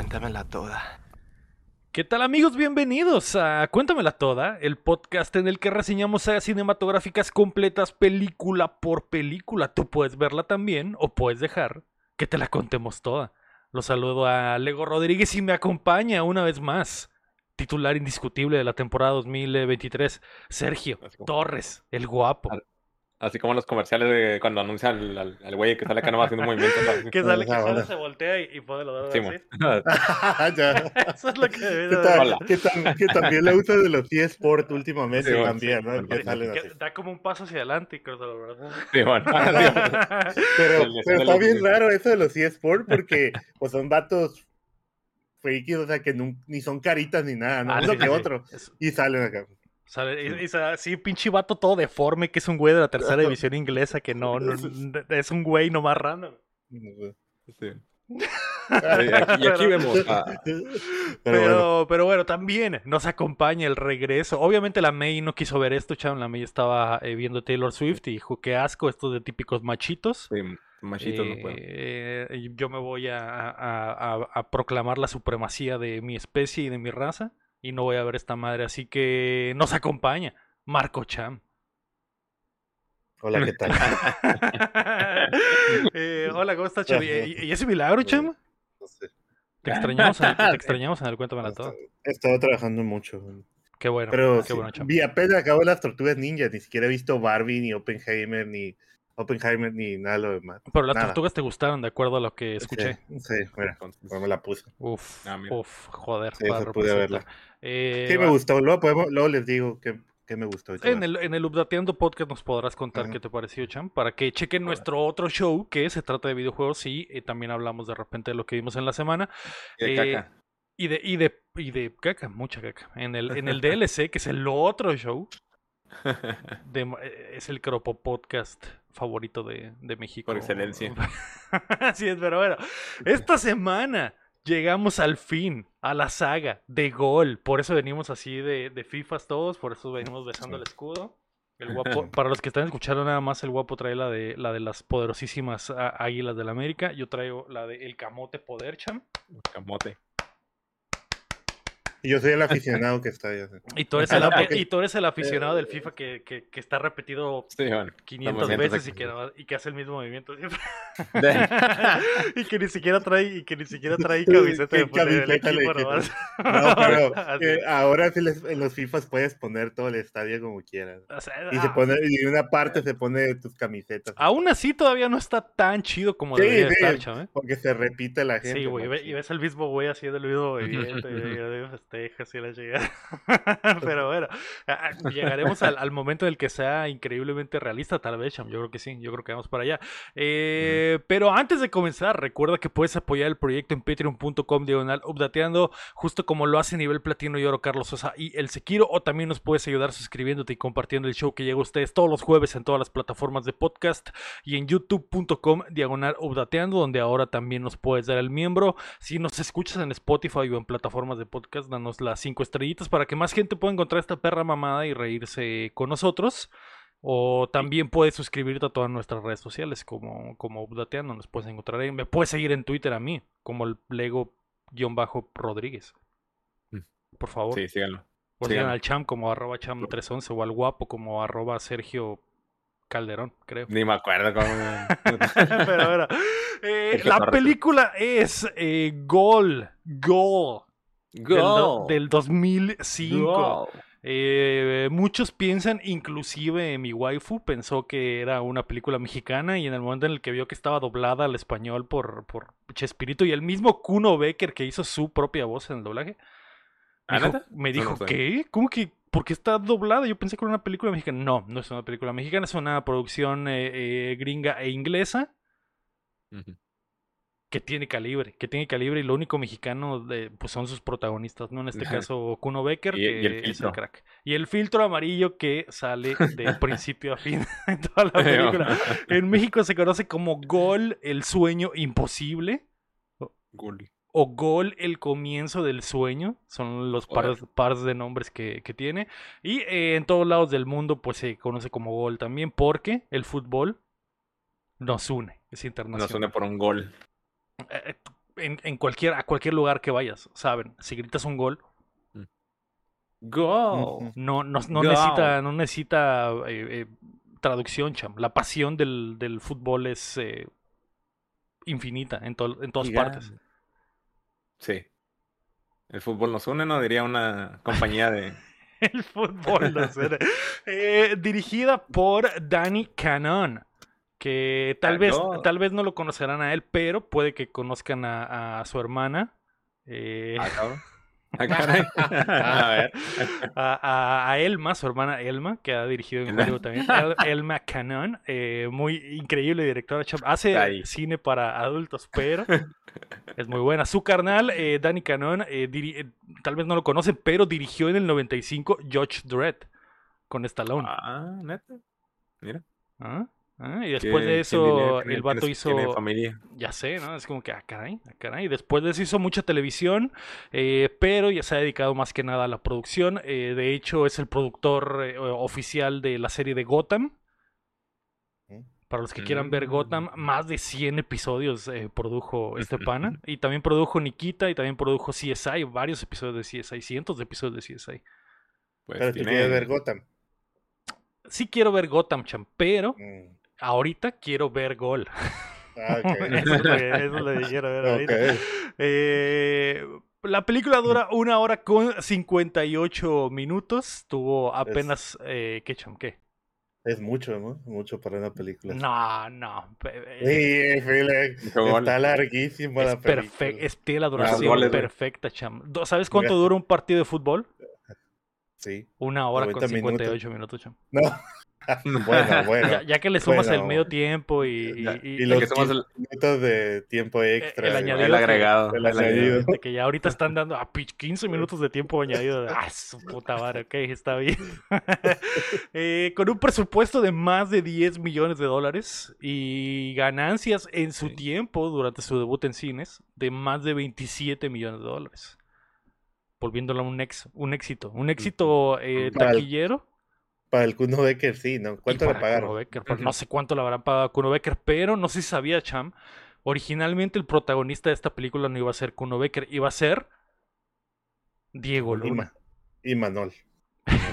Cuéntamela toda. ¿Qué tal amigos? Bienvenidos a Cuéntamela Toda, el podcast en el que reseñamos sagas cinematográficas completas película por película. Tú puedes verla también o puedes dejar que te la contemos toda. Los saludo a Lego Rodríguez y me acompaña una vez más, titular indiscutible de la temporada 2023, Sergio Torres, el guapo. Así como los comerciales de cuando anuncian al, al, güey que sale acá nomás haciendo movimientos. que sale, que sale, se voltea y, y pone los dedos Sí, así. ya. Eso es lo que debe Hola. que que también la usa de los eSport últimamente Sí, bueno, también, sí, ¿no? Que así. da como un paso hacia adelante y cruza la verdad. Sí, bueno. Pero, los- está bien raro eso de los eSport porque pues son vatos frikis, o sea que ni son caritas ni nada, ¿no? Ah, Uno sí, que sí. otro. Y salen acá. Sale, y- y sa- sí, pinche vato todo deforme, que es un güey de la tercera división inglesa, que no, no- es un güey nomás random. Sí. Y aquí, y aquí vemos a, Pero, Pero, bueno, pero bueno, también nos acompaña el regreso. Obviamente la May no quiso ver esto, chaval. La May estaba eh, viendo Taylor Swift y dijo, qué asco, estos de típicos machitos. sí, machitos no puedo. Eh, yo me voy a, a- a- a proclamar la supremacía de mi especie y de mi raza. Y no voy a ver esta madre. Así que nos acompaña Marco Cham. hola, ¿qué tal? Eh, hola, ¿cómo estás, Cham? ¿Y, y- ese milagro, Cham? No sé. Te extrañamos, en, te extrañamos en el cuento la todo. He estado trabajando mucho. Qué bueno, Pero qué sí, bueno, Cham. vi apenas acabo las tortugas ninja, ni siquiera he visto Barbie, ni Oppenheimer, ni Oppenheimer, ni nada de lo demás. Pero las nada. tortugas te gustaron, de acuerdo a lo que escuché. Sí, sí, mira, me la puse. Uf, Ah, uf, joder. Sí, para pude verla. Eh, Sí, me va- gustó. Luego, podemos- luego les digo que, que me gustó. En el, en el Updateando Podcast nos podrás contar qué te pareció, Cham, para que chequen nuestro otro show que se trata de videojuegos y eh, también hablamos de repente de lo que vimos en la semana. Y de eh, caca. Y de, y de, y de caca, mucha caca. En el, en el DLC, que es el otro show, de, eh, es el Cropo Podcast favorito de, de México. Por excelencia. Así es, pero bueno. Esta semana llegamos al fin a la saga de Gol. Por eso venimos así de, de FIFAs todos, por eso venimos besando el escudo. El guapo, para los que están escuchando nada más, el guapo trae la de, la de las poderosísimas águilas del América. Yo traigo la de El Camote Poder, cham. Camote. Y yo soy el aficionado que está ahí. así. Y tú eres el, Ah, y tú eres el aficionado del FIFA que, que, que está repetido Sí, bueno. 500 Estamos veces y que, y que hace el mismo movimiento siempre. Y que ni siquiera trae y que ni siquiera trae camiseta de ¿Qué fútbol del equipo nomás. No, pero Así. eh, ahora sí les- en los FIFAs puedes poner todo el estadio como quieras. O sea, Y, se ah, pone, y en una parte se pone tus camisetas. Aún así todavía no está tan chido como Sí, debería sí, estar, cham, ¿eh? Porque se repite la gente. Sí, güey, y ves al mismo güey haciendo el mismo movimiento festejas y la llegada. Pero bueno, llegaremos al, al momento en el que sea increíblemente realista, tal vez. Yo creo que sí, yo creo que vamos para allá. Eh, Pero antes de comenzar, recuerda que puedes apoyar el proyecto en patreon.com diagonal updateando, justo como lo hace nivel platino y oro Carlos Sosa y el Sequiro, o también nos puedes ayudar suscribiéndote y compartiendo el show que llega a ustedes todos los jueves en todas las plataformas de podcast y en youtube.com diagonal updateando, donde ahora también nos puedes dar el miembro. Si nos escuchas en Spotify o en plataformas de podcast, las cinco estrellitas para que más gente pueda encontrar esta perra mamada y reírse con nosotros. O también puedes suscribirte a todas nuestras redes sociales como, como Updateando. Nos puedes encontrar ahí. Me puedes seguir en Twitter a mí, como el Lego-Rodríguez. Mm. Por favor. Sí, síganlo. O sigan al cham como arroba cham311 o al guapo como arroba Sergio Calderón, creo. Ni me acuerdo cómo. Pero bueno, eh, la película es eh, Gol, Gol, Go. del 2005. Go. Eh, muchos piensan, inclusive mi waifu pensó que era una película mexicana y en el momento en el que vio que estaba doblada al español por, por Chespirito y el mismo Kuno Becker que hizo su propia voz en el doblaje, me ¿Ah, dijo, me dijo, lo sabía. ¿qué? ¿Cómo que? ¿Por qué está doblada? Yo pensé que era una película mexicana. No, no es una película mexicana, es una producción eh, eh, gringa e inglesa Ujú. Que tiene calibre, que tiene calibre y lo único mexicano de, pues son sus protagonistas, ¿no? En este caso Kuno Becker, Y- que y el es el crack. Y el filtro amarillo que sale de principio a fin en toda la película. En México se conoce como Gol, el sueño imposible. Gol. O Gol, el comienzo del sueño. Son los pares, pares de nombres que, que tiene. Y eh, en todos lados del mundo, pues se conoce como Gol también, porque el fútbol nos une. Es internacional. Nos une por un gol. Eh, en, en cualquier, a cualquier lugar que vayas, ¿saben? Si gritas un gol, Go. Ujú. no, no, no Go. necesita, no necesita eh, eh, traducción, cham. La pasión del, del fútbol es eh, infinita en, to- en todas Gigante. partes. Sí. El fútbol nos une, ¿no? Diría una compañía de. El fútbol, no sé. Eh, dirigida por Danny Cannon. Que tal vez, Cannon. tal vez no lo conocerán a él, pero puede que conozcan a, a su hermana. eh, Ah. Ah, caray. A ver. a, a- a Elma, su hermana Elma, que ha dirigido en. Hollywood también. El- Elma Cannon, eh, muy increíble directora. Hace Ahí. cine para adultos, pero es muy buena. Su carnal, eh, Danny Cannon, eh, tal vez no lo conocen, pero dirigió en el 95 Judge Dredd con Stallone. Ah, neta. Mira. ¿Ah? ¿Ah? Y después ¿Qué- de eso, el vato tiene- tiene hizo. familia. Ya sé, ¿no? Es como que, ah, caray, ah, caray. Después de eso hizo mucha televisión, eh, pero ya se ha dedicado más que nada a la producción. eh, de hecho, es el productor eh, oficial de la serie de Gotham. Para los que quieran ver Gotham, Mm. más de 100 episodios eh, produjo este pana. Y también produjo Nikita y también produjo CSI, varios episodios de CSI, cientos de episodios de CSI. Pues Pero tú tiene- quieres ver Gotham. Sí quiero ver Gotham, Cham, pero Mm. Ahorita quiero ver Gol. Ah, ok. eso, es que, es que quiero ver ahorita. Eh, la película dura una hora con 58 minutos. Tuvo apenas. Eh, ¿Qué cham? ¿Qué? Es mucho, ¿no? Mucho para una película. No, no. eh, Sí, gol. está larguísima es la película. perfecta. Es, tiene la duración perfecta, cham. Do- ¿Sabes cuánto dura un partido de fútbol? Sí. Una hora con 90 minutos. 58 minutos, cham. No. bueno, bueno. Ya, ya que le sumas el medio tiempo y, y- Ya, y- y los que somos el, de tiempo extra. el añadido el agregado. el añadido. de que ya ahorita están dando a 15 minutos de tiempo añadido. Ah, su puta madre, ok, está bien. Eh, con un presupuesto de más de 10 millones de dólares y ganancias en su Sí. tiempo durante su debut en cines de más de 27 millones de dólares. Volviéndolo a un, ex, un éxito. Un éxito eh, taquillero. Para el Kuno Becker, sí, ¿no? y ¿Cuánto le pagaron? Becker, pues. No sé cuánto le habrán pagado a Kuno Becker, pero no sé si sabía, Cham. Originalmente el protagonista de esta película no iba a ser Kuno Becker, iba a ser Diego Y, Luna. Ma- y Manol.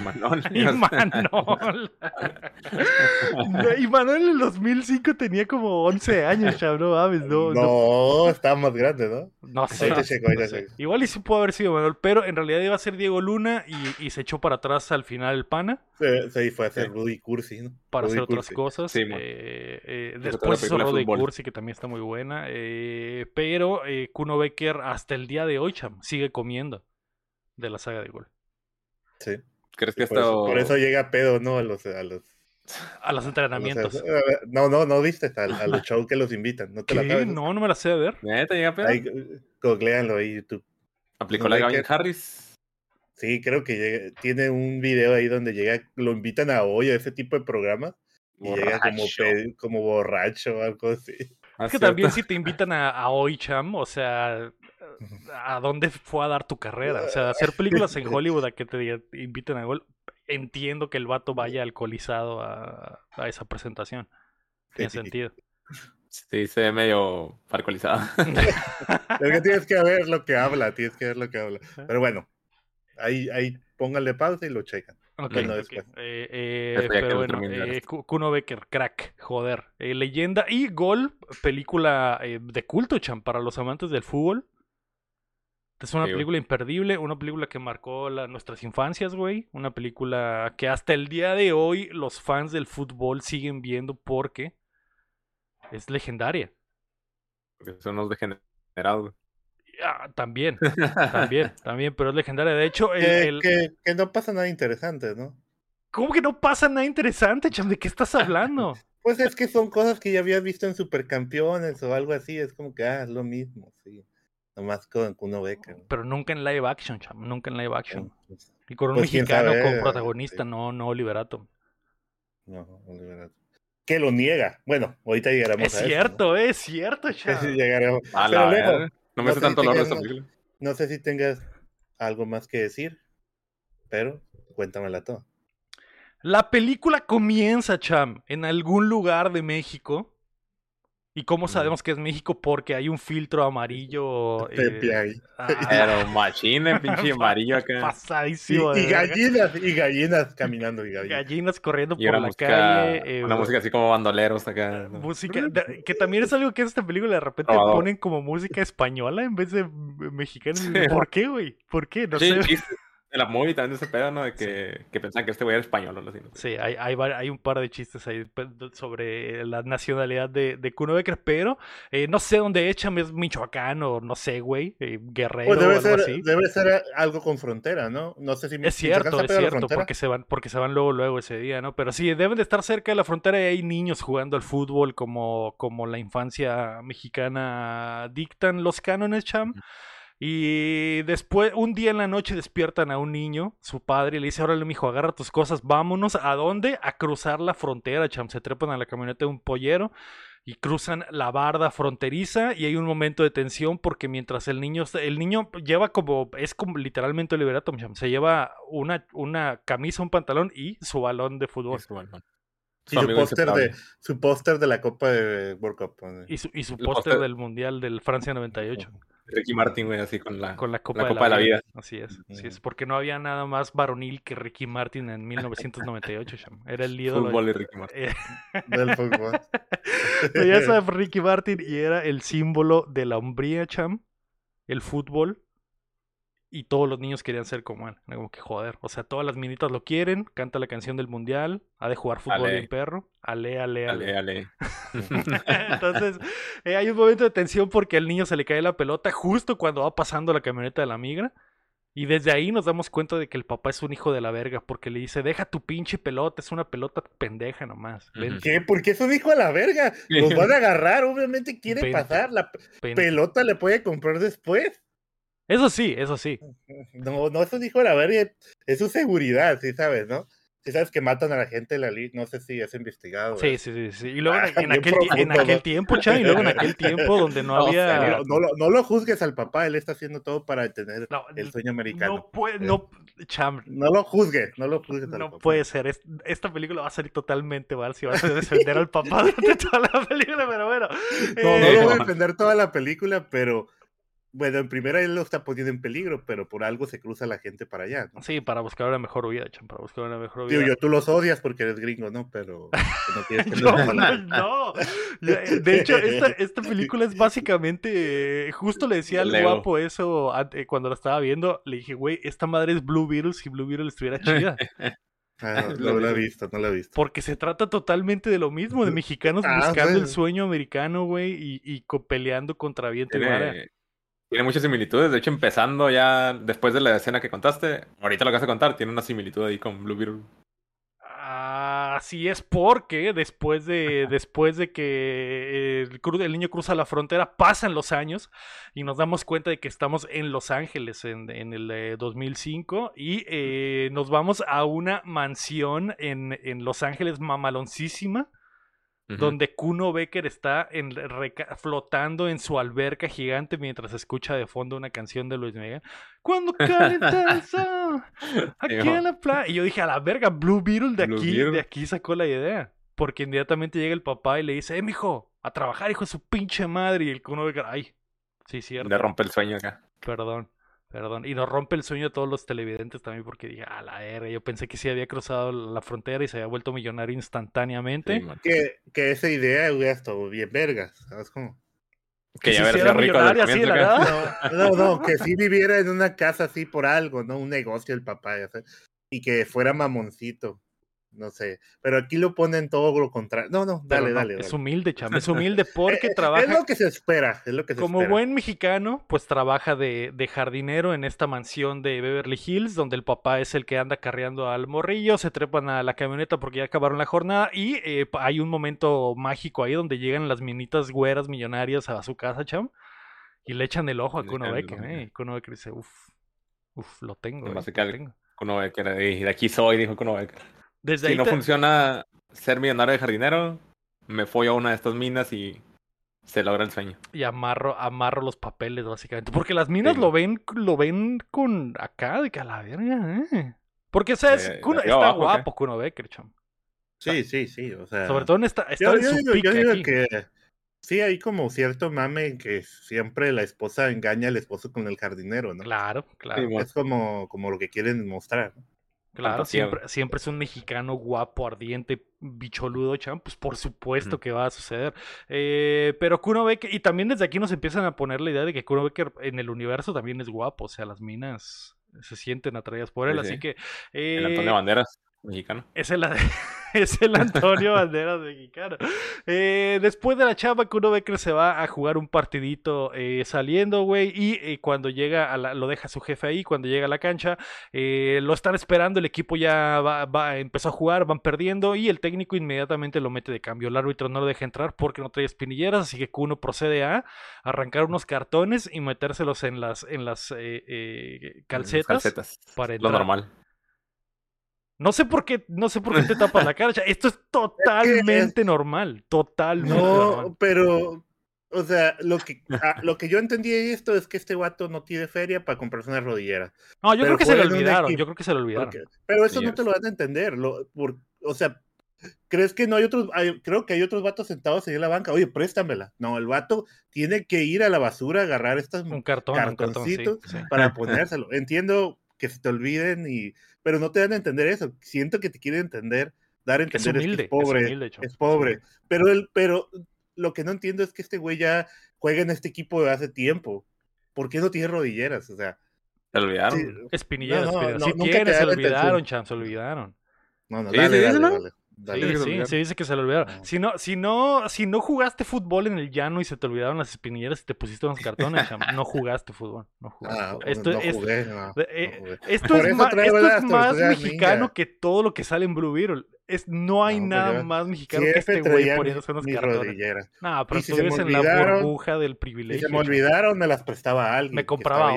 Manol. Y Manol. y en el 2005 tenía como 11 años, Cham, no mames, no. No, No, estaba más grande, ¿no? no sé. Ahorita checo, ahorita no sé. checo. Igual y sí pudo haber sido Manuel, pero en realidad iba a ser Diego Luna y, y se echó para atrás al final el pana. Se, se fue a hacer Sí. Rudy Cursi, ¿no? para Rudy hacer otras Cursi. cosas. Sí, eh, eh, después hizo película de. Cursi, que también está muy buena. eh, pero eh, Kuno Becker hasta el día de hoy, cham, sigue comiendo de la saga de Gol. Sí. ¿Crees que Por eso, esto... por eso llega pedo, ¿no? A los, a los, A los a los- entrenamientos. no, no, no viste a, a los shows que los invitan. No te la. No, no me la sé de ver. ¿Neta llega pedo? Ahí, googleanlo ahí en YouTube. ¿Aplicó la Gavin que- Harris? Sí, creo que llega- tiene un video ahí donde llega, lo invitan a hoy a ese tipo de programas y llega como, Borracho. pe- como borracho o algo así. Ah, Es que también si te invitan a, a hoy, cham, o sea, ¿a dónde fue a dar tu carrera? O sea, hacer películas en Hollywood a que te inviten a Gol. Entiendo que el vato vaya alcoholizado a, a esa presentación. Tiene Sí. sentido. Sí, se ve medio alcoholizado. Es que tienes que ver lo que habla, tienes que ver lo que habla. Pero bueno, ahí, ahí pónganle pausa y lo checan. Ok, Bueno. Eh, eh, pero bueno, eh, Ku- Kuno Becker, crack, joder. Eh, leyenda y gol, película eh, de culto, cham, para los amantes del fútbol. Es una Sí, película imperdible, una película que marcó la- nuestras infancias, güey. Una película que hasta el día de hoy los fans del fútbol siguen viendo porque es legendaria. Porque son unos degenerados. güey. Ah, también, también, también, pero es legendaria. De hecho, el- Que, el- que- que no pasa nada interesante, ¿no? ¿cómo que no pasa nada interesante, cham? ¿De qué estás hablando? Pues es que son cosas que ya habías visto en Supercampeones o algo así, es como que, ah, es lo mismo, sí. Nomás con Kuno Becker. Pero nunca en live action, cham, nunca en live action. Pues, Y con un Pues, mexicano sabe, como eh, protagonista, sí. no, no Liberato. no, Olivera. Que lo niega. Bueno, ahorita llegaremos Es a eso, ¿no? cierto, es cierto, cham. Sí, llegaremos. A Pero la luego, verga. No me hace si tanto esta tengas- película. No sé si tengas algo más que decir, pero cuéntamela todo. La película comienza, cham, en algún lugar de México. ¿Y cómo sabemos que es México? Porque hay un filtro amarillo. Pepe eh, ahí. ah, Pero machine, pinche amarillo acá. Y, pasadísimo. y gallinas, y gallinas caminando, y gallinas. Gallinas corriendo Y por la música, calle. eh, una música así como bandoleros acá. ¿no? música, que también es algo que en esta película de repente ponen como música española en vez de mexicana. ¿Por qué, güey? ¿Por qué? No Sí, sé. chiste de la movie también de ese pedo, ¿no? De que, que pensaban que este güey era español o algo así. ¿no? Sí, hay, hay, un par de chistes ahí sobre la nacionalidad de, de Kuno Becker, pero eh, no sé dónde echan, es Michoacán o no sé, güey, eh, Guerrero Pues o debe algo ser, así. debe ser algo con frontera, ¿no? No sé si Es cierto, es cierto, porque se van, porque se van luego, luego ese día, ¿no? Pero sí, deben de estar cerca de la frontera y hay niños jugando al fútbol como, como la infancia mexicana dictan los cánones, cham. Y después, un día en la noche despiertan a un niño, su padre, y le dice, órale, mijo, agarra tus cosas, vámonos. ¿A dónde? A cruzar la frontera, cham. Se trepan a la camioneta de un pollero y cruzan la barda fronteriza y hay un momento de tensión porque mientras el niño el niño lleva como es como literalmente cham, se lleva una una camisa un pantalón y su balón de fútbol. Y su póster de, inseparable. su póster de la Copa de World Cup. ¿no? y su, y su póster- del mundial del Francia 98 Ricky Martin, güey, así con la. con la Copa, la de, Copa la de la vida. Vida. así es así es porque no había nada más varonil que Ricky Martin en 1998 cham. era el ídolo Fútbol y Ricky Martin. Eh, Del fútbol. Veías a Ricky Martin y era el símbolo de la hombría, cham, el fútbol, y todos los niños querían ser como él. Como que joder. O sea, todas las minitas lo quieren, canta la canción del mundial, ha de jugar fútbol bien perro. Ale, ale, ale. Ale, ale. Entonces, eh, hay un momento de tensión porque al niño se le cae la pelota justo cuando va pasando la camioneta de la migra. Y desde ahí nos damos cuenta de que el papá es un hijo de la verga porque le dice, deja tu pinche pelota, es una pelota pendeja nomás. Ven, Ujú. ¿Qué? ¿Por qué es un hijo a la verga? Los van a agarrar, obviamente quiere pasar. La p- ven". pelota le puede comprar después. Eso sí, eso sí. No, no es un hijo de la verga, es su seguridad, sí sabes, ¿no? Si sabes que matan a la gente de la ley, no sé si has investigado. Sí, sí, sí, sí. Y luego en, Ah, en aquel, ti- en profundo, aquel ¿no? tiempo, Chan, y luego en aquel tiempo donde no No, había... No, no lo- no lo juzgues al papá, él está haciendo todo para tener No, el sueño americano. no puede, no, Cham, No lo juzgues, no lo juzgues al no papá. puede ser. Es- esta película va a salir totalmente mal si vas a defender al papá durante toda la película, pero bueno. No, no Eh, lo voy a defender toda la película, pero bueno, en primera él lo está poniendo en peligro, pero por algo se cruza la gente para allá. ¿no? Sí, para buscar una mejor vida, Cham, para buscar una mejor Digo vida. yo, tú los odias porque eres gringo, ¿no? Pero no quieres que No, no, no. De hecho, esta, esta película es básicamente. justo le decía al guapo eso eh, cuando la estaba viendo. Le dije, güey, esta madre es Blue Beetle si Blue Beetle estuviera chida. Ah, no, no lo he visto, no lo he visto. Porque se trata totalmente de lo mismo, de mexicanos Ah, buscando el sueño americano, güey, y, y peleando contra viento y marea. Tiene, muchas similitudes. De hecho, empezando ya después de la escena que contaste, ahorita lo que vas a contar, tiene una similitud ahí con Blue Beetle. Así es porque después de, después de que el, cru- el niño cruza la frontera, pasan los años y nos damos cuenta de que estamos en Los Ángeles en, en el eh, 2005 y eh, nos vamos a una mansión en, en Los Ángeles mamaloncísima Donde Kuno Becker está en reca- flotando en su alberca gigante mientras escucha de fondo una canción de Luis Miguel. Cuando calienta el sol, aquí en la playa. Y yo dije, a la verga, Blue Beetle de Blue aquí, Beetle. de aquí sacó la idea. Porque inmediatamente llega el papá y le dice, eh, mijo, a trabajar, hijo de su pinche madre. Y el Kuno Becker, ay, sí, cierto. Le rompe el sueño acá. Perdón, perdón. Y nos rompe el sueño a todos los televidentes también porque dije, a la verga, yo pensé que sí había cruzado la frontera y se había vuelto millonario instantáneamente. Sí. Que, que esa idea hubiera estado bien vergas, ¿sabes cómo? que sí ya sido rico así de la. No, no, no, que sí viviera en una casa así por algo, ¿no? Un negocio el papá, ya sabes, y que fuera mamoncito, no sé. Pero aquí lo ponen todo lo contrario. No, no, dale, no, dale. Es dale. humilde, cham. Es humilde porque trabaja Es lo que se espera, es lo que se como espera. buen mexicano, pues trabaja de, de jardinero en esta mansión de Beverly Hills, donde el papá es el que anda carreando al morrillo, se trepan a la camioneta porque ya acabaron la jornada y eh, hay un momento mágico ahí donde llegan las minitas güeras millonarias a su casa, cham, y le echan el ojo a Kuno Becker, eh, y Kuno Becker dice, uff, uff, lo tengo, eh, lo tengo. Kuno Becker, de aquí soy, dijo Kuno Becker. Desde Si ahí no te- funciona ser millonario de jardinero, me follo a una de estas minas y se logra el sueño. y amarro, amarro los papeles, básicamente. Porque las minas Sí. lo ven, lo ven con acá, de que a la verga, eh. Porque, o sea, es- Kuno- está abajo, guapo Kuno Becker, cham. Sí, sí, sí, o sea. Sobre todo en esta, está yo, en yo su digo, pique yo digo aquí. que Sí, hay como cierto mame que siempre la esposa engaña al esposo con el jardinero, ¿no? Claro, claro. Sí, Es como, como lo que quieren mostrar. ¿no? Claro, siempre, siempre es un mexicano guapo, ardiente, bicholudo, cham, pues por supuesto que va a suceder. Eh, pero Kuno Becker, y también desde aquí nos empiezan a poner la idea de que Kuno Becker en el universo también es guapo, o sea, las minas se sienten atraídas por él, Sí, así sí. que El eh, Antonio Banderas, mexicano. es el, es el Antonio Banderas mexicano. Eh, después de la chamba, Kuno Becker se va a jugar un partidito eh, saliendo, güey. Y eh, cuando llega, a la- lo deja su jefe ahí. Cuando llega a la cancha, lo están esperando. El equipo ya va, va- empezó a jugar, van perdiendo. Y el técnico inmediatamente lo mete de cambio. El árbitro no lo deja entrar porque no trae espinilleras. Así que Kuno procede a arrancar unos cartones y metérselos en las, en las calcetas. Calcetas. para Lo normal. No sé por qué, no sé por qué te tapas la cara. Esto es totalmente normal, totalmente normal. No, pero, o sea, lo que, ah, lo que yo entendí de esto es que este guato no tiene feria para comprarse una rodillera. No, yo creo que se le olvidaron, yo creo que se le olvidaron. Porque- pero eso Sí, no te lo van a entender. Lo, por, o sea, ¿crees que no hay otros? hay- creo que hay otros vatos sentados ahí en la banca. Oye, préstamela. No, el vato tiene que ir a la basura a agarrar estas Un cartón, un cartón, sí, cartoncitos sí. para ponérselo. Entiendo que se te olviden y, pero no te dan a entender eso. Siento que te quieren entender, dar a entender es, que humilde, es es pobre, humilde, es pobre. Pero el, pero lo que no entiendo es que este güey ya juega en este equipo de hace tiempo. ¿Por qué no tiene rodilleras? O sea, Se lo olvidaron. sí, Espinilleras, No, no, espinilleras. no, tiene, se olvidaron, Cham, se olvidaron. no, no, dale, dale, dale, dale. Sí, se sí, dice que se lo olvidaron. No. Si no, si no, si no jugaste fútbol en el llano y se te olvidaron las espinilleras y te pusiste unos cartones, no jugaste fútbol. No jugaste. Ah, fútbol. esto, no es- jugué, no, eh, jugué. esto esto más mexicano que todo lo que sale en Blue Beetle. Es, no hay No, nada más mexicano que este güey poniéndose unos cartones. rodilleras. No, pero si vives en la burbuja del Si privilegio. se me olvidaron, me las prestaba a alguien. Me compraba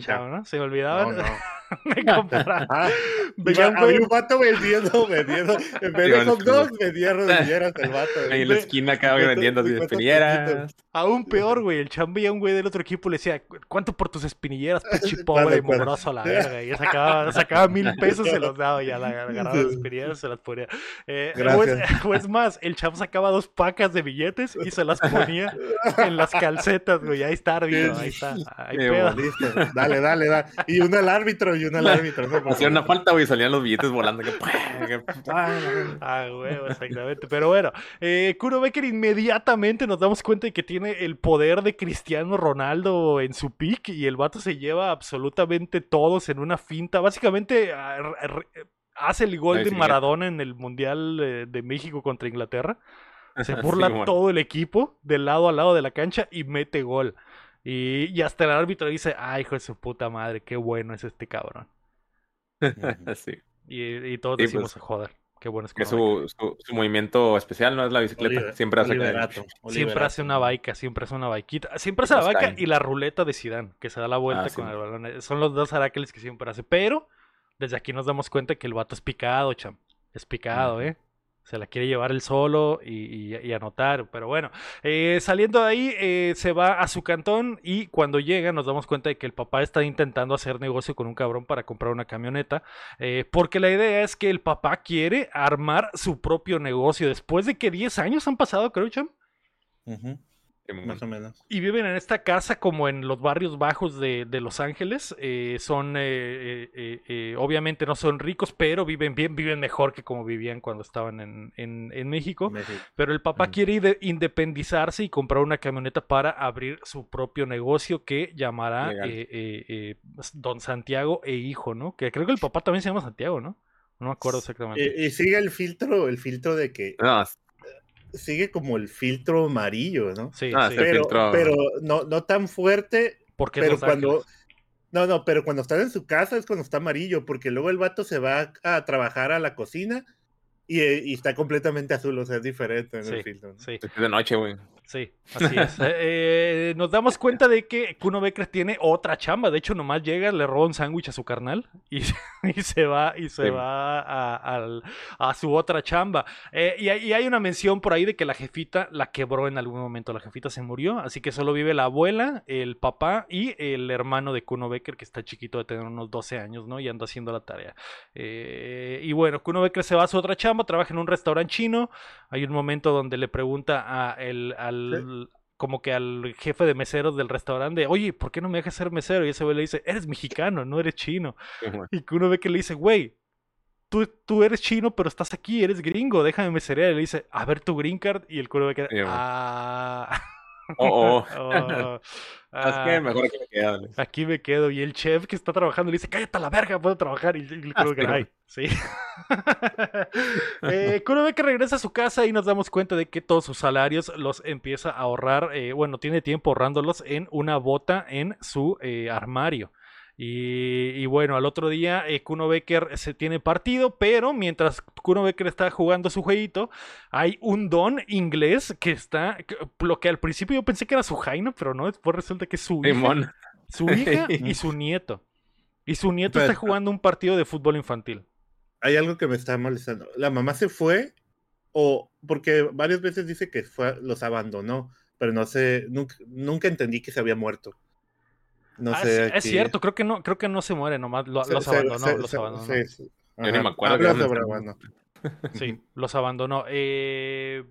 chavo, ¿no? Se me olvidaban. no. me compraba. Ah, Veía un había vato vendiendo, vendiendo, en vez de hot dogs, vendía rodilleras el vato. Ahí en la esquina cincuenta- vendiendo espinilleras. Aún peor, güey. El cham veía a un güey del otro equipo y le decía, ¿cuánto por tus espinilleras, pinche pobre pues. mugroso a la verga? Y ya sacaba, sacaba mil pesos, se los daba y ya la agarraba las espinilleras se las ponía. Eh, o, es, Gracias. o es más, el cham sacaba dos pacas de billetes y se las ponía en las calcetas, güey. Ahí está, árbitro, ahí está. Ahí Qué pedo. Dale, dale, dale. Y uno al árbitro y uno al árbitro. ¿no? Hacía una falta, güey, y salían los billetes volando. que- Ah, huevo, exactamente. Pero bueno, eh, Kuro Becker inmediatamente nos damos cuenta de que tiene el poder de Cristiano Ronaldo en su pick y el vato se lleva absolutamente todos en una finta. Básicamente ah, hace el gol de sí, Maradona en el Mundial eh, de México contra Inglaterra. Se Sí, burla bueno. todo el equipo de lado a lado de la cancha y mete gol. Y, y hasta el árbitro dice, ay, hijo de su puta madre, qué bueno es este cabrón. Sí. Y, y todos Sí, decimos, pues, joder, qué bueno es Que Kuno Becker". su, su, su movimiento especial no es la bicicleta. Oliver- Siempre hace Oliverato, Siempre hace una baica, siempre hace una baiquita. Siempre hace la baica y la ruleta de Zidane, que se da la vuelta Ah, sí. con el balón. Son los dos araqueles que siempre hace. Pero desde aquí nos damos cuenta que el vato es picado, cham. Es picado. ¿eh? Se la quiere llevar él solo y, anotar. Pero bueno, eh, saliendo de ahí, eh, se va a su cantón y cuando llega nos damos cuenta de que el papá está intentando hacer negocio con un cabrón para comprar una camioneta. eh, porque la idea es que el papá quiere armar su propio negocio. Después de que 10 años han pasado, creo, cham. Muy Más o menos. Y viven en esta casa como en los barrios bajos de, de Los Ángeles. eh, son, eh, eh, eh, eh, obviamente no son ricos, pero viven bien, viven mejor que como vivían cuando estaban en, en- en México. México. Pero el papá Mm. quiere ide- independizarse y comprar una camioneta para abrir su propio negocio que llamará eh, eh, eh, Don Santiago e Hijo, ¿no? Que creo que el papá también se llama Santiago, ¿no? No me acuerdo exactamente. Y, y sigue el filtro, el filtro de que No, sigue como el filtro amarillo, ¿no? sí, ah, sí. Pero, filtro- pero no, no tan fuerte, Porque pero cuando Ángeles. no, no, pero cuando están en su casa es cuando está amarillo, porque luego el vato se va a trabajar a la cocina y, eh, y está completamente azul, o sea, es diferente en Sí, el filtro. ¿no? sí. es de noche, güey. Sí, así es. Eh, eh, nos damos cuenta de que Kuno Becker tiene otra chamba. De hecho, nomás llega, le roba un sándwich a su carnal y, y se va, y se Sí. va a, al- a su otra chamba. Eh, y, hay- y hay una mención por ahí de que la jefita la quebró en algún momento. La jefita se murió, así que solo vive la abuela, el papá y el hermano de Kuno Becker, que está chiquito de tener unos 12 años, ¿no? Y anda haciendo la tarea. Eh, y bueno, Kuno Becker se va a su otra chamba. Chamba, trabaja en un restaurante chino. Hay un momento donde le pregunta a el, al, como que al jefe de meseros del restaurante, oye, ¿por qué no me dejas ser mesero? Y ese güey le dice, eres mexicano, no eres chino. Y que uno ve que le dice, güey, tú, tú eres chino, pero estás aquí, eres gringo, déjame meserear. Y le dice, a ver tu green card. Y el cuno ve que, ah... Oh, oh. oh que mejor aquí me quedo. Aquí me quedo. Y el chef que está trabajando le dice, cállate a la verga, puedo trabajar. Y, creo que, ay, sí. eh, ve que regresa a su casa y nos damos cuenta de que todos sus salarios los empieza a ahorrar, eh, bueno, tiene tiempo ahorrándolos en una bota en su eh, armario. Y, bueno, al otro día eh, Kuno Becker se tiene partido, pero mientras Kuno Becker está jugando su jueguito, hay un don inglés que está, lo que al principio yo pensé que era su Jaina, pero no, después resulta que es su hija, su hija y su nieto. Y su nieto está jugando un partido de fútbol infantil. Hay algo que me está molestando. La mamá se fue o porque varias veces dice que fue, los abandonó, pero no sé, nunca entendí que se había muerto. No ah, sé. Es, cierto, creo que no, creo que no se muere, nomás los abandonó. los abandonó. Yo ni me acuerdo. Sí, los abandonó. Eh,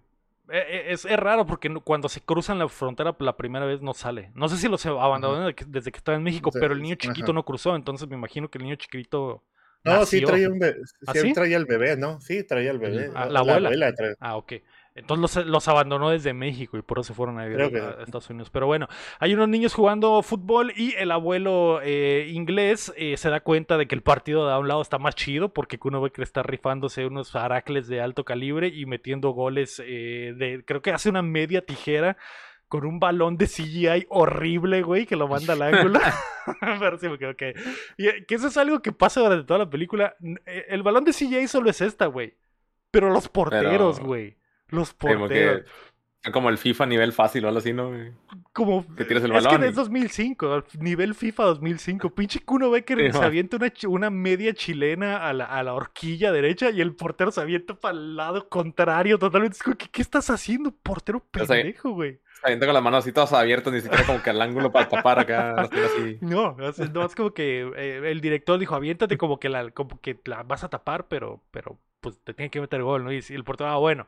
e, e, es, es, raro porque cuando se cruzan la frontera la primera vez no sale. No sé si los abandonó desde que estaba en México, pero el niño chiquito no cruzó, entonces me imagino que el niño chiquito. No, sí traía, un bebé, ¿Ah, sí, traía el bebé, ¿no? Sí, traía el bebé. Ah, la, abuela. ah, ok. Entonces los, abandonó desde México y por eso se fueron a, Estados Unidos. Pero bueno, hay unos niños jugando fútbol y el abuelo eh, inglés eh, se da cuenta de que el partido de a un lado está más chido porque uno ve que está rifándose unos aracles de alto calibre y metiendo goles eh, de, creo que hace una media tijera con un balón de CGI horrible, güey, que lo manda al ángulo. Pero sí me quedo que... Y, que eso es algo que pasa durante toda la película. El balón de CGI solo es esta, güey. Pero los porteros, güey. Los porteros. Como, el FIFA a nivel fácil o algo así, ¿no? Como. Que tiras el balón. Es que es 2005, nivel FIFA 2005. Pinche Kuno Becker se avienta una, una media chilena a la, a la, horquilla derecha y el portero se avienta para el lado contrario totalmente. ¿Qué, ¿Qué, estás haciendo, portero pendejo, güey? Se avienta con las manos así todas abiertas, ni siquiera como que al ángulo para tapar acá. Así. No, no, es como que eh, el director dijo, aviéntate como que la, como que la vas a tapar, pero, pero pues te tiene que meter gol, ¿no? Y el portero, ah, bueno.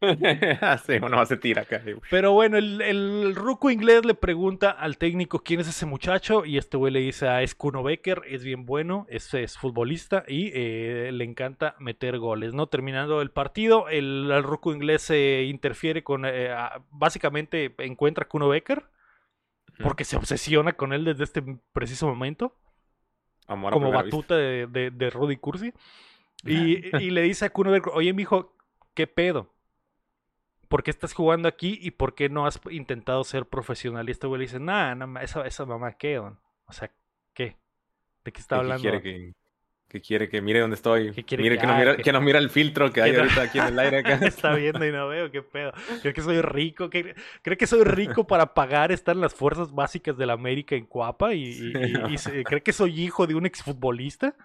sí, uno se tira acá. Pero bueno, el, el ruco inglés le pregunta al técnico quién es ese muchacho y este güey le dice, ah, es Kuno Becker, es bien bueno, es, es futbolista y eh, le encanta meter goles, ¿no? Terminando el partido, el, el ruco inglés se interfiere con, eh, básicamente encuentra a Kuno Becker porque se obsesiona con él desde este preciso momento. como batuta de, de, Rudy Cursi. Y, y, le dice a Kuno Becker, oye, mijo, ¿qué pedo? ¿Por qué estás jugando aquí y por qué no has intentado ser profesional? Y este güey le dice, nah, esa, esa mamá qué, O sea, ¿qué? ¿De qué está hablando? quiere que, que, quiere que mire dónde estoy. Que quiere mire que, no mira, que, no mira, el filtro que hay ahorita aquí en el aire acá. está viendo y no veo, qué pedo. Creo que soy rico. ¿Cree que soy rico para pagar estar en las fuerzas básicas de la América en Cuapa? ¿Y, y, cree que soy hijo de un exfutbolista?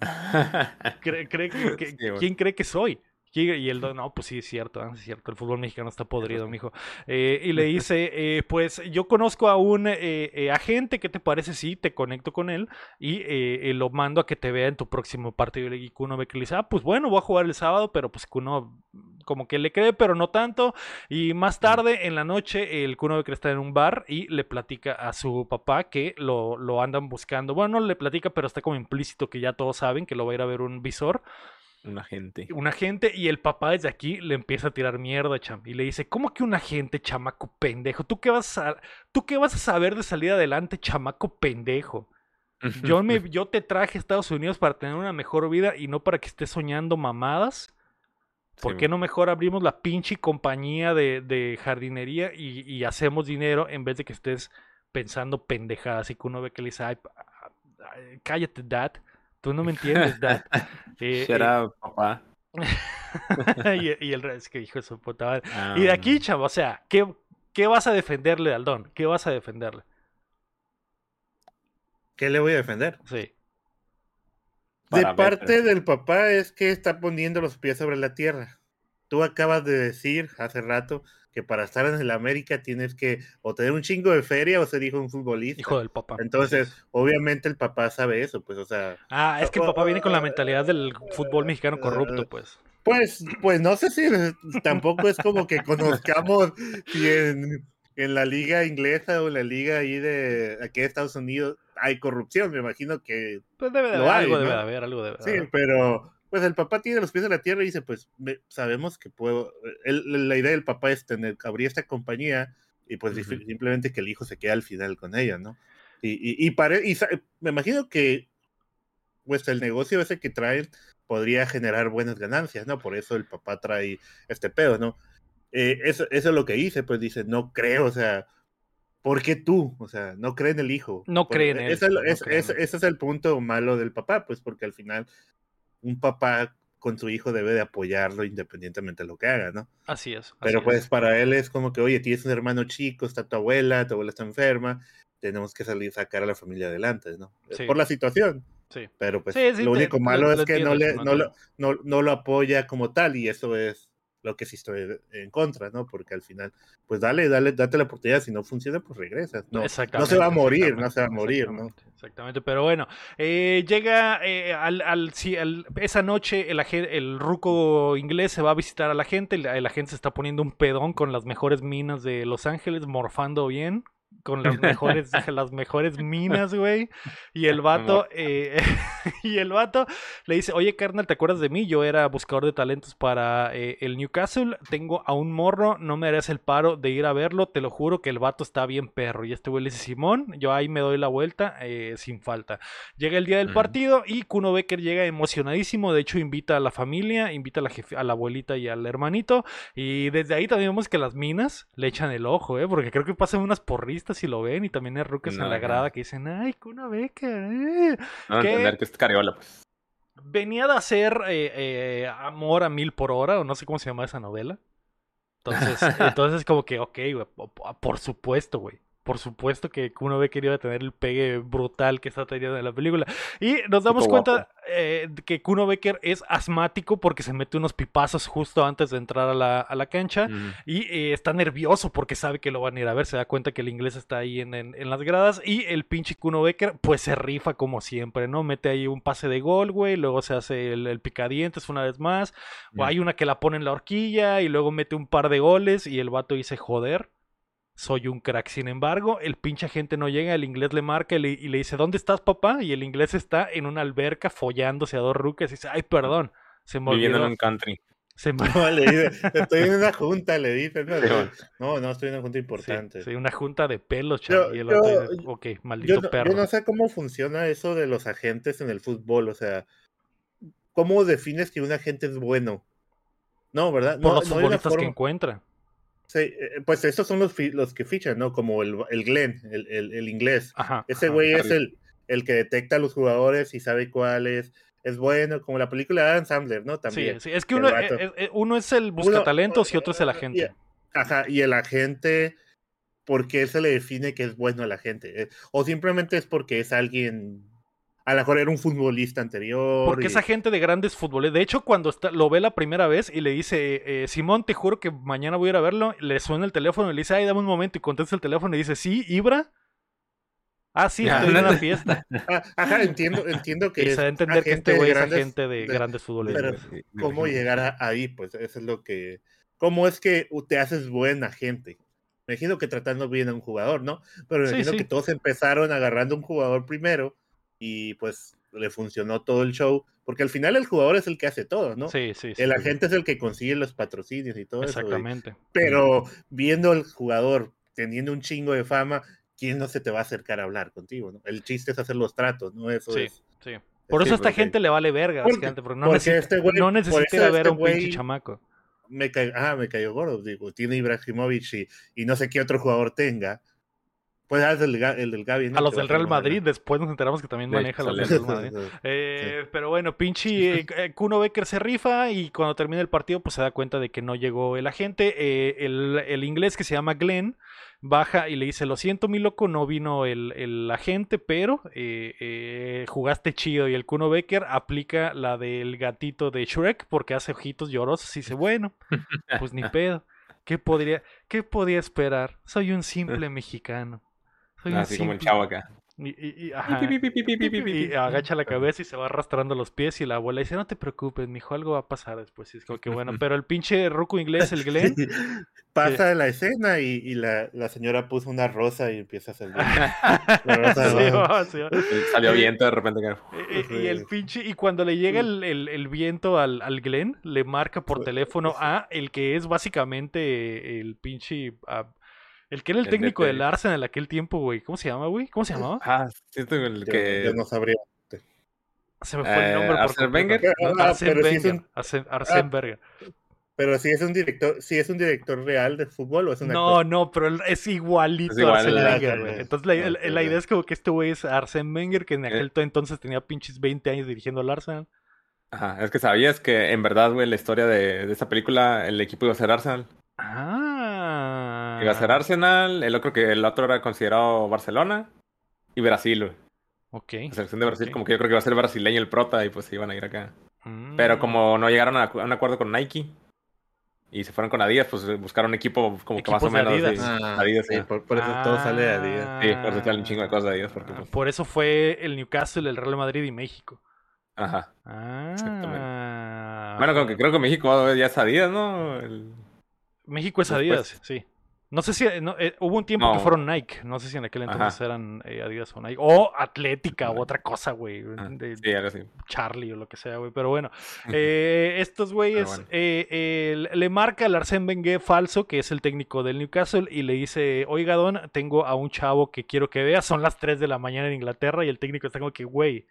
¿Cree, cree que, ¿Quién cree que soy? Y el no, pues sí, es cierto, es cierto, el fútbol mexicano está podrido, mijo. Eh, y le dice, eh, pues yo conozco a un eh, agente, ¿qué te parece si te conecto con él y lo mando a que te vea en tu próximo partido? Y Kuno ve que le dice, ah, pues bueno, voy a jugar el sábado, pero pues Kuno como que le cree, pero no tanto. Y más tarde, en la noche, el Kuno ve que está en un bar y le platica a su papá que lo, lo andan buscando. Bueno, no le platica, pero está como implícito que ya todos saben que lo va a ir a ver un visor. Un agente. Un agente y el papá desde aquí le empieza a tirar mierda, cham. Y le dice, ¿cómo que un agente, chamaco pendejo? ¿Tú qué vas a, ¿tú qué vas a saber de salir adelante, chamaco pendejo? Yo, me, yo te traje a Estados Unidos para tener una mejor vida y no para que estés soñando mamadas. ¿Por qué no mejor abrimos la pinche compañía de, jardinería y, hacemos dinero en vez de que estés pensando pendejadas? Y que uno ve que le dice, cállate, dad. Tú no me entiendes, Dad. Eh, Será eh, papá. y, el es que dijo su puta y de aquí, chavo, o sea, ¿qué, ¿qué vas a defenderle, Aldón? ¿Qué vas a defenderle? ¿Qué le voy a defender? Sí. de parte del papá es que está poniendo los pies sobre la tierra. tú acabas de decir hace rato que para estar en el América tienes que o tener un chingo de feria o ser hijo de un futbolista. Hijo del papá. Entonces, obviamente el papá sabe eso, pues, o sea. Ah, es que el papá viene con la mentalidad del fútbol mexicano corrupto, pues. Pues, pues no sé si tampoco es como que conozcamos si en, en la liga inglesa o en la liga ahí de aquí de Estados Unidos hay corrupción, me imagino que Pues debe de haber, hay, algo ¿no? debe de haber, algo debe de sí, haber. pero pues el papá tiene los pies en la tierra y dice, pues me- sabemos que puedo, el- la idea del papá es tener, abrir esta compañía y pues simplemente que el hijo se quede al final con ella, ¿no? Y, y, y, me imagino que pues el negocio ese que traen podría generar buenas ganancias, ¿no? Por eso el papá trae este pedo, ¿no? Eh, eso, eso es lo que dice, pues dice, no creo, o sea, ¿por qué tú? O sea, no cree en el hijo. No Por- cree en él, ese es lo- no es- cree en es- él. ese es el punto malo del papá, pues porque al final un papá con su hijo debe de apoyarlo independientemente de lo que haga, ¿no? Así es. Pero pues es. para él es como que, oye, tienes un hermano chico, está tu abuela, tu abuela está enferma, tenemos que salir sacar a la familia adelante, ¿no? Sí. Por la situación, Sí. pero pues Sí, sí, lo único lo- malo lo es que no, le, no, lo, no, no lo apoya como tal y eso es lo que sí estoy en contra, ¿no? Porque al final, pues dale, dale, date la oportunidad, si no funciona, pues regresas, ¿no? No se va a morir, no se va a morir, ¿no? Exactamente, pero bueno, eh, llega eh, al, al- sí, al- esa noche el, el ruco inglés se va a visitar a la gente, el, el agente se está poniendo un pedón con las mejores minas de Los Ángeles, morfando bien, con las mejores, las mejores minas, güey, y el vato, eh, y el vato le dice, oye carnal, ¿te acuerdas de mí? Yo era buscador de talentos para eh, el Newcastle, tengo a un morro, no me harías el paro de ir a verlo, te lo juro que el vato está bien perro. Y este güey le dice, Simón, yo ahí me doy la vuelta eh, sin falta. Llega el día del partido y Kuno Becker llega emocionadísimo, de hecho invita a la familia, invita a la, a la abuelita y al hermanito. Y desde ahí también vemos que las minas le echan el ojo, ¿eh? porque creo que pasan unas porristas y lo ven y también hay rucas en No, la no. grada que dicen, ay, Kuno Becker, eh". No ¿Qué? entender que es cariola, pues. venía de hacer eh, eh, Amor a mil por hora, o no sé cómo se llama esa novela. Entonces, entonces como que, ok, güey, po- po- por supuesto, güey. Por supuesto que Kuno Becker iba a tener el pegue brutal que está teniendo en la película. Y nos damos cuenta eh, que Kuno Becker es asmático porque se mete unos pipazos justo antes de entrar a la, a la cancha. Y eh, está nervioso porque sabe que lo van a ir a ver. Se da cuenta que el inglés está ahí en, en- en las gradas. Y el pinche Kuno Becker, pues se rifa como siempre, ¿no? Mete ahí un pase de gol, güey. Luego se hace el, el picadientes una vez más. O hay una que la pone en la horquilla. Y luego mete un par de goles. Y el vato dice, joder. Soy un crack. Sin embargo, el pinche agente no llega. El inglés le marca y le, y le dice, ¿dónde estás, papá? Y el inglés está en una alberca follándose a dos rucas. Y dice, ay, perdón. Se me Viviendo en un country. Se me No, le dice, estoy en una junta, le dice, no, no, no, estoy en una junta importante. sí, una junta de pelos, chaval. Y el otro yo- dice, ok, maldito Yo no, perro. yo no sé cómo funciona eso de los agentes en el fútbol, o sea, ¿cómo defines que un agente es bueno? No, ¿verdad? Por no, los no hay una futbolistas que encuentra. Sí, eh, pues estos son los, los que fichan, ¿no? Como el, el Glenn, el, el- el inglés. Ajá. Ese güey es el, el que detecta a los jugadores y sabe cuál es, es bueno, como la película de Adam Sandler, ¿no? Sí, También. sí, es que uno, vato. eh, eh, uno es el Uno- buscatalentos y otro es el y- agente. Ajá, y el agente, ¿por qué se le define que es bueno el agente? Eh, O simplemente es porque es alguien, a lo mejor era un futbolista anterior. Porque y- es agente de grandes futbolistas. De hecho, cuando está, lo ve la primera vez y le dice, eh, Simón, te juro que mañana voy a ir a verlo, le suena el teléfono y le dice, ay, dame un momento y contesta el teléfono y dice, sí, Ibra. Ah, sí, Ya, estoy en una fiesta. Ah, Ajá, entiendo, entiendo que Y es se entender que este güey de es grandes- agente de, de- grandes futbolistas. pero- ¿Cómo llegar a- ahí? Pues eso es lo que... ¿Cómo es que te haces buen agente? Me imagino que tratando bien a un jugador, ¿no? Pero me Sí, imagino sí. que todos empezaron agarrando un jugador primero y pues le funcionó todo el show, porque al final el jugador es el que hace todo, ¿no? Sí, sí, sí. El agente es el que consigue los patrocinios y todo eso. Exactamente. Pero viendo al jugador teniendo un chingo de fama, ¿quién no se te va a acercar a hablar contigo? ¿no? El chiste es hacer los tratos, ¿no? Eso Sí, es. sí. Por eso a esta gente le vale verga, Porque- básicamente, porque no porque necesita, este güey- no necesita ver este a un pinche chamaco. Me ah, me cayó gordo, digo, tiene Ibrahimovic y, y no sé qué otro jugador tenga. Pues ah, es el, del Gaby. ¿no? A los del Real. Madrid, después nos enteramos que también hecho, maneja a los del Real Madrid. Sí. Eh, Pero bueno, pinche eh, eh, Kuno Becker se rifa y cuando termina el partido pues se da cuenta de que no llegó el agente. Eh, el, el inglés que se llama Glenn baja y le dice, lo siento mi loco, no vino el, el agente, pero jugaste chido. Y el Kuno Becker aplica la del gatito de Shrek porque hace ojitos llorosos y dice, bueno, pues ni pedo. ¿Qué podría, qué podía esperar? Soy un simple mexicano. Soy un Así como el chavo acá. y, ajá. Agacha la cabeza y se va arrastrando los pies y la abuela dice, no te preocupes, mijo, algo va a pasar después. Y es como que bueno, pero el pinche ruco inglés, el Glenn, Sí. Pasa la escena y, y la, la señora puso una rosa y empieza a salir. La rosa Sí, va. va, sí, va. Salió viento de repente. y el pinche, y cuando le llega el, el- el viento al, al Glenn, le marca por teléfono a el que es básicamente el pinche, ah, el que era el El técnico del Arsenal en aquel tiempo, güey. ¿Cómo se llama, güey? ¿Cómo se llamaba? Ah, siento el Yo, que. yo no sabría. Se me fue el Eh, nombre por Arsene. Wenger, ¿no? Ah, Arsene pero sí es Wenger. un- Arsene- Arsene Ah, Wenger. Pero si es un director, si es un director real de fútbol o es un No, actor. no, pero es igualito Es a igual, Arsene ah, Wenger, güey. Entonces la, la- Ok, la idea es como que este güey es Arsene Wenger, que en Eh. aquel to- entonces tenía pinches 20 años dirigiendo al Arsenal. Ajá, es que sabías que en verdad, güey, la historia de, de esta película, el equipo iba a ser Arsenal. Ah. Iba a ser Arsenal, el otro que el otro era considerado Barcelona y Brasil, güey. Ok. La selección de Brasil, como que yo creo que iba a ser brasileño el prota y pues se iban a ir acá. Pero Mm. como no llegaron a, a un acuerdo con Nike y se fueron con Adidas, pues buscaron un equipo como que más o menos. Adidas. sí, Ah, Adidas, sí, sí. por, por eso todo sale de Adidas. Sí, por eso Ah. salen un chingo de cosas de Adidas. Porque, pues, Por eso fue el Newcastle, el Real Madrid y México. ajá. Ah. Bueno, como que creo que México ya es Adidas, ¿no? El- México es Después. Adidas, sí. No sé si no, eh, hubo un tiempo que fueron Nike. No sé si en aquel Ajá. entonces eran eh, Adidas o Nike. O Atlética o otra cosa, güey. ah, de- sí, algo así. Charlie o lo que sea, güey. Pero bueno, eh, estos güeyes bueno. eh, eh, le marca al Arsène Wenger falso, que es el técnico del Newcastle, y le dice, oiga, Don, tengo a un chavo que quiero que vea. Son las 3 de la mañana en Inglaterra y el técnico está como que, güey,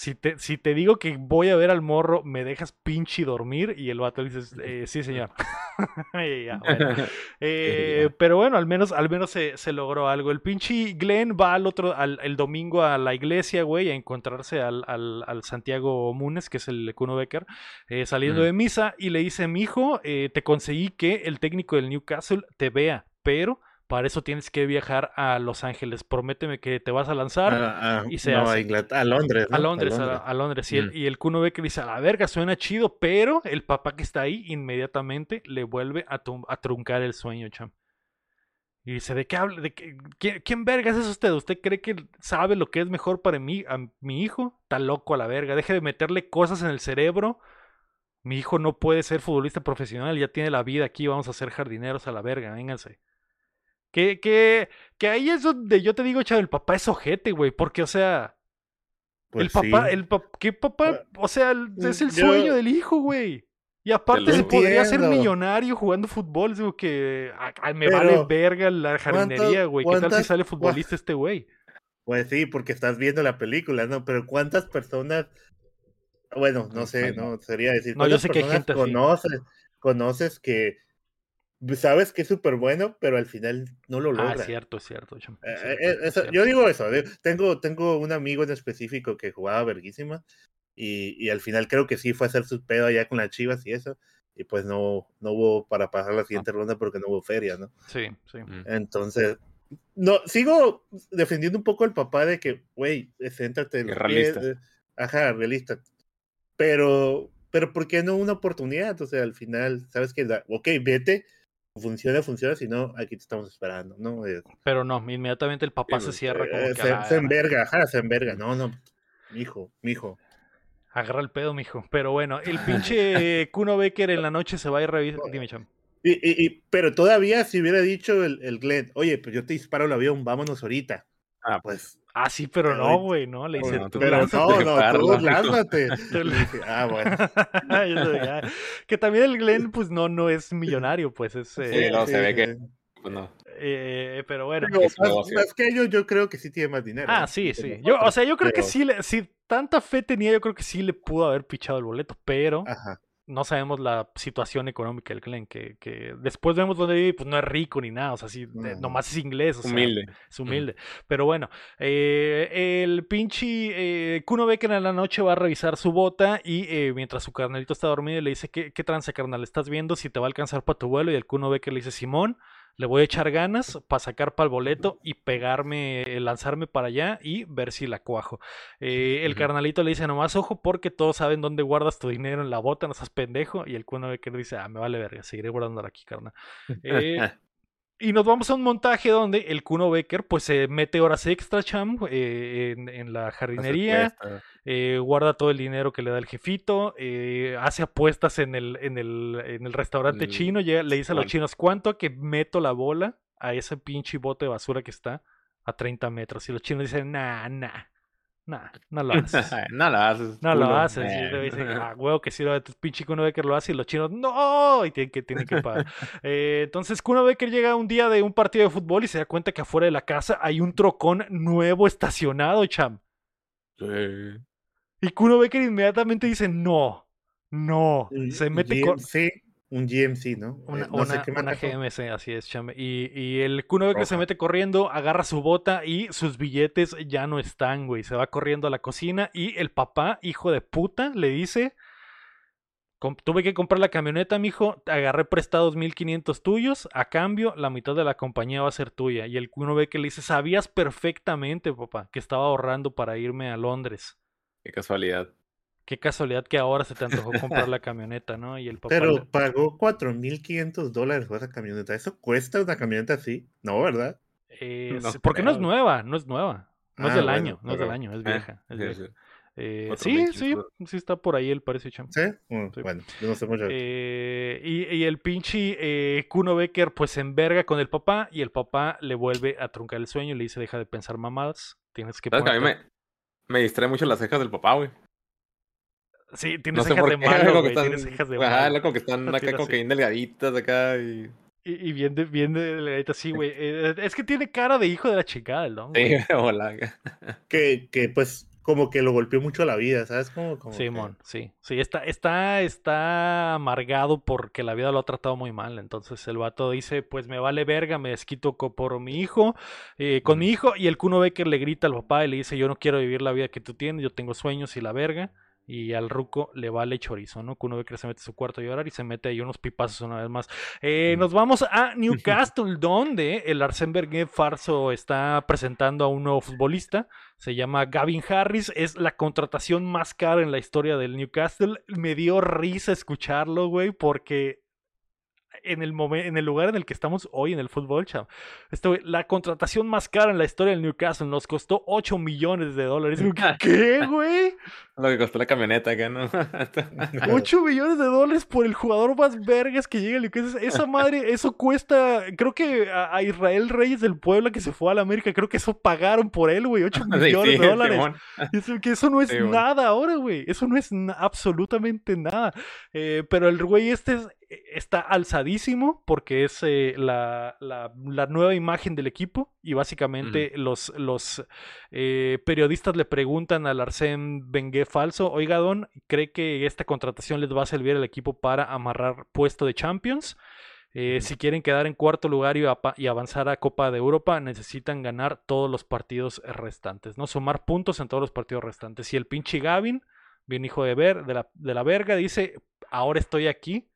si te, si te digo que voy a ver al morro, ¿me dejas pinche dormir? Y el vato le dice, "Eh, sí, señor. Y ya, bueno. Eh, pero bueno, al menos, al menos se, se logró algo. El pinche Glenn va al otro, al, el domingo a la iglesia, güey, a encontrarse al, al, al Santiago Munes, que es el Kuno Becker, eh, saliendo Mm. de misa, y le dice, mi hijo, te conseguí que el técnico del Newcastle te vea, pero para eso tienes que viajar a Los Ángeles. Prométeme que te vas a lanzar. Ah, ah, y se no, hace. a, Inglat- a Londres. A Londres, a, a Londres. Y, el, Mm. y el Kuno Becker dice, a la verga, suena chido, pero el papá que está ahí inmediatamente le vuelve a, truncar el sueño, cham. Y dice, ¿de qué habla? ¿De qué- ¿quién, quién vergas es usted? ¿Usted cree que sabe lo que es mejor para mí, a mi hijo? Está loco a la verga. Deje de meterle cosas en el cerebro. Mi hijo no puede ser futbolista profesional, ya tiene la vida aquí, vamos a ser jardineros a la verga, vénganse. Que, que, que ahí es donde yo te digo, chaval, el papá es ojete, güey, porque, o sea, Pues el papá, sí. el papá, ¿qué papá? O sea, el- es el yo- sueño del hijo, güey. Y aparte se podría ser millonario jugando fútbol. Digo que ah, me vale verga la jardinería, güey. ¿Qué tal si sale futbolista este güey? Pues sí, porque estás viendo la película, ¿no? Pero ¿cuántas personas? Bueno, no sé, no sería decir. No, yo ¿cuántas sé que gente así. conoces, conoces que sabes que es súper bueno, pero al final no lo Ah, logra. es cierto, es cierto. cham, Eh, es eh, cierto, es eso- cierto. yo digo eso, tengo, tengo un amigo en específico que jugaba verguísima y, y al final creo que sí fue a hacer su pedo allá con las chivas y eso, y pues no, no hubo para pasar la siguiente ronda porque no hubo feria, ¿no? Sí, sí. Mm. Entonces, no, sigo defendiendo un poco al papá de que, güey, eh, céntrate en realista. pies, eh, Ajá, realista. Pero, pero ¿por qué no una oportunidad? O sea, al final, sabes que, la, ok, vete, funciona, funciona, si no, aquí te estamos esperando, ¿no? Pero no, inmediatamente el papá Sí, se cierra como eh, que se, enverga, ajá, se enverga. No, no, mijo, mijo. agarra el pedo, mijo. Pero bueno, el pinche Kuno Becker en la noche se va a ir revisar. Dime, cham. Y, y, y- pero todavía si hubiera dicho el, el Glenn, oye, pues yo te disparo el avión, vámonos ahorita. Ah, Pues, Ah, sí, pero Pero- no, güey, ¿no? Le dice, no, tú pero lánzate. no, no, tú lánzate. Ah, bueno. Ya. que también el Glenn, pues no, no es millonario, pues es. Sí, eh, no, se ve que- sí. pues no. eh, pero bueno. Es más, más que ellos, yo creo que sí tiene más dinero. Ah, sí, sí. Yo, o sea, yo creo que pero- sí, le, si tanta fe tenía, yo creo que sí le pudo haber pichado el boleto, pero Ajá. No sabemos la situación económica del Glenn, que, que después vemos dónde vive, pues no es rico ni nada, o sea, sí, nomás es inglés, o sea, Humilde. es humilde. Pero bueno, eh, el pinche eh, Kuno Becker en la noche va a revisar su bota y eh, mientras su carnalito está dormido le dice, ¿qué, qué trance carnal? ¿Estás viendo si te va a alcanzar para tu vuelo? Y el Kuno Becker le dice, Simón, le voy a echar ganas para sacar para el boleto y pegarme, eh, lanzarme para allá y ver si la cuajo. Eh, el carnalito le dice, nomás ojo porque todos saben dónde guardas tu dinero en la bota, no seas pendejo. Y el Kuno Becker dice, ah, me vale verga, seguiré guardándolo aquí, carnal. Eh, y nos vamos a un montaje donde el Kuno Becker pues se mete horas extra, cham, eh, en, en la jardinería, eh, guarda todo el dinero que le da el jefito, eh, hace apuestas en el, en el, en el restaurante El- chino, llega- le dice a los chinos, ¿cuánto que meto la bola a ese pinche bote de basura que está a 30 metros? Y los chinos dicen, nah, nah, nah, no lo haces. no lo haces. No lo haces. Y le dicen, ah, huevo, que si lo de tu pinche Kuno Becker lo hace y los chinos, no, y tienen que, tienen que pagar. Eh, entonces Kuno Becker llega un día de un partido de fútbol y se da cuenta que afuera de la casa hay un trocón nuevo estacionado, cham. Sí. Y Kuno Becker inmediatamente dice, no, no. Se mete con GMC, un GMC, ¿no? una, Eh, no una-. GMC, así es, cham. Y, y el Kuno Becker se mete corriendo, agarra su bota y sus billetes ya no están, güey. Se va corriendo a la cocina y el papá, hijo de puta, le dice... "Com- Tuve que comprar la camioneta, mijo. te Agarré prestados 1500 tuyos. A cambio, la mitad de la compañía va a ser tuya. Y el Kuno Becker le dice: Sabías perfectamente, papá, que estaba ahorrando para irme a Londres. Qué casualidad. Qué casualidad que ahora se te antojó comprar la camioneta, ¿no? Y el papá. le- Pero pagó 4.500 dólares por esa camioneta. ¿Eso cuesta una camioneta así? No, ¿verdad? Eh, No porque no es nueva, no es nueva. No es Ah, del bueno, año, no es del año, es eh, vieja. es sí, vieja. sí. Eh, sí, sí, está por ahí el precio, cham. ¿Sí? Mm, Sí. Bueno, yo no sé mucho. Eh, y, y el pinche eh, Kuno Becker pues se enverga con el papá y el papá le vuelve a truncar el sueño y le dice deja de pensar mamadas, tienes que ¿Sabes que a mí ponerte- me, me distrae mucho las cejas del papá, güey? Sí, tienes No sé cejas de malo, que güey, tienes cejas de ajá, malo. loco, que están No acá como así. que bien delgaditas acá y... Y, y bien de, bien de delgadita, sí, güey. Eh, es que tiene cara de hijo de la chingada el don. Sí, hola. Que, que pues como que lo golpeó mucho la vida, ¿sabes? Como, como que- Simón, sí, sí, está, está, está amargado porque la vida lo ha tratado muy mal. Entonces el vato dice, pues me vale verga, me desquito por mi hijo, eh, con mi hijo, y el Kuno Becker le grita al papá y le dice, yo no quiero vivir la vida que tú tienes, yo tengo sueños y la verga. Y al ruco le vale chorizo, ¿no? Kuno Becker se mete a su cuarto a llorar y se mete ahí unos pipazos una vez más. Eh, nos vamos a Newcastle, donde el Arsène Wenger Farso está presentando a un nuevo futbolista. Se llama Gavin Harris. Es la contratación más cara en la historia del Newcastle. Me dio risa escucharlo, güey, porque en el, momen- en el lugar en el que estamos hoy en el fútbol, chav, este, la contratación más cara en la historia del Newcastle nos costó 8 millones de dólares. ¿Qué, güey? Lo que costó la camioneta acá, ¿no? 8 millones de dólares por el jugador más vergas que llega al Newcastle. Esa madre, eso cuesta. Creo que a, Israel Reyes del Puebla que se fue a la América, creo que eso pagaron por él, güey. 8 Sí, millones sí, de dólares. Simón. Y eso, que eso no es Sí, bueno. nada ahora, güey. Eso no es absolutamente nada. Eh, pero el güey este es- está alzadísimo porque es eh, la, la- la nueva imagen del equipo. Y básicamente los, los eh, periodistas le preguntan al Arsène Wenger falso, oiga Don, ¿cree que esta contratación les va a servir al equipo para amarrar puesto de Champions? Eh. Si quieren quedar en cuarto lugar y, y avanzar a Copa de Europa, necesitan ganar todos los partidos restantes, ¿no? Sumar puntos en todos los partidos restantes. Y el pinche Gavin, bien hijo de ver, de la, de la verga, dice, ahora estoy aquí,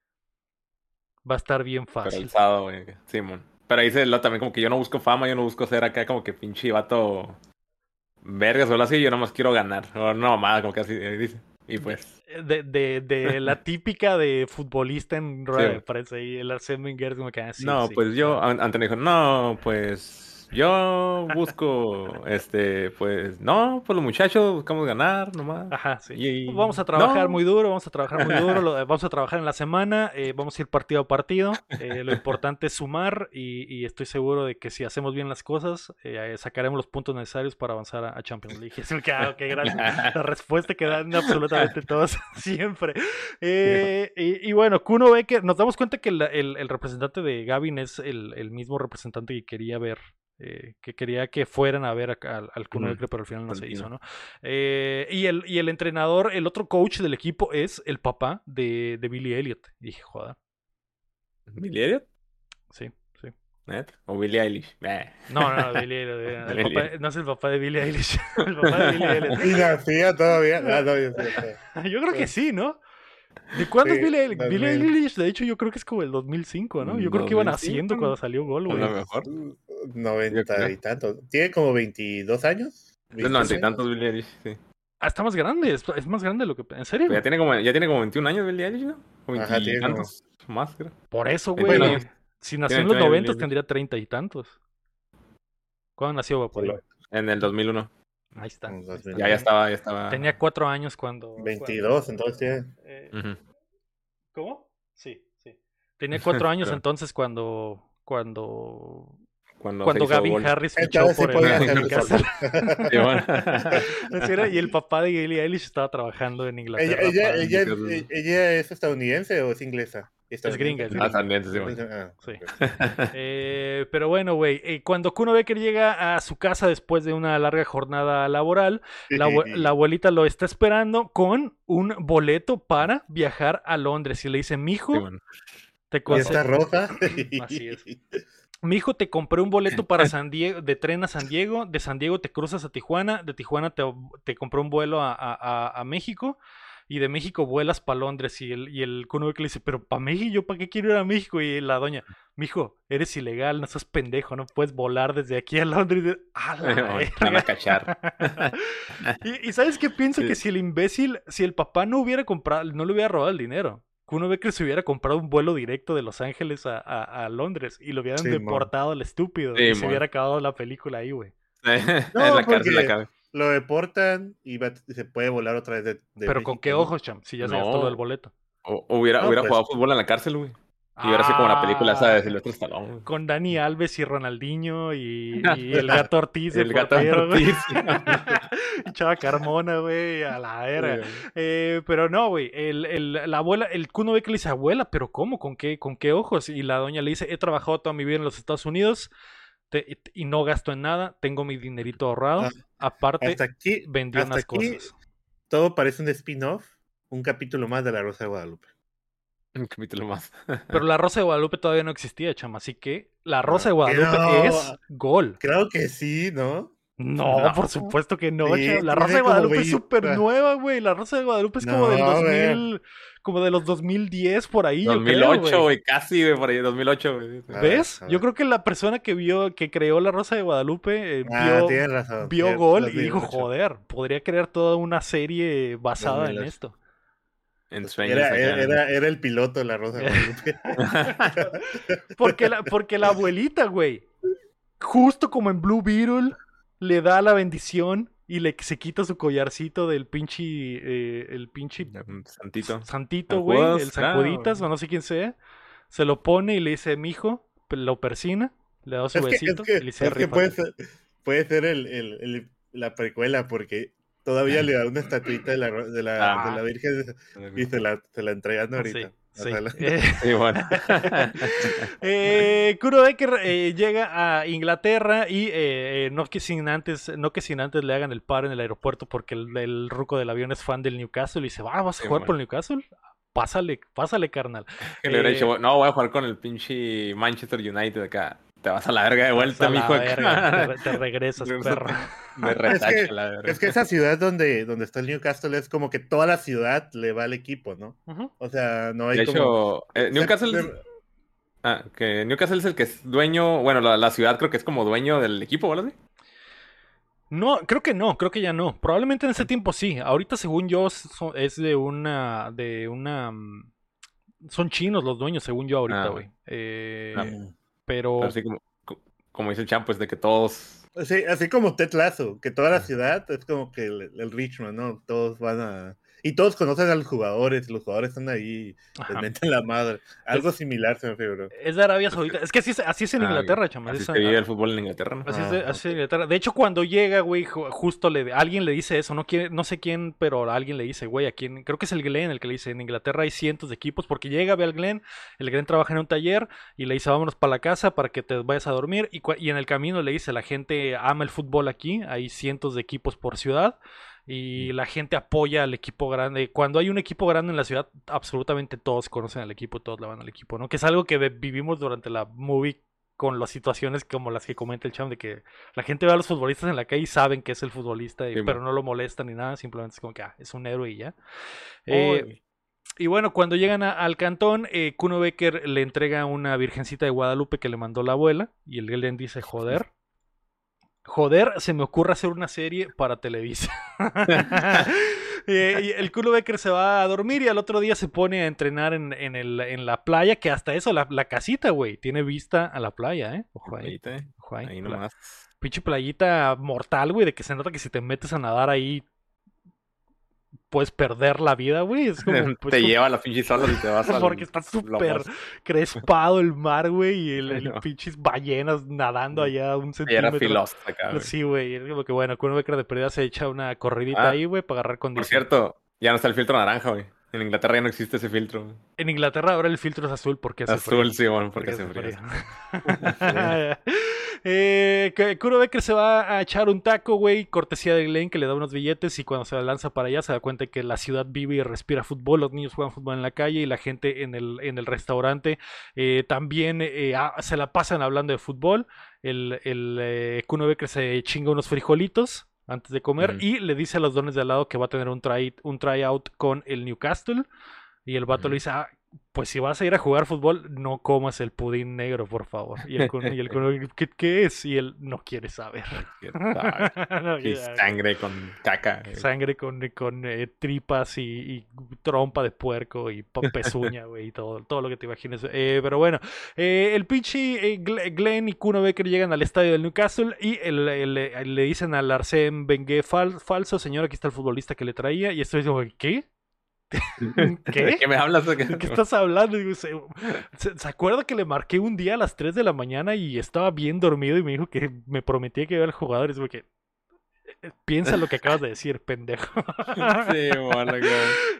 va a estar bien fácil. güey. Pero ahí dice lo también como que yo no busco fama, yo no busco ser acá como que pinche vato vergas o así, yo nomás quiero ganar. O no, mamada, como que así dice. Y pues, De, de, de la típica de futbolista en rueda de güey. prensa y el Arsène Wenger como que ah, sí, no, sí, pues yo, Antonio dijo, no, pues yo busco, este, pues, no, pues los muchachos buscamos ganar nomás. Ajá, sí. Y- Vamos a trabajar no. muy duro, vamos a trabajar muy duro, lo- vamos a trabajar en la semana, eh, vamos a ir partido a partido. eh, lo importante es sumar y, y estoy seguro de que si hacemos bien las cosas, eh, sacaremos los puntos necesarios para avanzar a, a Champions League. Es que, ah, ok, gracias. La respuesta que dan absolutamente todos siempre. Eh, y, y bueno, Kuno Becker, nos damos cuenta que la- el, el representante de Gavin es el, el mismo representante que quería ver eh, que quería que fueran a ver acá al, al. Becker, pero al final no se hizo, ¿no? Eh, y, el, y el entrenador, el otro coach del equipo es el papá de, de Billy Elliot. Y dije, joder, ¿Billy Elliot? sí, sí. ¿Net? ¿O Billie Eilish? Eh. No, no, Billy Elliot, eh, el Billy papá- no es el papá de Billy Eilish, el papá de Billy Elliot. Y nacía todavía. Ah, no, sé, sé. Yo creo que sí, ¿no? ¿De cuándo Sí, es Billy Eilish? Billy 2000. Eilish, de hecho, yo creo que es como el 2005, ¿no? Yo creo que iban 2005, haciendo cuando salió Gol, A güey. lo mejor. Noventa creo. y tantos. Tiene como 22 años. Es noventa y 26 tantos Billie Eilish, sí. Ah, está más grande, es, es más grande de lo que... ¿En serio? Pero ya tiene como, ya tiene como 21 años Billie Eilish, ¿no? O Ajá, tiene como- tantos más, creo. Por eso, güey. Bueno, si nació en los 29 90 Billie tendría treinta y tantos. ¿Cuándo nació Vaporino? En el 2001. Ahí está. Como ahí está. 2000. Ya, ya estaba, ya estaba. Tenía cuatro años cuando... 22, cuando- entonces tiene. eh. ¿Cómo? Sí, sí. Tenía cuatro años entonces cuando... Cuando... Cuando, Cuando Gavin gol. Harris fichó sí por podía el Newcastle. Sí, bueno. Y el papá de Billie Eilish estaba trabajando en Inglaterra. ella, ella- ella es estadounidense o es inglesa? Gringa, es Ah, también, sí. Ah, Sí. Eh, pero bueno, güey, eh, cuando Kuno Becker llega a su casa después de una larga jornada laboral, la, abue- la abuelita lo está esperando con un boleto para viajar a Londres y le dice, mijo, Sí, bueno. te Y está roja. Así es. Mijo, te compré un boleto para San Diego, de tren a San Diego, de San Diego te cruzas a Tijuana, de Tijuana te, te compré un vuelo a, a- a- a México y de México vuelas para Londres y el, y el Kuno Becker le dice, pero para México, ¿yo para qué quiero ir a México? Y la doña, mijo, eres ilegal, no seas pendejo, no puedes volar desde aquí a Londres. Y de- "A la Te van a verga". cachar. y, y ¿sabes qué pienso? Sí. Que si el imbécil, si el papá no hubiera comprado, no le hubiera robado el dinero. Kuno Becker se hubiera comprado un vuelo directo de Los Ángeles a, a- a Londres y lo hubieran Sí, deportado al estúpido Sí, y se hubiera acabado la película ahí, güey. en la cárcel. Lo deportan y, va- y se puede volar otra vez de, de Pero con qué ¿no? ojos, cham, si ya se gastó No. lo del boleto. O- hubiera No, hubiera pues. jugado fútbol en la cárcel, güey. Y hubiera sido como la película esa de Silvestre Stallone. Ah, Con Dani Alves y Ronaldinho y, y el gato Ortiz de El gato portero, güey. Ortiz. Y Chava Carmona, güey, a la era. Eh, pero no, güey, el, el- la abuela, el Kuno Becker le dice, abuela, pero ¿cómo? ¿Con qué, ¿Con qué ojos? Y la doña le dice, he trabajado toda mi vida en los Estados Unidos te- y, y no gasto en nada, tengo mi dinerito ahorrado, Ah, aparte Hasta aquí, vendí hasta unas aquí cosas. todo parece un spin-off, un capítulo más de La Rosa de Guadalupe. Un capítulo más. Pero la Rosa de Guadalupe todavía no existía, chama, así que la Rosa de Ah, que Guadalupe no. es gol. Creo que sí, ¿no? No, No. por supuesto que no, Sí. La Rosa de Guadalupe es 20. súper nueva, güey. La Rosa de Guadalupe es como del No, güey. 2000, como de los 2010 por ahí. yo creo, 2008, güey. casi, güey, por ahí, 2008, güey. ¿Ves? ver, a Yo ver. creo que la persona que vio, que creó la Rosa de Guadalupe, eh, Ah, vio, razón. vio gol y dijo, 2008. joder, podría crear toda una serie basada en 2008. esto. En sueños. Era, acá. era, era- era el piloto de La Rosa de Guadalupe. Porque la, porque la abuelita, güey, justo como en Blue Beetle, le da la bendición y le se quita su collarcito del pinche, eh, el pinche Santito. santito, San güey, el claro. Sanjuditas o no sé quién sea, se lo pone y le dice, mijo, lo persina, le da su Es que, es besito que, y le dice, es que puede ser, puede ser el, el- el- la precuela porque todavía le da una estatuita de la, de la, Ah. de la Virgen y se la, se la entregan ahorita. Sí, sí. Eh, Sí, bueno. eh, Kuro Becker eh, llega a Inglaterra y eh, no que sin antes no que sin antes le hagan el paro en el aeropuerto porque el, el ruco del avión es fan del Newcastle y dice, va, ¿vas a Sí, jugar bueno. por el Newcastle? Pásale, pásale, carnal. Que le hubiera dicho, no, voy a jugar con el pinche Manchester United acá. Te vas a la verga de vuelta, mijo. verga, te, te regresas, perro. Me retacha la verga. es que esa ciudad donde, donde está el Newcastle es como que toda la ciudad le va al equipo, ¿no? O sea, no hay De como... hecho, eh, Newcastle, Se- es- ah, que Newcastle es el que es dueño, bueno, la, la ciudad creo que es como dueño del equipo, ¿verdad? No, creo que no, creo que ya no. Probablemente en ese tiempo sí. Ahorita, según yo, es de una, de una, mm, son chinos los dueños, según yo ahorita, Ah, güey. Eh, Ah. Pero, así como, co- como dice el champ, pues de que todos... Sí, así como Ted Lasso, que toda la ciudad es como que el, el Richmond, ¿no? Todos van a... y todos conocen a los jugadores, los jugadores están ahí, les meten la madre. Algo similar se me figuró. Es de Arabia Saudita. Es que así, es, así es en ah, Inglaterra, chama. Así se vive el fútbol en Inglaterra, ¿no? Así, es, ah, así en Inglaterra. De hecho, cuando llega, güey, justo le, alguien le dice eso, no, quiere, no sé quién, pero alguien le dice, güey, a quién, creo que es el Glenn el que le dice, en Inglaterra hay cientos de equipos, porque llega, ve al Glenn, el Glenn trabaja en un taller y le dice, vámonos para la casa para que te vayas a dormir, y, y en el camino le dice, la gente ama el fútbol aquí, hay cientos de equipos por ciudad y la gente apoya al equipo grande. Cuando hay un equipo grande en la ciudad, absolutamente todos conocen al equipo, todos le van al equipo, ¿no? Que es algo que vivimos durante la movie con las situaciones como las que comenta el cham de que la gente ve a los futbolistas en la calle y saben que es el futbolista, pero no lo molestan ni nada, simplemente es como que ah, es un héroe y ya. Eh, y bueno, cuando llegan al cantón, eh, Kuno Becker le entrega una virgencita de Guadalupe que le mandó la abuela y el Gelen dice, joder, Joder, se me ocurre hacer una serie para Televisa. Eh, y el culo Becker se va a dormir y al otro día se pone a entrenar en, el, en la playa, que hasta eso, la, casita, güey, tiene vista a la playa, ¿eh? Ojo ahí. Ojo ahí. ahí nomás. Pinche playita mortal, güey, de que se nota que si te metes a nadar ahí puedes perder la vida, güey. Es como, te pues, lleva a la pinche sola y te vas a. Porque está súper crespado el mar, güey, y el, pinches ballenas nadando allá un centímetro. Y era acá, Sí, güey. Es como que bueno, con un Becker de pérdida se echa una corridita ah, ahí, güey, para agarrar con Por cierto, ya no está el filtro naranja, güey. En Inglaterra ya no existe ese filtro. En Inglaterra ahora el filtro es azul porque hace Azul, sí, bueno, porque, hace frío. eh, Kuro Becker se va a echar un taco, güey, cortesía de Glenn que le da unos billetes y cuando se lanza para allá se da cuenta que la ciudad vive y respira fútbol, los niños juegan fútbol en la calle y la gente en el, en el restaurante eh, también eh, se la pasan hablando de fútbol. El, el eh, Kuno Becker se chinga unos frijolitos antes de comer y le dice a los dones de al lado que va a tener un, try, un tryout con el Newcastle. Y el vato le dice, ah, pues si vas a ir a jugar fútbol, no comas el pudín negro, por favor. Y el, y el ¿qué, es? Y él no quiere saber. sangre con caca. Eh. Sangre con, con eh, tripas y, trompa de puerco y pezuña, güey, y todo, todo lo que te imagines. Eh, pero bueno, el pinche Glenn y Kuno Becker llegan al estadio del Newcastle y le dicen al Arsène Wenger falso, señor, aquí está el futbolista que le traía. Y estoy diciendo, ¿qué? ¿Qué? ¿Qué me hablas? ¿Qué, ¿Qué estás hablando? ¿se, acuerda que le marqué un día a las 3 de la mañana y estaba bien dormido y me dijo que me prometía que iba al jugador? Es porque eh, piensa lo que acabas de decir, pendejo. sí, bueno,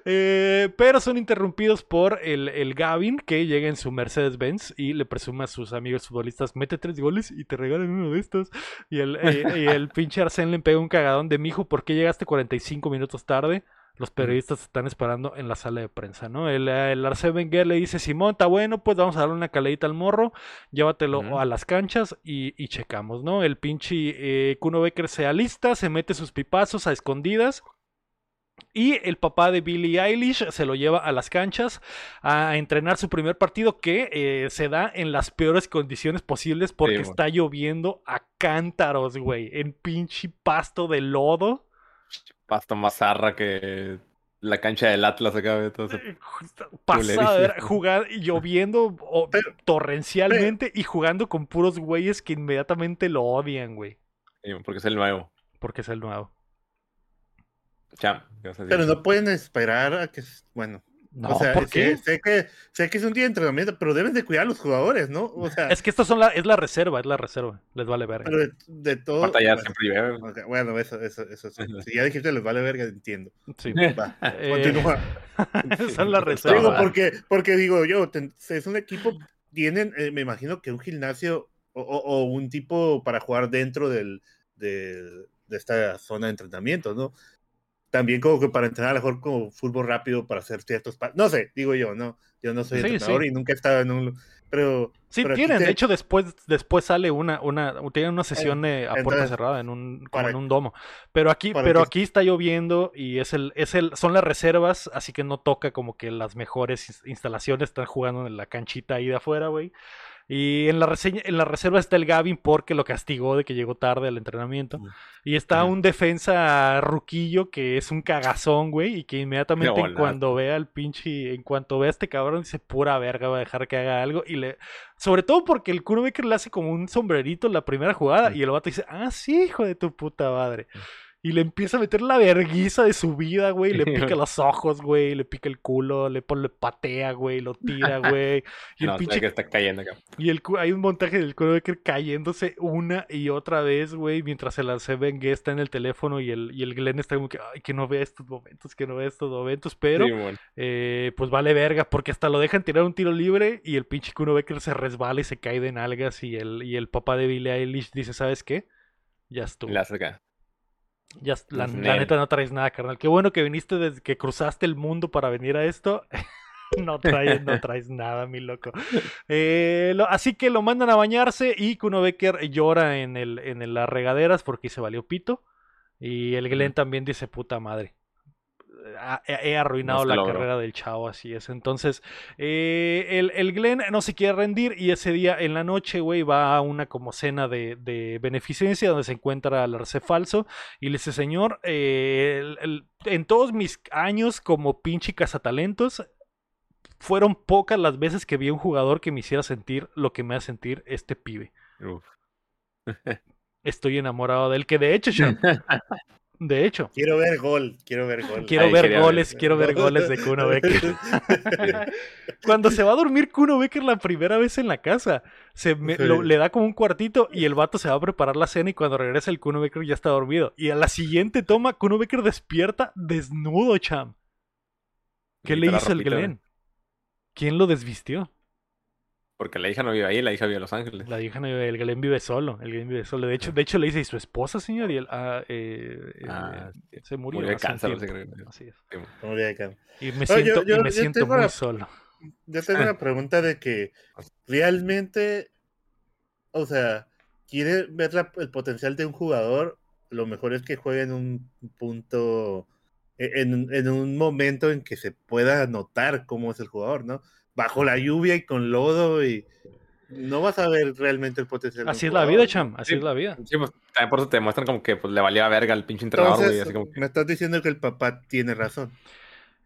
eh, pero son interrumpidos por el, el, Gavin que llega en su Mercedes-Benz y le presume a sus amigos futbolistas: mete tres goles y te regalan uno de estos. Y el, eh, y el pinche Arsène le pega un cagadón de mijo, ¿por qué llegaste 45 minutos tarde? Los periodistas están esperando en la sala de prensa, ¿no? El, el Arce Wenger le dice, Simón, está bueno, pues vamos a darle una caladita al morro, llévatelo a las canchas y, checamos, ¿no? El pinche eh, Kuno Becker se alista, se mete sus pipazos a escondidas. Y el papá de Billie Eilish se lo lleva a las canchas a entrenar su primer partido que eh, se da en las peores condiciones posibles porque está lloviendo a cántaros, güey, en pinche pasto de lodo pasto más zarra que la cancha del Atlas acá. Todo Pasada, jugar lloviendo torrencialmente y jugando con puros güeyes que inmediatamente lo odian, güey. porque es el nuevo. Porque es el nuevo. Ya, Pero no pueden esperar a que, bueno, no, o sea, Sé, que, sé que es un día de entrenamiento, pero deben de cuidar a los jugadores, ¿no? O sea, es que esto son la, es la reserva, es la reserva. Les vale verga. Pero de, todo. Batallar bueno, siempre Bueno, eso, eso, eso. Si ya dijiste les vale verga, entiendo. Sí. Va, eh, continúa. son la reserva. Digo, porque, porque digo yo, es un equipo, tienen, eh, me imagino que un gimnasio o, o, un tipo para jugar dentro del, de, de esta zona de entrenamiento, ¿no? También como que para entrenar a lo mejor como fútbol rápido para hacer ciertos no sé digo yo no yo no soy entrenador y nunca he estado en un pero sí tienen de hecho después después sale una una tienen una sesión a puerta cerrada en un como en un domo. Pero aquí pero aquí está lloviendo y es el es el son las reservas así que no toca como que las mejores instalaciones están jugando en la canchita ahí de afuera güey y en la, reseña, en la reserva está el Gavin porque lo castigó de que llegó tarde al entrenamiento. Y está un defensa ruquillo que es un cagazón, güey, y que inmediatamente en cuando vea al pinche, en cuanto vea a este cabrón, dice pura verga, va a dejar que haga algo. Y le. Sobre todo porque el Becker le hace como un sombrerito en la primera jugada. Y el vato dice, ah, sí, hijo de tu puta madre. Y le empieza a meter la verguiza de su vida, güey. Le pica los ojos, güey. Le pica el culo, le, pone, le patea, güey. Lo tira, güey. Y el No, pinche que está cayendo acá. y el, hay un montaje del Kuno Becker cayéndose una y otra vez, güey, mientras se la se ven está en el teléfono y el, y el Glenn está como que, ay, que no vea estos momentos, que no vea estos momentos, pero Sí, bueno. eh, pues vale verga, porque hasta lo dejan tirar un tiro libre y el pinche Kuno Becker se resbala y se cae de nalgas y el, y el papá de Billie Eilish dice, ¿sabes qué? Ya estuvo. Hace acá. Ya, la, neta no traes nada, carnal. Qué bueno que viniste desde que cruzaste el mundo para venir a esto. no, traes, no traes nada, mi loco. Eh, lo- así que lo mandan a bañarse y Kuno Becker llora en, el, en las regaderas porque se valió pito. Y el Glenn también dice, puta madre. He arruinado la carrera del chavo, así es. Entonces, eh, el, el Glenn no se quiere rendir y ese día en la noche, güey, va a una como cena de, de beneficencia donde se encuentra al arce falso y le dice, señor, eh, el- el- en todos mis años como pinche cazatalentos, fueron pocas las veces que vi a un jugador que me hiciera sentir lo que me hace sentir este pibe. Uf. Estoy enamorado de él, que de hecho, Sean, de hecho, Quiero ver gol, quiero ver gol. quiero Ahí ver goles, quiero ver goles de Kuno Becker. Cuando se va a dormir Kuno Becker la primera vez en la casa, se me- Sí. lo- le da como un cuartito y el vato se va a preparar la cena y cuando regresa el Kuno Becker ya está dormido. Y a la siguiente toma, Kuno Becker despierta desnudo, cham. ¿Qué Y le hizo el Glenn? ¿Quién lo desvistió? Porque la hija no vive ahí, la hija vive en Los Ángeles. La hija no vive, el Glenn vive solo, el Glenn vive solo. De hecho, de hecho le dice, ¿y su esposa, señor? Y él, ah, eh, eh, Ah, se murió. murió de cáncer, no sé tiempo". qué. Así es. Sí, Como de acá. Y me siento, yo- y me siento muy la- solo. Yo tengo una pregunta de que realmente, o sea, quiere ver la- el potencial de un jugador, lo mejor es que juegue en un punto, e- en, en un momento en que se pueda notar cómo es el jugador, ¿no? Bajo la lluvia y con lodo y no vas a ver realmente el potencial. Así es la vida, cham, así Sí. es la vida. Sí, pues también por eso te muestran como que pues, le valía verga al pinche entrenador, güey. Entonces, Así como que. me estás diciendo que el papá tiene razón.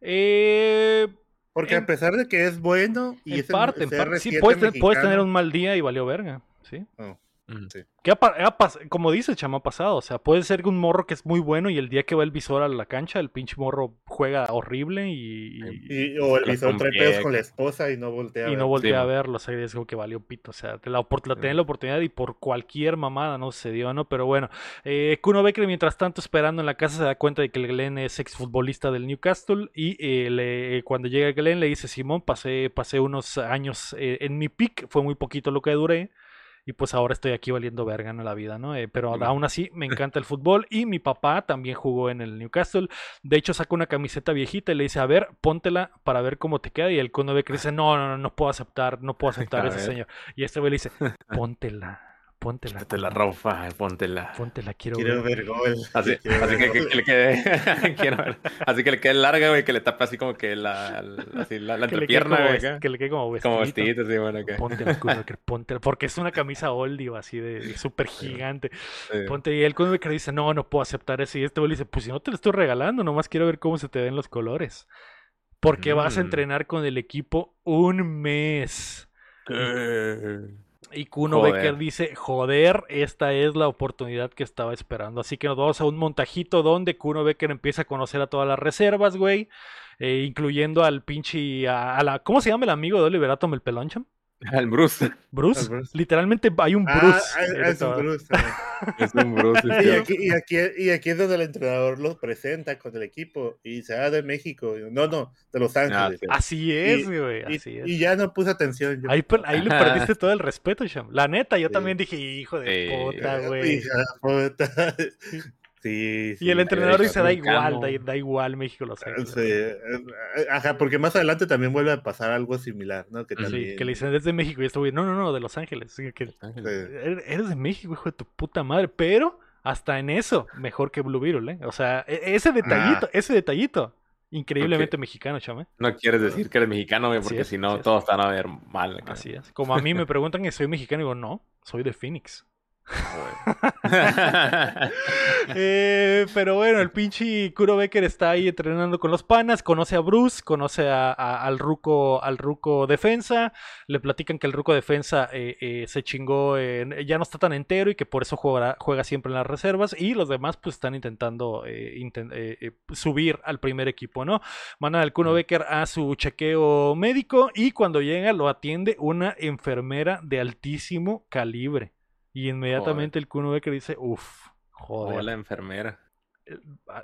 Eh, Porque En- a pesar de que es bueno y en es el parte, en parte. Sí, CR7 puedes, ten- puedes tener un mal día y valió verga. Sí. Ujú. ¿Qué ha pa- ha pas- como dice el chama ha pasado, o sea, puede ser que un morro que es muy bueno y el día que va el visor a la cancha, el pinche morro juega horrible y, y- Y, o el visor trae pedos con la esposa y no voltea. a y no voltea a verlo, o sea, es como que valió pito, o sea, te la, la Sí. tenés la oportunidad y por cualquier mamada no se dio, ¿no? Pero bueno, eh, Kuno Becker mientras tanto esperando en la casa se da cuenta de que el Glenn es exfutbolista del Newcastle y eh, le- cuando llega Glenn le dice, Simón, pasé, pasé unos años eh, en mi pick, fue muy poquito lo que duré. Y pues ahora estoy aquí valiendo verga en la vida, ¿no? Eh, pero aún así me encanta el fútbol y mi papá también jugó en el Newcastle. De hecho, saca una camiseta viejita y le dice, a ver, póntela para ver cómo te queda. Y el Kuno Becker dice, no, no, no, no puedo aceptar, no puedo aceptar A ese ver. señor. Y este güey le dice, póntela, póntela. Ponte la ropa, póntela. Póntela, quiero, Quiero ver. ver gol. Así, quiero así ver que, que- gol. que le quede. quiero ver. Así que le quede larga, güey, que le tape así como que la, la- así la, la Que le quede entrepierna, como, güey. vest- que le quede como Como vestidito. sí, bueno, acá. Póntela, póntela. Porque es una camisa oldie, así de, de súper gigante. Sí. Ponte y el Kuno Becker dice, no, no puedo aceptar eso. Y este güey le dice, pues si no te lo estoy regalando, nomás quiero ver cómo se te ven los colores. Porque vas a Mm. entrenar con el equipo un mes. Eh, Y Kuno Joder. Becker dice, joder, esta es la oportunidad que estaba esperando. Así que nos vamos a un montajito donde Kuno Becker empieza a conocer a todas las reservas, güey. eh, incluyendo al pinche, a, a la, ¿cómo se llama el amigo de Oliver Atom, el? Al Bruce. Bruce. Al Bruce. Literalmente hay un Ah, Bruce. ah, ah, es un. Bruce. Es un Bruce. Y aquí, y, aquí, y aquí es donde el entrenador los presenta con el equipo y dice, ah, de México. No, no, de Los Ángeles. sí. Así es, güey, y, así es. y ya no puse atención. yo. Ahí, ahí le perdiste todo el respeto, Sham. La neta, yo Sí. también dije, hijo de Sí. puta, güey. Sí, sí. Y el entrenador dice, da igual, da, da igual México Los Ángeles. Sí, eh, Ajá, porque más adelante también vuelve a pasar algo similar, ¿no? Que también. que le dicen desde México y güey, no, no, no, de Los Ángeles. Que. Sí. "Eres- de México, hijo de tu puta madre. Pero hasta en eso, mejor que Blue Beetle, ¿eh? O sea, e- ese detallito, Ah. ese detallito, increíblemente mexicano, chame. No quieres decir que eres mexicano, porque si no, todos van a ver mal. Así es. Como a mí me preguntan que soy mexicano, digo, no, soy de Phoenix. Eh, pero bueno, el pinche Kuro Becker está ahí entrenando con los panas, conoce a Bruce, conoce a, al ruco al ruco defensa, le platican que el ruco defensa eh, eh, se chingó, ya no está tan entero y que por eso juega, juega siempre en las reservas y los demás pues están intentando subir al primer equipo, ¿no? Mandan al Kuno Becker a su chequeo médico y cuando llega lo atiende una enfermera de altísimo calibre. Y inmediatamente el Kuno Becker dice, uff, joder. la enfermera. Eh,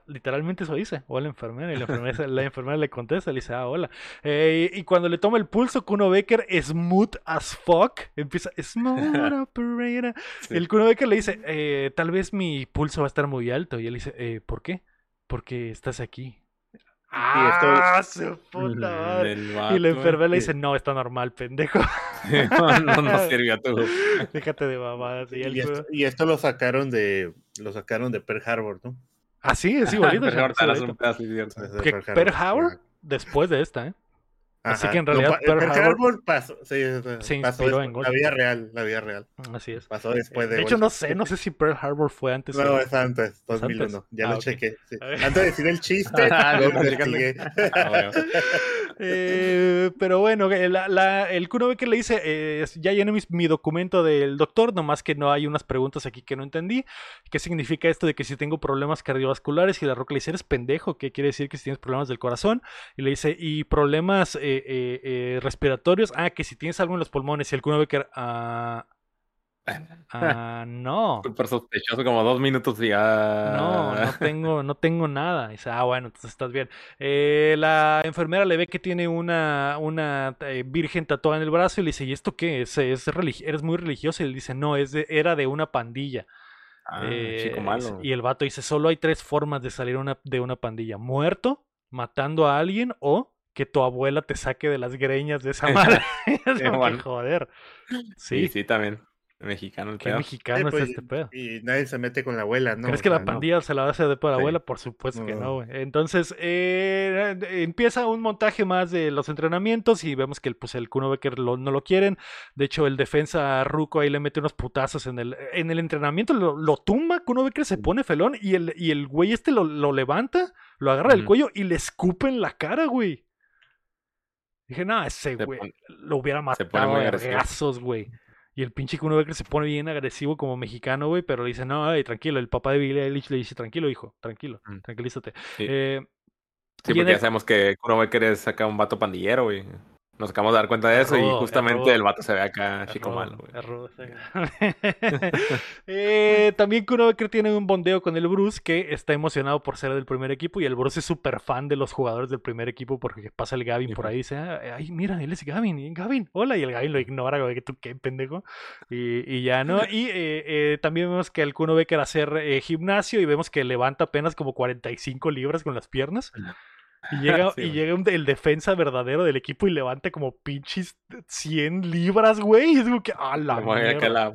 literalmente eso dice, hola enfermera. Y la enfermera, la enfermera le contesta, le dice, ah, hola. Eh, y cuando le toma el pulso, Kuno Becker, smooth as fuck, empieza, smooth operator. El Kuno Becker le dice, eh, tal vez mi pulso va a estar muy alto. Y él dice, ¿por qué? Porque estás aquí. ¡Ah, su puta madre! y la enfermera le dice, no, está normal, pendejo. no, no, sirvió a tu. Déjate de mamadas. Y, esto, y, esto, lo sacaron de lo sacaron de Pearl Harbor, ¿no? Ah, sí, es igualito. Pearl Harbor después de esta, ¿eh? Así que en realidad Pearl, Harbor, pasó, sí, se pasó en la vida real, la vida real. Así es. Pasó después de. De hecho, no sé, no sé si Pearl Harbor fue antes. No, es antes, 2001. Ya lo ah, chequé. Antes de decir el chiste, lo investigué. Ah, eh, pero bueno, la, el Kuno Becker le dice, eh, ya llené mi, documento del doctor, nomás que no hay unas preguntas aquí que no entendí. ¿Qué significa esto de que si tengo problemas cardiovasculares? Y la roca le dice, eres pendejo, ¿qué quiere decir que si tienes problemas del corazón? Y le dice, ¿y problemas eh, respiratorios? Ah, que si tienes algo en los pulmones. Y el Kuno Becker, ah, Ah, no. Súper sospechoso, como dos minutos y ya. No, no tengo, no tengo nada. dice, ah, bueno, entonces estás bien. Eh, la enfermera le ve que tiene una, una eh, virgen tatuada en el brazo y le dice, ¿y esto qué es? ¿Es ¿Eres muy religioso? Y él dice, no, es era de una pandilla. Ah, chico eh, malo. Y el vato dice, solo hay tres formas de salir una, de una pandilla. Muerto, matando a alguien o que tu abuela te saque de las greñas de esa madre. joder. Sí, sí, también. Mexicano el ¿Qué mexicano es pues, este pedo? Y nadie se mete con la abuela, ¿no? ¿Crees que la pandilla se la va a hacer de por la abuela? Por supuesto que no, güey. Entonces, eh, empieza un montaje más de los entrenamientos y vemos que el, pues, el Kuno Becker no lo quieren. De hecho, el defensa Ruco ahí le mete unos putazos en el, en el entrenamiento, lo, tumba, Kuno Becker se pone felón y el, y el güey este lo, levanta, lo agarra del cuello y le escupe en la cara, güey. Dije, no, ese güey lo hubiera matado a gasos, güey. Y el pinche Kuno Becker se pone bien agresivo como mexicano, güey, pero le dice, no, tranquilo. El papá de Billy Eilish le dice, tranquilo, hijo, tranquilo, mm. tranquilízate. Sí, eh, porque ya sabemos que Kuno Becker es acá un vato pandillero, güey. Nos acabamos de dar cuenta de eso y justamente el vato se ve acá chico malo. eh, también Kuno Becker tiene un bondeo con el Bruce que está emocionado por ser del primer equipo y el Bruce es súper fan de los jugadores del primer equipo porque pasa el Gavin por ahí y dice, ah, ay, mira, él es Gavin, Gavin, hola, y el Gavin lo ignora, güey, que tú qué pendejo. Y, y ya, ¿no? Y eh, eh, también vemos que el Kuno Becker hacer eh, gimnasio y vemos que levanta apenas como 45 libras con las piernas. Y llega, y llega el defensa verdadero del equipo y levanta como pinches 100 libras, güey. Y es como que, a la mierda.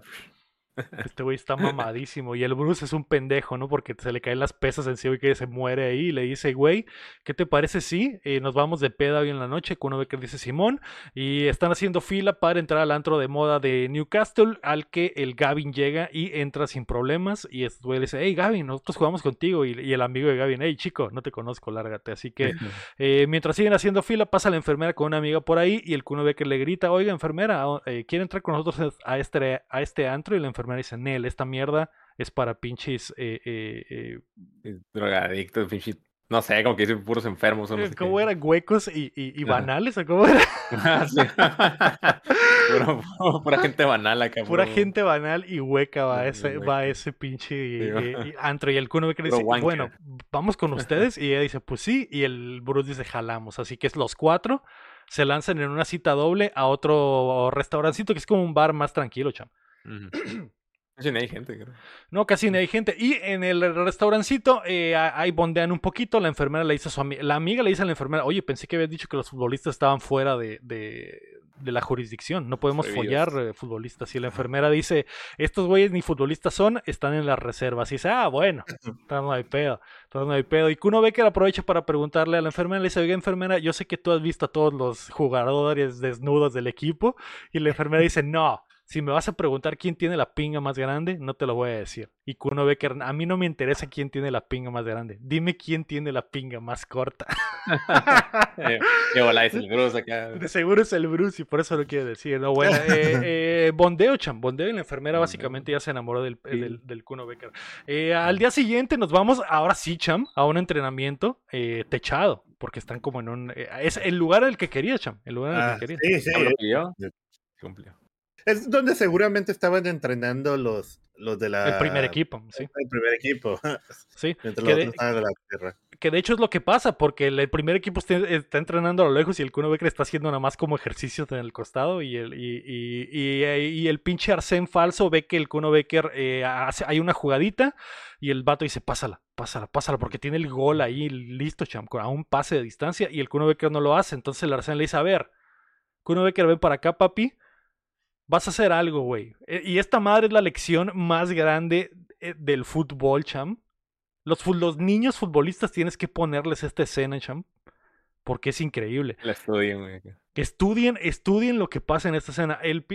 Este güey está mamadísimo. Y el Bruce es un pendejo, ¿no? Porque se le caen las pesas encima y que se muere ahí. Y le dice, güey, ¿qué te parece si eh, nos vamos de peda hoy en la noche? Con uno que dice Simón. Y están haciendo fila para entrar al antro de moda de Newcastle. Al que el Gavin llega y entra sin problemas. Y este güey le dice, hey Gavin, nosotros jugamos contigo. Y, el amigo de Gavin, hey chico, no te conozco, lárgate. Así que eh, mientras siguen haciendo fila, pasa la enfermera con una amiga por ahí. Y el Kuno que le grita, oiga, enfermera, eh, ¿quiere entrar con nosotros a este, a este antro? Y la enfermera dice, Nel, esta mierda es para pinches eh, eh, eh drogadictos, pinches no sé, como que dicen puros enfermos. No ¿Cómo eran? ¿Huecos y, y, banales? ¿O cómo era? Ah, pura, gente banal acá. Pura gente banal y hueca va ese, va ese pinche antro. Y el Kuno que dice, bueno, vamos con ustedes. Y ella dice, pues sí. Y el Bruce dice, jalamos. Así que es los cuatro se lanzan en una cita doble a otro restaurancito que es como un bar más tranquilo, cham. Casi no hay gente, creo. No, casi no hay gente. Y en el restaurancito, eh, ahí bondean un poquito. La enfermera le dice a su amiga, la amiga le dice a la enfermera, oye, pensé que habías dicho que los futbolistas estaban fuera de, de, la jurisdicción. No podemos follar eh, futbolistas. Y la enfermera dice, estos güeyes ni futbolistas son, están en las reservas. Y dice, ah, bueno, no hay pedo. no hay pedo. Y Kuno Becker aprovecha para preguntarle a la enfermera, le dice, oiga, enfermera, yo sé que tú has visto a todos los jugadores desnudos del equipo. Y la enfermera dice, no Si me vas a preguntar quién tiene la pinga más grande, no te lo voy a decir. Y Kuno Becker, a mí no me interesa quién tiene la pinga más grande. Dime quién tiene la pinga más corta. Qué bola es el Bruce acá. De seguro es el Bruce y por eso lo quiero decir. No, bueno, eh, eh, Bondeo, cham. Bondeo y la enfermera básicamente ya se enamoró del, Sí. del, del Kuno Becker. Eh, al día siguiente nos vamos, ahora sí, cham, a un entrenamiento eh, techado. Porque están como en un. eh, es el lugar al que quería, cham. El lugar al Ah, que quería. sí, sí. Pidió. eh, Cumplió. Es donde seguramente estaban entrenando los, los de la. El primer equipo, sí. El primer equipo. sí. Mientras Que los de- de la tierra. Que de hecho es lo que pasa, porque el, el primer equipo está, está entrenando a lo lejos y el Kuno Becker está haciendo nada más como ejercicios en el costado y el, y, y- y- y el pinche Arsén falso ve que el Kuno Becker eh, hace, hay una jugadita y el vato dice, pásala, pásala, pásala, porque tiene el gol ahí listo, cham, con- a un pase de distancia y el Kuno Becker no lo hace. Entonces el Arsén le dice, a ver, Kuno Becker, ven para acá, papi. Vas a hacer algo, güey. Eh, Y esta madre es la lección más grande eh, del fútbol, cham. Los, niños futbolistas tienes que ponerles esta escena, cham. Porque es increíble. La estudian, güey. Que estudien, estudien lo que pasa en esta escena. El,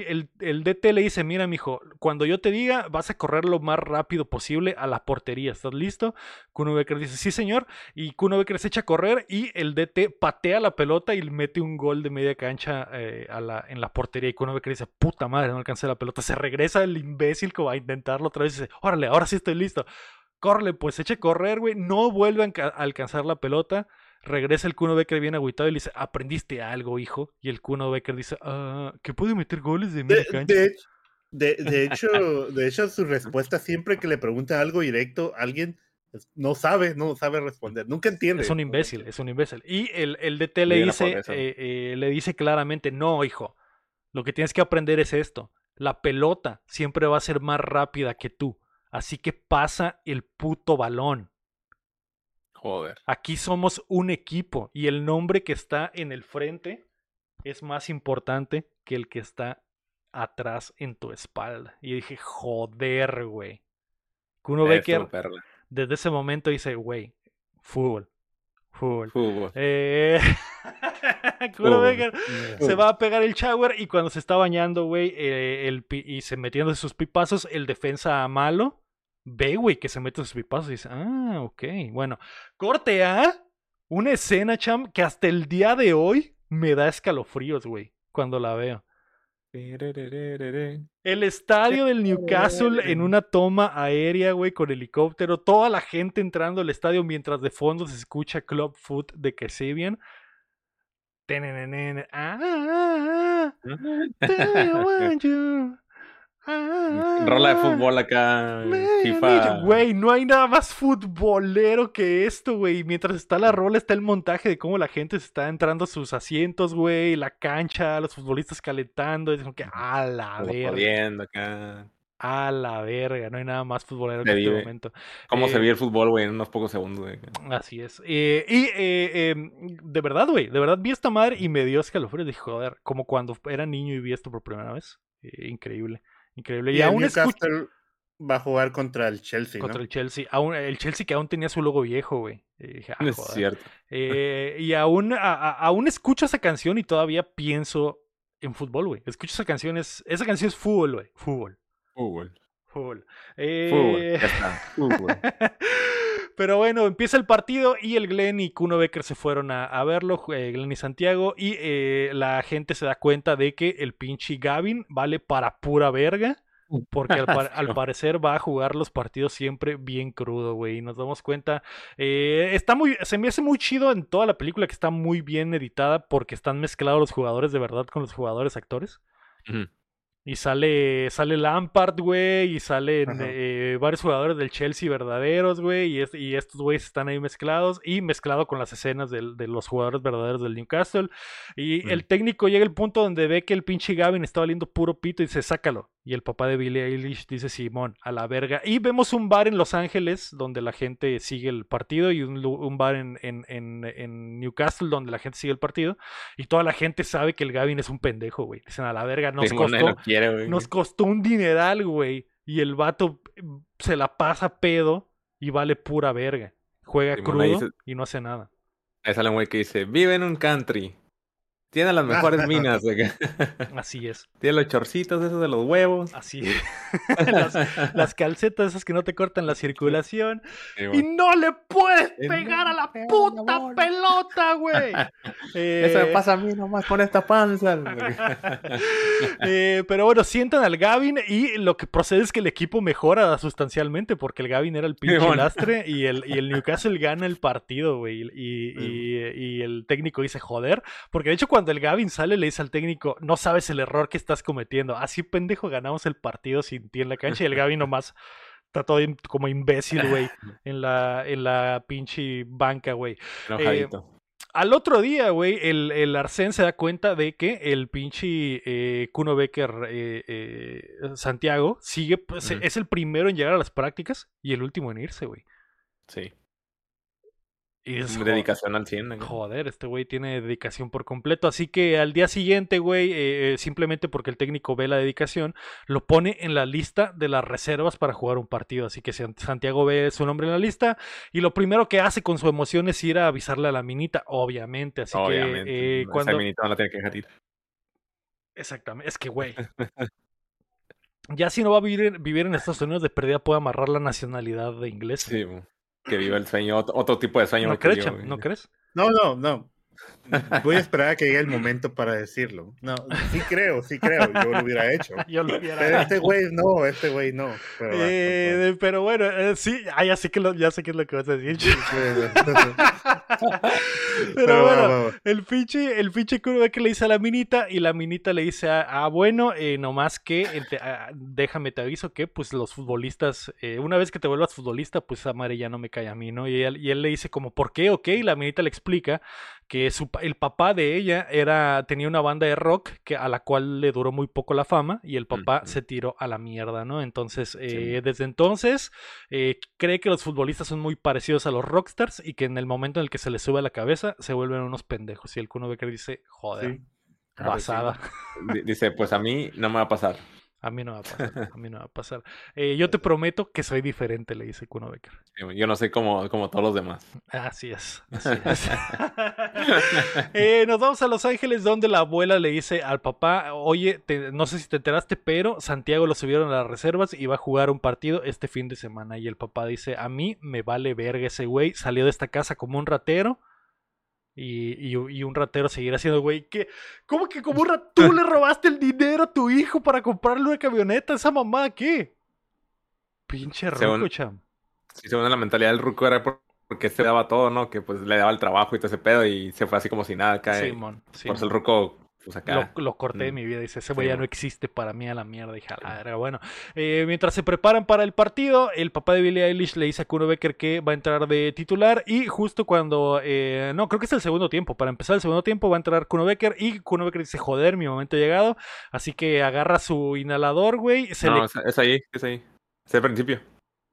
el, DT le dice, mira, mijo, cuando yo te diga, vas a correr lo más rápido posible a la portería. ¿Estás listo? Kuno Becker dice, sí, señor. Y Kuno Becker se echa a correr y el DT patea la pelota y mete un gol de media cancha eh, en la portería. Y Kuno Becker dice, puta madre, no alcancé la pelota. Se regresa el imbécil como a intentarlo otra vez y dice, órale, ahora sí estoy listo. Corre, pues se echa a correr, güey. No enca- a alcanzar la pelota. Regresa el Kuno Becker bien agüitado y le dice, aprendiste algo, hijo. Y el Kuno Becker dice, ah, que puede meter goles de media De, cancha. de, de- de hecho, de hecho, su respuesta siempre que le pregunta algo directo, alguien no sabe, no sabe responder, nunca entiende. Es un imbécil, es un imbécil. Y el, el DT le Mira, dice, eh, eh, le dice claramente, no, hijo, lo que tienes que aprender es esto. La pelota siempre va a ser más rápida que tú. Así que pasa el puto balón. Joder. Aquí somos un equipo y el nombre que está en el frente es más importante que el que está atrás en tu espalda. Y dije, joder, güey. Kuno Becker desde ese momento dice, güey, fútbol, fútbol. Fútbol. Eh... Kuno Fútbol. Becker se va a pegar el shower y cuando se está bañando, güey, eh, y se metiendo sus pipazos, el defensa malo ve, güey, que se mete sus pipazos y dice, ah, ok, bueno, corte a una escena, cham, que hasta el día de hoy me da escalofríos, güey, cuando la veo. El estadio del Newcastle en una toma aérea, güey, con helicóptero. Toda la gente entrando al estadio mientras de fondo se escucha Club Foot de Kasabian. Tenenenen, ah, ah, ah, Rola de ah, fútbol acá. man, FIFA. Güey, no hay nada más futbolero que esto, güey. Mientras está la rola, está el montaje de cómo la gente se está entrando a sus asientos, güey. La cancha, los futbolistas calentando. Es como que, a la como verga. acá. A la verga, no hay nada más futbolero Se en este vive. momento. Cómo se Eh, vio el fútbol, güey, en unos pocos segundos, güey. Así es. Eh, y eh, em, de verdad, güey, de verdad vi esta madre y me dio escalofríos. Dije, joder, como cuando era niño y vi esto por primera vez. Eh, increíble, increíble. Y, aún Newcastle va a jugar contra el Chelsea, contra ¿no? el Chelsea. Aún, el Chelsea que aún tenía su logo viejo, güey. Y dije, ah, es cierto. Eh, y aún, a- a- aún escucho esa canción y todavía pienso en fútbol, güey. Escucho esa canción, es, esa canción es fútbol, güey. Fútbol. Fútbol. Fútbol. Fútbol. Eh, Ya está. Fútbol. Pero bueno, empieza el partido y el Glenn y Kuno Becker se fueron a, a verlo, eh, Glenn y Santiago, y eh, la gente se da cuenta de que el pinche Gavin vale para pura verga. Porque al, pa- al parecer va a jugar los partidos siempre bien crudo, güey. Y nos damos cuenta. eh, está muy. Se me hace muy chido en toda la película que está muy bien editada. Porque están mezclados los jugadores de verdad con los jugadores actores. Ujú. Y sale, sale Lampard, güey, y salen eh, varios jugadores del Chelsea verdaderos, güey, y, es- y estos güeyes están ahí mezclados, y mezclado con las escenas de los jugadores verdaderos del Newcastle. Y Mm. el técnico llega al punto donde ve que el pinche Gavin está valiendo puro pito y dice, sácalo. Y el papá de Billie Eilish dice, Simón, a la verga. Y vemos un bar en Los Ángeles donde la gente sigue el partido, y un, bar en, en- en- en Newcastle donde la gente sigue el partido. Y toda la gente sabe que el Gavin es un pendejo, güey. Dicen, a la verga, nos Simón, costó, quiere, nos costó un dineral, güey. Y el vato eh, se la pasa pedo y vale pura verga. Juega Simón, crudo y no hace nada. Ahí sale un güey que dice, vive en un country. Tiene las mejores minas. Así es. Tiene los chorcitos esos de los huevos. Así es. las, calcetas esas que no te cortan la circulación. y no le puedes pegar a la puta pelota, güey. Eso me pasa a mí nomás con esta panza. Eh, pero bueno, sientan al Gavin y lo que procede es que el equipo mejora sustancialmente porque el Gavin era el pinche lastre y el, y el Newcastle gana el partido, güey. Y, y, el técnico dice, joder. Porque de hecho cuando el Gavin sale le dice al técnico, no sabes el error que estás cometiendo. Así pendejo ganamos el partido sin ti en la cancha y el Gavin nomás está todo como imbécil, güey, en la, en la pinche banca, güey. Eh, al otro día, güey, el, el Arsén se da cuenta de que el pinche eh, Kuno Becker eh, eh, Santiago sigue, pues, es el primero en llegar a las prácticas y el último en irse, güey. Sí. Y es, dedicación al 100. Joder, este güey tiene dedicación por completo. Así que al día siguiente, güey, eh, eh, simplemente porque el técnico ve la dedicación, lo pone en la lista de las reservas para jugar un partido. Así que Santiago ve su nombre en la lista y lo primero que hace con su emoción es ir a avisarle a la minita, obviamente. Así que eh, cuando... Esa minita no la tiene que dejar. Exactamente. Es que, güey. ya si no va a vivir, vivir en Estados Unidos de pérdida puede amarrar la nacionalidad de inglés. Sí, que viva el sueño, otro tipo de sueño. ¿No crees? ¿No crees? No, no, no. Voy a esperar a que llegue el momento para decirlo. No, sí creo, sí creo. Yo lo hubiera hecho. Yo lo hubiera pero este güey no, este güey no. Pero, eh, pero bueno, eh, sí, ah, ya sé, que lo, ya sé qué es lo que vas a decir. pero, bueno, el pinche, el pinche curva que le dice a la minita y la minita le dice, ah, bueno, eh, nomás que ah, déjame te aviso que pues los futbolistas, eh, una vez que te vuelvas futbolista, pues esa madre ya no me cae a mí, ¿no? Y él, y él le dice como, ¿por qué? Ok, y la minita le explica que su, el papá de ella era, tenía una banda de rock que, a la cual le duró muy poco la fama y el papá se tiró a la mierda, ¿no? Entonces, eh, desde entonces, eh, cree que los futbolistas son muy parecidos a los rockstars y que en el momento en el que se les sube a la cabeza se vuelven unos pendejos. Y el Kuno Becker dice, joder, pasada. Dice, pues a mí no me va a pasar. A mí no va a pasar. A mí no va a pasar. Eh, yo te prometo que soy diferente, le dice Kuno Becker. Yo no soy como, como todos los demás. Así es. Así es. Eh, nos vamos a Los Ángeles, donde la abuela le dice al papá: Oye, no sé si te enteraste, pero Santiago lo subieron a las reservas y va a jugar un partido este fin de semana. Y el papá dice: A mí me vale verga ese güey. Salió de esta casa como un ratero y, y, un ratero seguirá siendo, güey, ¿qué? ¿Cómo que como un ratero tú le robaste el dinero a tu hijo para comprarle una camioneta? ¿Esa mamá qué? Pinche ruco, cham. Sí, según la mentalidad del ruco era porque se daba todo, ¿no? Que pues le daba el trabajo y todo ese pedo y se fue así como si nada acá. Simón, sí, Por eso el ruco pues lo, corté de mm. mi vida. Dice, ese güey ya no existe para mí a la mierda. Dije, a Bueno, eh, mientras se preparan para el partido, el papá de Billie Eilish le dice a Kuno Becker que va a entrar de titular. Y justo cuando. Eh, no, creo que es el segundo tiempo. Para empezar el segundo tiempo va a entrar Kuno Becker. Y Kuno Becker dice, joder, mi momento ha llegado. Así que agarra su inhalador, güey. no, es ahí, es ahí. Es el principio.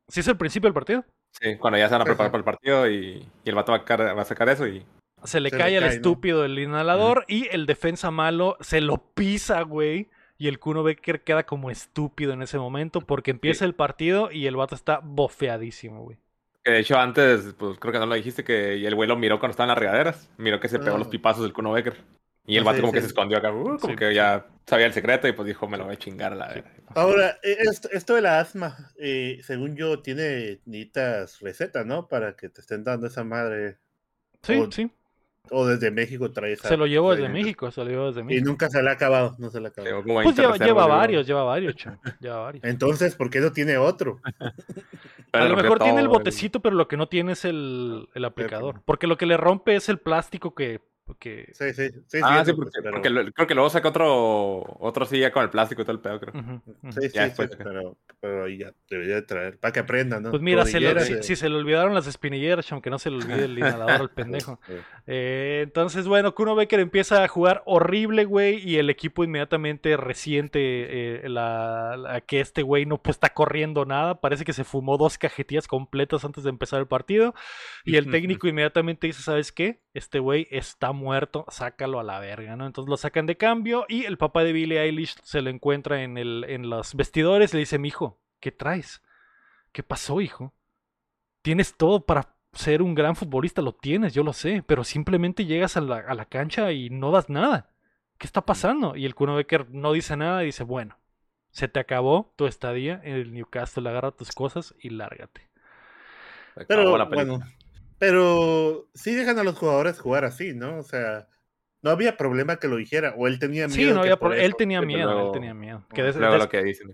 ¿Sí es el principio del partido? Sí, cuando ya se van a preparar para el partido y, el vato va a sacar eso y se le cae al estúpido el inhalador y el defensa malo se lo pisa, güey. Y el Kuno Becker queda como estúpido en ese momento porque empieza el partido y el vato está bofeadísimo, güey. De hecho, antes, pues creo que no lo dijiste, que el güey lo miró cuando estaba en las regaderas. Miró que se pegó los ah. pipazos del Kuno Becker. Y el vato como que se escondió acá, uh, como que ya sabía el secreto y pues dijo, me lo voy a chingar la verdad. Ahora, e, esto, de la asma, eh, según yo, tiene nitas recetas, ¿no? Para que te estén dando esa madre. Sí, sí. O desde México trae Se lo llevó desde México, se lo llevó desde México. Y nunca se le ha acabado, no se le ha acabado. Pues lleva, lleva varios, lleva varios, lleva varios. Entonces, ¿por qué no tiene otro? a lo mejor tiene el botecito, pero lo que no tiene es el, el aplicador. Porque lo que le rompe es el plástico que Sí, sí, sí. Ah, sí, porque, creo que luego saca otro, otro sí ya con el plástico y todo el pedo, creo. Sí, sí, pero, pero ya debería de traer, para que aprendan, ¿no? Pues mira, si, se le olvidaron las espinilleras, aunque no se le olvide el inhalador al pendejo. Eh, entonces, bueno, Kuno Becker empieza a jugar horrible, güey, y el equipo inmediatamente resiente eh, la, que este güey no pues, está corriendo nada. Parece que se fumó dos cajetillas completas antes de empezar el partido. Y el técnico inmediatamente dice, ¿sabes qué? Este güey está muerto, sácalo a la verga, ¿no? Entonces lo sacan de cambio y el papá de Billie Eilish se lo encuentra en, el, en los vestidores y le dice, mi hijo, ¿qué traes? ¿Qué pasó, hijo? Tienes todo para ser un gran futbolista, lo tienes, yo lo sé, pero simplemente llegas a la, a la cancha y no das nada. ¿qué está pasando? Y el Kuno Becker no dice nada y dice, bueno, se te acabó tu estadía en el Newcastle, agarra tus cosas y lárgate. Pero, bueno, pero sí dejan a los jugadores jugar así, ¿no? O sea, no había problema que lo dijera, o él tenía miedo. Sí, no había problema. Él tenía miedo, él tenía miedo.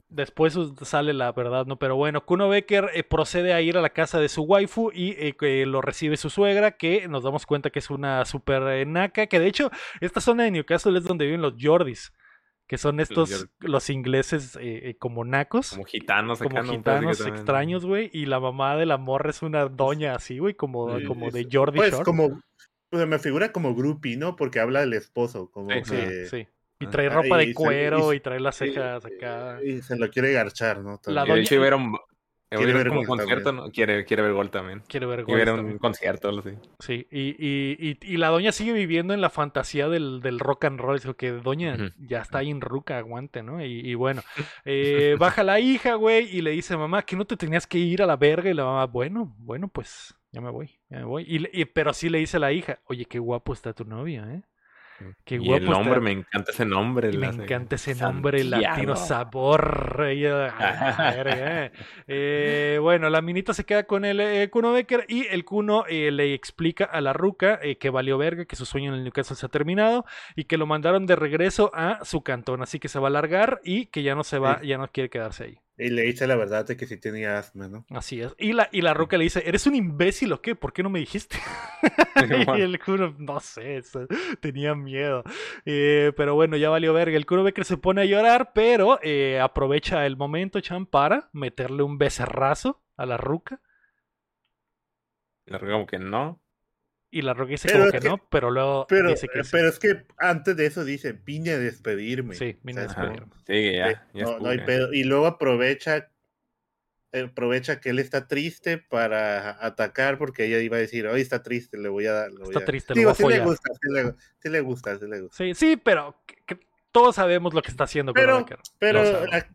Después sale la verdad, ¿no? Pero bueno, Kuno Becker eh, procede a ir a la casa de su waifu y eh, lo recibe su suegra, que nos damos cuenta que es una super eh, naca, que de hecho, esta zona de Newcastle es donde viven los Jordis. Que son estos, los, ingleses como nacos. Como gitanos, Como gitanos extraños, güey. Y la mamá de la morra es una doña así, güey, como, como de Jordi pues, como pues me figura como groupie, ¿no? Porque habla del esposo, como sí, que... Sí, Y trae ropa de cuero y, trae las cejas acá. Y se lo quiere garchar, ¿no? La doña... De hecho, iba un, quiere ver un concierto, ¿no? Quiere, quiere ver gol también. Quiere ver gol. Quiere ver un concierto, sí. Sí, y, y, y, la doña sigue viviendo en la fantasía del, del rock and roll. Dijo que doña ya está ahí en ruca, aguante, ¿no? Y, bueno, eh, baja la hija, güey, y le dice, mamá, que no te tenías que ir a la verga. Y la mamá, bueno, bueno, pues ya me voy, ya me voy. Y, pero sí le dice a la hija, oye, qué guapo está tu novia, ¿eh? Mm. Qué guapo el nombre, me encanta ese nombre. Me encanta ese nombre latino sabor. Eh. eh, bueno, la minita se queda con el eh, Kuno Becker y el Kuno eh, le explica a la ruca que valió verga, que su sueño en el Newcastle se ha terminado y que lo mandaron de regreso a su cantón. Así que se va a largar y que ya no se va, ya no quiere quedarse ahí. Y le dice la verdad de que sí tenía asma, ¿no? Así es. Y la, y la roca le dice, ¿eres un imbécil o qué? ¿Por qué no me dijiste? y el Kuro, no sé, tenía miedo. Eh, pero bueno, ya valió verga. El Kuro que se pone a llorar, pero eh, aprovecha el momento, Chan, para meterle un becerrazo a la ruca. La ruca como que no. Y la Roca dice como que, no, pero luego pero, dice que Pero es que antes de eso dice, vine a despedirme. Sí, vine a despedirme. Sí, ya. no, no hay pedo. Y luego aprovecha aprovecha que él está triste para atacar porque ella iba a decir, hoy está triste, le voy a dar. Está triste, le voy a sí le gusta, sí le, sí le gusta, sí le gusta. Sí, sí, pero todos sabemos lo que está haciendo pero, pero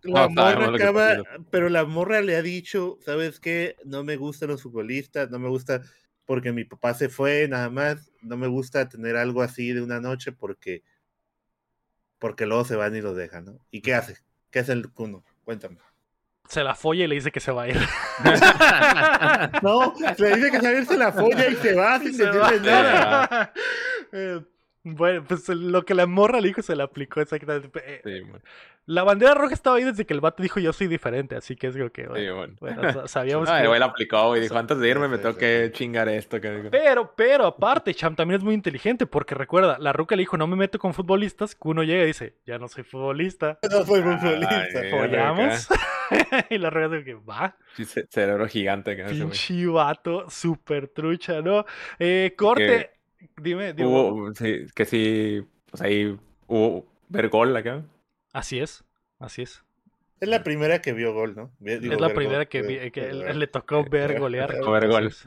la, morra acaba, pero la morra le ha dicho, ¿sabes qué? No me gustan los futbolistas, no me gusta porque mi papá se fue, nada más. No me gusta tener algo así de una noche porque porque luego se van y lo dejan, ¿no? ¿Y qué hace? ¿Qué hace el cuno? Cuéntame. Se la folla y le dice que se va a ir. no, le dice que se va a ir, se la folla y se va sin decirle nada. Eh, bueno, pues lo que la morra le dijo se le aplicó exactamente. Eh, la bandera roja estaba ahí desde que el vato dijo yo soy diferente, así que es lo que, bueno, bueno. sabíamos ah, que... El aplicó y dijo, antes de irme me tengo que chingar esto. Pero, pero, aparte, Cham también es muy inteligente, porque recuerda, la ruca le dijo, no me meto con futbolistas, que uno llega y dice, ya no soy futbolista. No soy futbolista. Follamos. y la ruca dice que va. cerebro gigante. Pinche vato, súper trucha, ¿no? Eh, corte... Dime, dime. sí, que sí, pues ahí hubo ver gol acá. Así es, así es. Es la primera que vio gol, ¿no? es la primera que, le tocó ver golear. ver goles.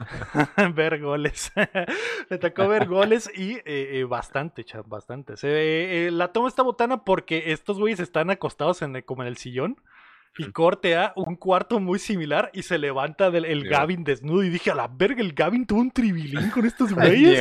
ver goles. le tocó ver goles y eh, eh, bastante, chat, bastante. Se, eh, la toma esta botana porque estos güeyes están acostados en, como en el sillón y corte a un cuarto muy similar y se levanta del, el Gavin desnudo. Y dije, a la verga, el Gavin tuvo un tribilín con estos güeyes.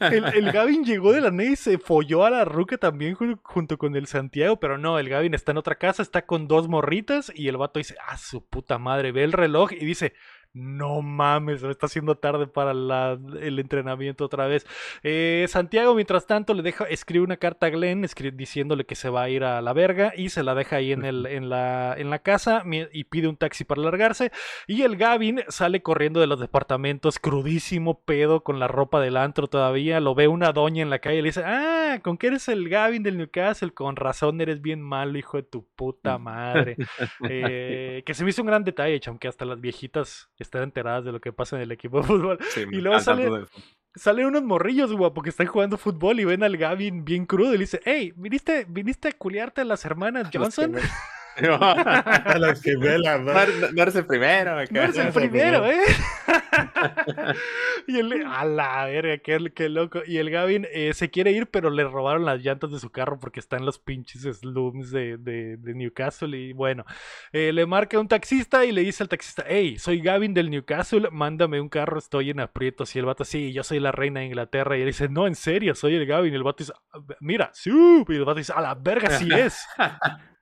el, el, Gavin llegó de la nave y se folló a la ruca también junto con el Santiago, pero no, el Gavin está en otra casa, está con dos morritas y el vato dice, ah, su puta madre, ve el reloj y dice, no mames, me está haciendo tarde para el entrenamiento otra vez. Eh, Santiago, mientras tanto, le deja, escribe una carta a Glenn diciéndole que se va a ir a la verga y se la deja ahí en, el, en, la, en la casa y pide un taxi para largarse. Y el Gavin sale corriendo de los departamentos, crudísimo pedo, con la ropa del antro todavía. Lo ve una doña en la calle y le dice: Ah, ¿con qué eres el Gavin del Newcastle? Con razón eres bien malo, hijo de tu puta madre. Eh, que se me hizo un gran detalle, aunque hasta las viejitas están enteradas de lo que pasa en el equipo de fútbol. y luego sale, salen unos morrillos, guapo, que están jugando fútbol y ven al Gavin bien crudo y le dice, hey, ¿viniste, ¿viniste a culiarte a las hermanas Johnson? A las gemelas, ¿no? No, eres- no eres el primero. acá. No eres el primero. ¿eh? y el, a la verga, qué, qué loco. Y el Gavin eh, se quiere ir, pero le robaron las llantas de su carro porque está en los pinches slums de, de- de Newcastle. Y bueno, eh, le marca un taxista y le dice al taxista: Hey, soy Gavin del Newcastle, mándame un carro, estoy en aprietos. Y el vato, sí, yo soy la reina de Inglaterra. Y él dice: No, en serio, soy el Gavin. Y el vato dice: Mira, sí. Y el vato dice: A la verga, sí es.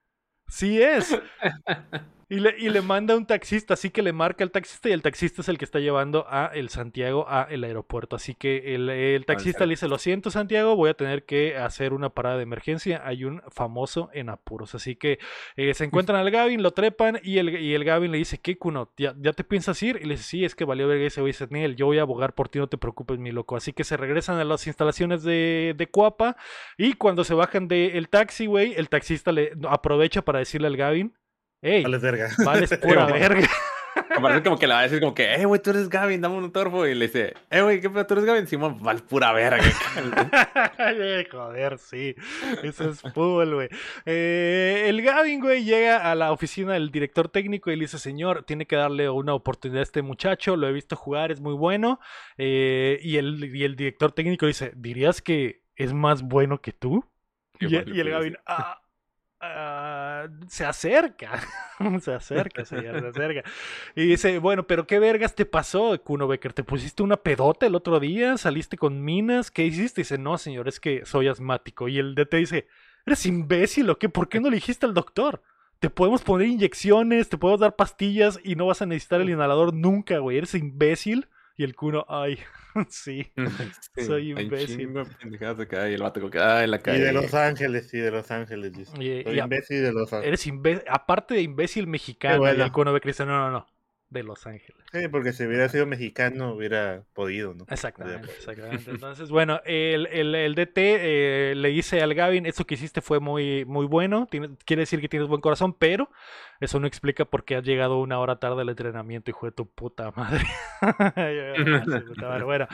Sí es. Y le, y le manda un taxista, así que le marca al taxista y el taxista es el que está llevando a el Santiago a el aeropuerto. Así que el, el taxista le dice, lo siento Santiago, voy a tener que hacer una parada de emergencia. Hay un famoso en apuros. Así que eh, se encuentran al Gavin, lo trepan y el, y el Gavin le dice, ¿qué Kuno? ¿Ya, ya te piensas ir? Y le dice, sí, es que valió verga ese güey. Nel, yo voy a abogar por ti, no te preocupes, mi loco. Así que se regresan a las instalaciones de, de Cuapa y cuando se bajan del taxi, güey, el taxista le aprovecha para decirle al Gavin, hey, Vale, verga. Vales pura verga. Parece como que le va a decir como que, eh, güey, tú eres Gavin, dame un autógrafo. Y le dice, eh, güey, ¿qué pedo? ¿Tú eres Gavin? Simón, vale pura verga. Joder, sí. Eso es fútbol, güey. Eh, el Gavin, güey, llega a la oficina del director técnico y le dice, señor, tiene que darle una oportunidad a este muchacho. Lo he visto jugar, es muy bueno. Eh, y, el, y el director técnico dice, ¿dirías que es más bueno que tú? Qué Y, y el Gavin. "Ah, ah, se acerca, se acerca, señor, se acerca. Y dice, bueno, pero ¿qué vergas te pasó, Kuno Becker? ¿Te pusiste una pedota el otro día? ¿Saliste con minas? ¿Qué hiciste? dice, no, señor, es que soy asmático. Y el DT dice, ¿eres imbécil o qué? ¿Por qué no le dijiste al doctor? Te podemos poner inyecciones, te podemos dar pastillas y no vas a necesitar el inhalador nunca, güey. ¿Eres imbécil? Y el Kuno, ay, sí. Sí, Soy imbécil. acá, Y el vato que, ay, en la Y calle. de Los Ángeles, sí, de Los Ángeles. dice. Y- Soy y a- imbécil de Los Ángeles. Eres imbécil, aparte de imbécil mexicano, bueno. y el Kuno Becker dice, no, no, no, de Los Ángeles. Sí, porque si hubiera sido mexicano hubiera podido, ¿no? Exactamente, exactamente. Entonces, bueno, el, el, el DT eh, le dice al Gavin, eso que hiciste fue muy, muy bueno, tiene- quiere decir que tienes buen corazón, pero eso no explica por qué has llegado una hora tarde al entrenamiento, hijo de tu puta madre. Bueno,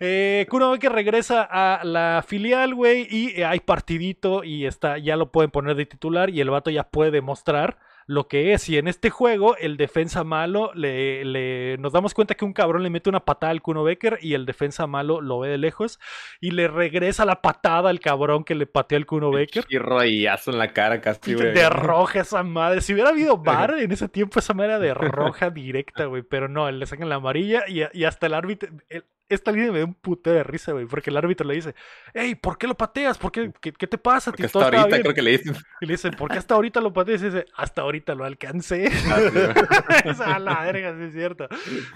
eh, Kuno Becker regresa a la filial, güey, y eh, hay partidito y está, ya lo pueden poner de titular y el vato ya puede demostrar lo que es. Y en este juego, el defensa malo, le, le- nos damos cuenta que un cabrón le mete una patada al Kuno Becker y el defensa malo lo ve de lejos y le regresa la patada al cabrón que le pateó al Kuno Becker. Y rollazo en la cara casi, güey. De roja esa madre. Si hubiera habido bar en ese tiempo, esa madre era de roja directa, güey. Pero no, le sacan la amarilla y, y hasta el árbitro. el- esta línea me da un puteo de risa, güey. Porque el árbitro le dice: Hey, ¿por qué lo pateas? ¿Por qué, qué, qué te pasa? Porque hasta ahorita bien". creo que le dicen. Y le dice: ¿Por qué hasta ahorita lo pateas? Y dice: Hasta ahorita lo alcancé. Ah, sí, güey. Esa a la verga, sí es cierto.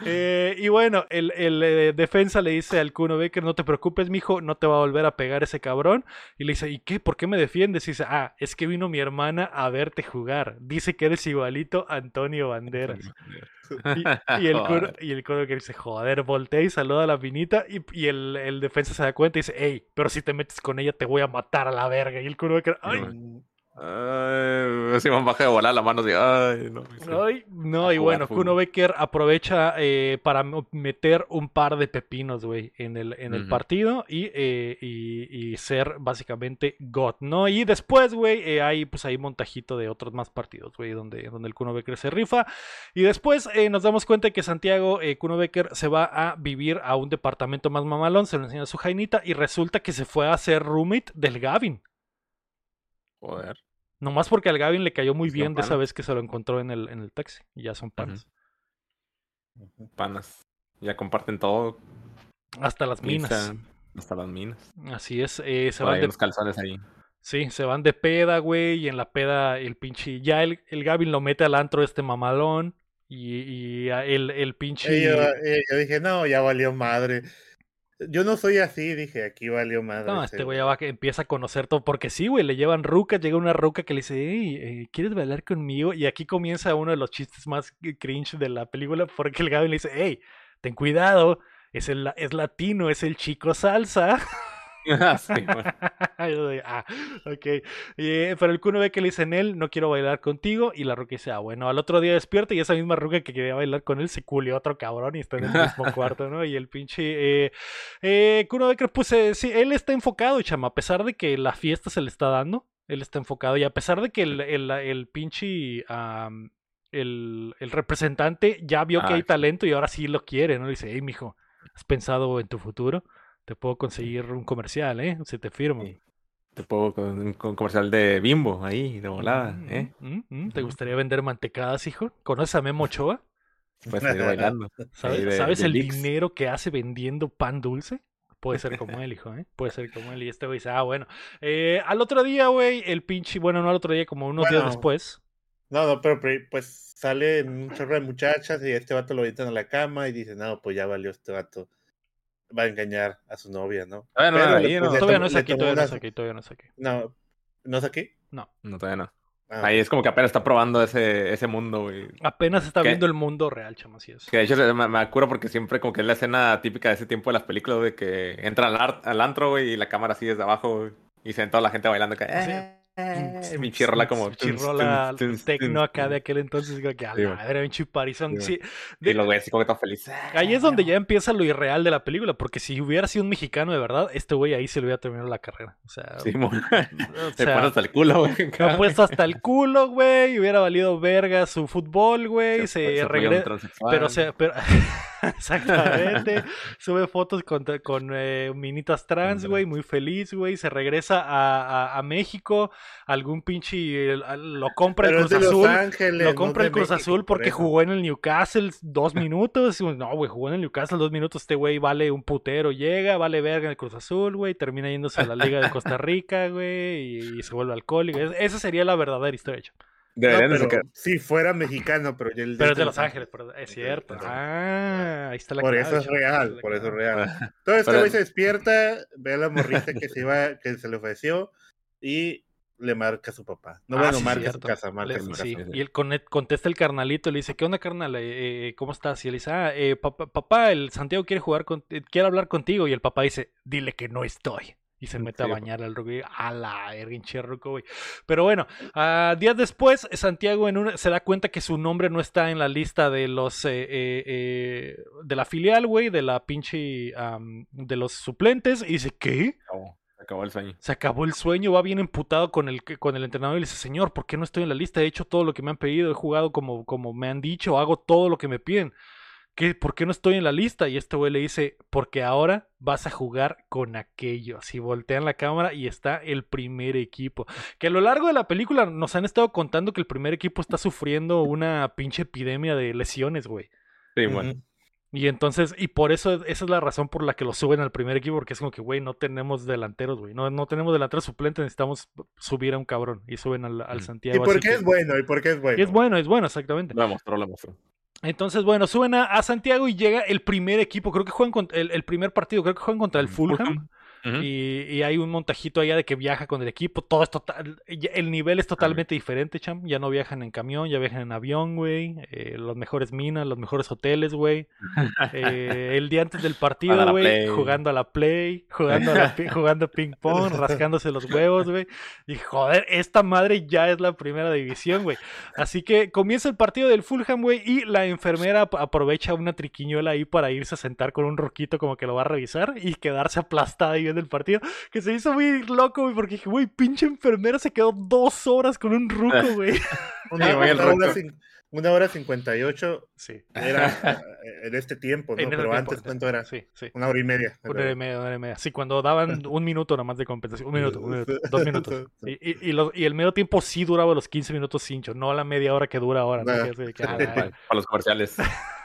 Eh, y bueno, el, el, eh, defensa le dice al Kuno Becker, no te preocupes, mijo, no te va a volver a pegar ese cabrón. Y le dice, ¿y qué? ¿Por qué me defiendes? Y dice, ah, es que vino mi hermana a verte jugar. Dice que eres igualito a Antonio Banderas. Y, y el Joder. y el Kuno Becker dice, joder, voltea y saluda a la minita. Y, y el, el defensa se da cuenta y dice, hey, pero si te metes con ella te voy a matar a la verga. Y el Kuno Becker, ay, No, Ay, baja de volar la mano así. Ay, no. sí. Ay, no, y bueno, fútbol. Kuno Becker aprovecha eh, para meter un par de pepinos, güey, en el, en el partido y, eh, y, y ser básicamente God, ¿no? Y después, güey, eh, hay pues hay montajito de otros más partidos, güey, donde, donde el Kuno Becker se rifa. Y después nos damos cuenta que Santiago Kuno Becker se va a vivir a un departamento más mamalón, se lo enseña a su jainita y resulta que se fue a hacer roommate del Gavin. Joder. Nomás porque al Gavin le cayó muy Son bien de esa vez que se lo encontró en el, en el taxi. Y ya son panas. Panas. Ya comparten todo. Hasta las minas. Pizza, Hasta las minas. Así es, eh, se Por van ahí de, unos calzones ahí. sí, se van de peda, güey, y en la peda el pinche, ya el, el Gavin lo mete al antro este mamalón, y, y el, el pinche, yo, yo dije, no, ya valió madre. Yo no soy así, dije, aquí valió madre. no, este güey ya va que empieza a conocer todo, porque sí, güey, le llevan ruca, llega una ruca que le dice, hey, eh, ¿quieres bailar conmigo? Y aquí comienza uno de los chistes más cringe de la película, porque el Gavin le dice, hey, ten cuidado, es, el, es latino, es el chico salsa. Ah, sí, bueno. Ah, ok. Eh, pero el Kuno ve que le dice en él, no quiero bailar contigo. Y la ruca dice, ah, bueno, al otro día despierta y esa misma ruca que quería bailar con él se culió otro cabrón y está en el mismo cuarto, ¿no? Y el pinche. Eh, eh, Kuno Becker, pues eh, sí, él está enfocado, chama, a pesar de que la fiesta se le está dando. Él está enfocado. Y a pesar de que el, el, el pinche. el, el, representante ya vio que hay talento y ahora sí lo quiere, ¿no? dice, hey, mijo, ¿has pensado en tu futuro? Te puedo conseguir un comercial, ¿eh? Se te firmo. Te puedo con un comercial de bimbo ahí, de volada, mm, ¿eh? Mm, mm, ¿Te gustaría vender mantecadas, hijo? ¿Conoces a Memo Ochoa? Pues ir bailando. ¿Sabes, el dinero que hace vendiendo pan dulce? Puede ser como él, hijo, ¿eh? Puede ser como él. Y este güey dice, ah, bueno. Eh, al otro día, güey, el pinche, bueno, no al otro día, como unos días después. No, no, pero pues sale un chorro de muchachas y este vato lo avientan a la cama y dice, no, pues ya valió este vato. Va a engañar a su novia, ¿no? no, no, todavía no es aquí, todavía no es aquí, todavía no es aquí. No, ¿no es aquí? No. No, todavía no. Ah, Ahí es como que apenas está probando ese, ese mundo, güey. Apenas está viendo el mundo real, chamo, así es. Que de hecho me, me acuerdo porque siempre como que es la escena típica de ese tiempo de las películas, de que entra al, al antro, güey, y la cámara así desde abajo, y se ven toda la gente bailando. Que, eh, mi chirrola como. Chirrola tecno acá de aquel entonces. que a la madre, un chiparizón. Sí. Y lo así como que todo feliz. Ahí es donde ya empieza lo irreal de la película. Porque si hubiera sido un mexicano de verdad, este güey ahí se le hubiera terminado la carrera. O sea. Sí, se pone hasta el culo, güey. Se ha puesto hasta el culo, güey. Hubiera valido verga su fútbol, güey. Se, regresa. Pero, se, pero Exactamente. Sube fotos con, con eh, minitas trans, güey, muy feliz, güey. Se regresa a, a, México. Algún pinche. Lo compra el Cruz Azul. lo compra el Cruz Azul porque jugó en el Newcastle dos minutos. No, güey, jugó en el Newcastle dos minutos. Este güey vale un putero. Llega, vale verga en el Cruz Azul, güey. Termina yéndose a la Liga de Costa Rica, güey. Y, se vuelve alcohólico. esa sería la verdadera historia. Si fuera mexicano, pero ya el Pero es de Los Ángeles, es cierto. Ah, ahí está la Por eso es real, por eso es real. Entonces este güey se despierta, ve a la morrita que se iba, que se le ofreció y le marca a su papá. No, ah, bueno, marca su casa, marca su casa. Y él contesta el carnalito, le dice, ¿qué onda, carnal? Eh, eh, ¿Cómo estás? Y él dice, ah, eh, papá, papá, el Santiago quiere jugar, con, quiere hablar contigo. Y el papá dice, dile que no estoy y se mete a bañar al rugby. A la erguinche güey. Pero bueno, uh, días después, Santiago en se da cuenta que su nombre no está en la lista de los. Eh, eh, eh, de la filial, güey, de la pinche. de los suplentes. Y dice, ¿qué? Se acabó el sueño. Se acabó el sueño, va bien emputado con el, con el entrenador y le dice, señor, ¿por qué no estoy en la lista? He hecho todo lo que me han pedido, he jugado como, como me han dicho, hago todo lo que me piden. ¿por qué no estoy en la lista? Y este güey le dice, porque ahora vas a jugar con aquello. Así voltean la cámara y está el primer equipo. Que a lo largo de la película nos han estado contando que el primer equipo está sufriendo una pinche epidemia de lesiones, güey. Sí, bueno. Y entonces, y por eso esa es la razón por la que lo suben al primer equipo, porque es como que, güey, no tenemos delanteros, güey. No, no tenemos delanteros suplentes, necesitamos subir a un cabrón. Y suben al, al Santiago. ¿Y por qué es bueno? ¿Y por qué es bueno? es bueno, es bueno, exactamente. Lo mostró, lo mostró. Entonces, bueno, suben a, Santiago y llega el primer equipo, creo que juegan contra, el, el, primer partido, creo que juegan contra el Fulham y, hay un montajito allá de que viaja con el equipo. Todo es total. El nivel es totalmente diferente, cham. Ya no viajan en camión, ya viajan en avión, güey. Eh, los mejores minas, los mejores hoteles, güey. Eh, el día antes del partido, güey. Jugando a la play, jugando, a jugando ping pong, rascándose los huevos, güey. Y joder, esta madre ya es la primera división, güey. Así que comienza el partido del Fulham, güey. Y la enfermera aprovecha una triquiñuela ahí para irse a sentar con un roquito como que lo va a revisar y quedarse aplastada ahí del partido, que se hizo muy loco, güey, porque dije, güey, pinche enfermera se quedó dos horas con un ruco, güey. una, hora, cincuenta y ocho sí. era eh, en este tiempo, ¿no? Pero antes, ¿cuánto era? Sí, sí. Una hora y media. Una hora y media, una hora y media. Sí, cuando daban un minuto nomás de compensación. Un minuto, un minuto, dos minutos. Y, y, el medio tiempo sí duraba los 15 minutos cincho, no la media hora que dura ahora. ¿no? Ah. Para los comerciales.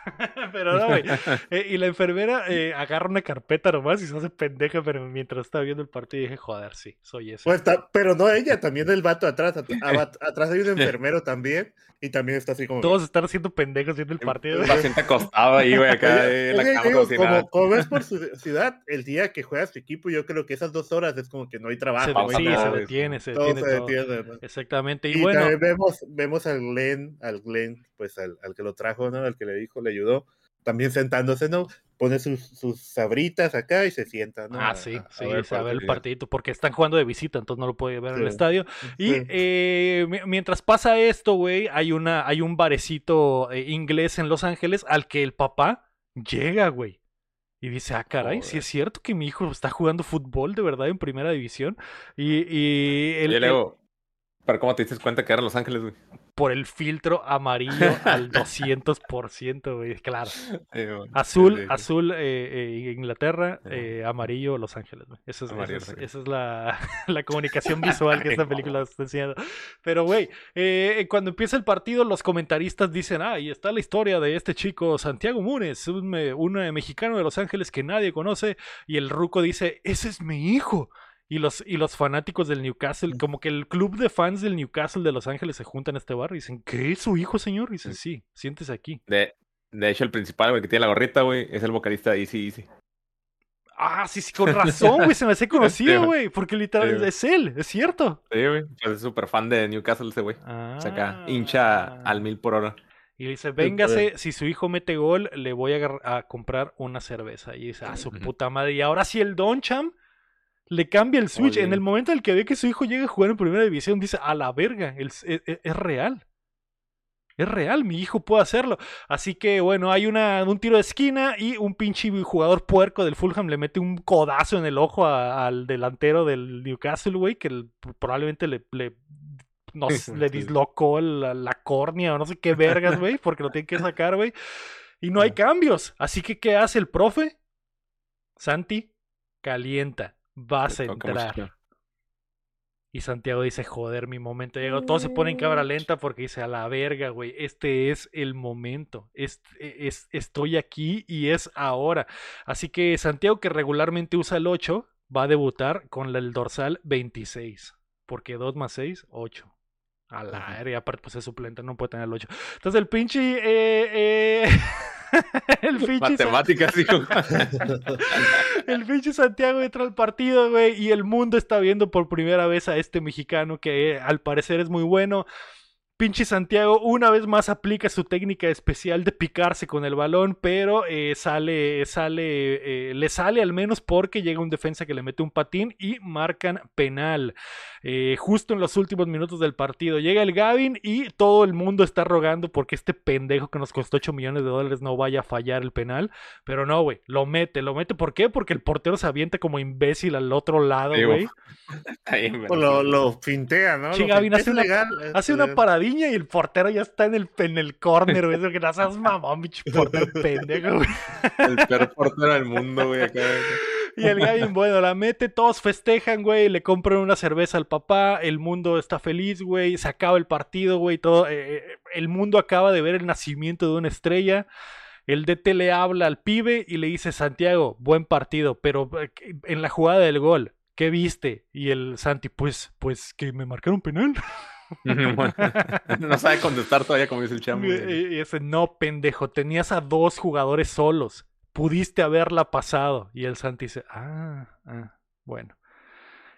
pero no, güey. Eh, y la enfermera eh, agarra una carpeta nomás y se hace pendeja, pero mientras estaba viendo el partido dije, joder, sí, soy eso. Pues pero no ella, también el vato atrás. atrás hay un enfermero también y también está así como. Todos están haciendo pendejos viendo el partido. El paciente acostado ahí, güey, acá en la cama como, ves por su ciudad, el día que juegas tu equipo, yo creo que esas dos horas es como que no hay trabajo. sí, se detiene, se detiene. Todo se detiene. Exactamente. Y, bueno. Vemos, vemos al Glenn, al Glenn, pues al, al que lo trajo, ¿no? Al que le dijo, le ayudó también sentándose, ¿no? Pone sus, sus sabritas acá y se sienta, ¿no? Ah, sí, sí, se ve el partidito, porque están jugando de visita, entonces no lo puede ver en el estadio. Y eh, mientras pasa esto, güey, hay, una, hay un barecito eh, inglés en Los Ángeles al que el papá llega, güey. Y dice, ah, caray, si es cierto que mi hijo está jugando fútbol de verdad en primera división. Y, y el, ¿Pero cómo te diste cuenta que eran Los Ángeles, güey? Por el filtro amarillo al 200%, güey, claro. azul, azul eh, eh, Inglaterra, eh, amarillo Los Ángeles, güey. Esa es, esa es, la, la, comunicación visual que esta película está enseñando. Pero, güey, cuando empieza el partido, los comentaristas dicen, ah, y está la historia de este chico, Santiago Múnez, un, un mexicano de Los Ángeles que nadie conoce, y el ruco dice, ese es mi hijo. Y los, y los fanáticos del Newcastle, como que el club de fans del Newcastle de Los Ángeles se juntan en este bar y dicen, ¿qué es su hijo, señor? Y dicen, sí, siéntese aquí. De, de hecho, el principal, güey, que tiene la gorrita, güey, es el vocalista de Easy Easy. Ah, sí, sí, con razón, güey, se me hace conocido, güey, porque literal es él, es cierto. Sí, güey, pues es súper fan de Newcastle ese güey. Ah. O sea, acá, hincha al mil por hora. Y le dice, véngase, si su hijo mete gol, le voy a, comprar una cerveza. Y dice, ah, su puta madre. Y ahora sí el Don Cham le cambia el switch. En el momento en el que ve que su hijo llega a jugar en primera división, dice, a la verga, es, e, e, es, real. Es real, mi hijo puede hacerlo. Así que bueno, hay una, un tiro de esquina y un pinche jugador puerco del Fulham le mete un codazo en el ojo al delantero del Newcastle, güey, que probablemente le, le, le dislocó la, la, córnea o no sé qué vergas, güey, porque lo tiene que sacar, güey. Y no hay cambios. Así que, ¿qué hace el profe? Santi calienta vas a entrar. Y Santiago dice, joder, mi momento llegó. Todos se ponen cámara lenta porque dice, a la verga, güey, este es el momento. Es, es, estoy aquí y es ahora. Así que Santiago, que regularmente usa el 8, va a debutar con el dorsal 26. Porque 2 más 6, 8. A la verga, aparte pues es suplente, no puede tener el 8. Entonces el pinche... Eh, eh... el pinche Matemáticas, el pinche Santiago entra al partido, güey, y el mundo está viendo por primera vez a este mexicano que eh, al parecer es muy bueno. Pinche Santiago una vez más aplica su técnica especial de picarse con el balón, pero eh, sale, sale, eh, le sale al menos porque llega un defensa que le mete un patín y marcan penal. Eh, justo en los últimos minutos del partido llega el Gavin y todo el mundo está rogando porque este pendejo que nos costó 8 millones de dólares no vaya a fallar el penal. Pero no, güey, lo mete, lo mete. ¿Por qué? Porque el portero se avienta como imbécil al otro lado, güey. lo, lo, pintea, ¿no? Sí, Gavin hace una, hace una este, y el portero ya está en el, en el corner, güey. que no seas mamón, bicho portero pendejo, güey. El peor portero del mundo, güey. Y el Gavin, bueno, la mete, todos festejan, güey, le compran una cerveza al papá, el mundo está feliz, güey, se acaba el partido, güey, todo, eh, eh, el mundo acaba de ver el nacimiento de una estrella. El DT le habla al pibe y le dice, Santiago, buen partido, pero eh, en la jugada del gol, ¿qué viste? Y el Santi, pues, pues que me marcaron penal. no sabe contestar todavía como dice el chamo. Y ese, no, pendejo, tenías a dos jugadores solos. Pudiste haberla pasado. Y el Santi dice, ah, ah bueno.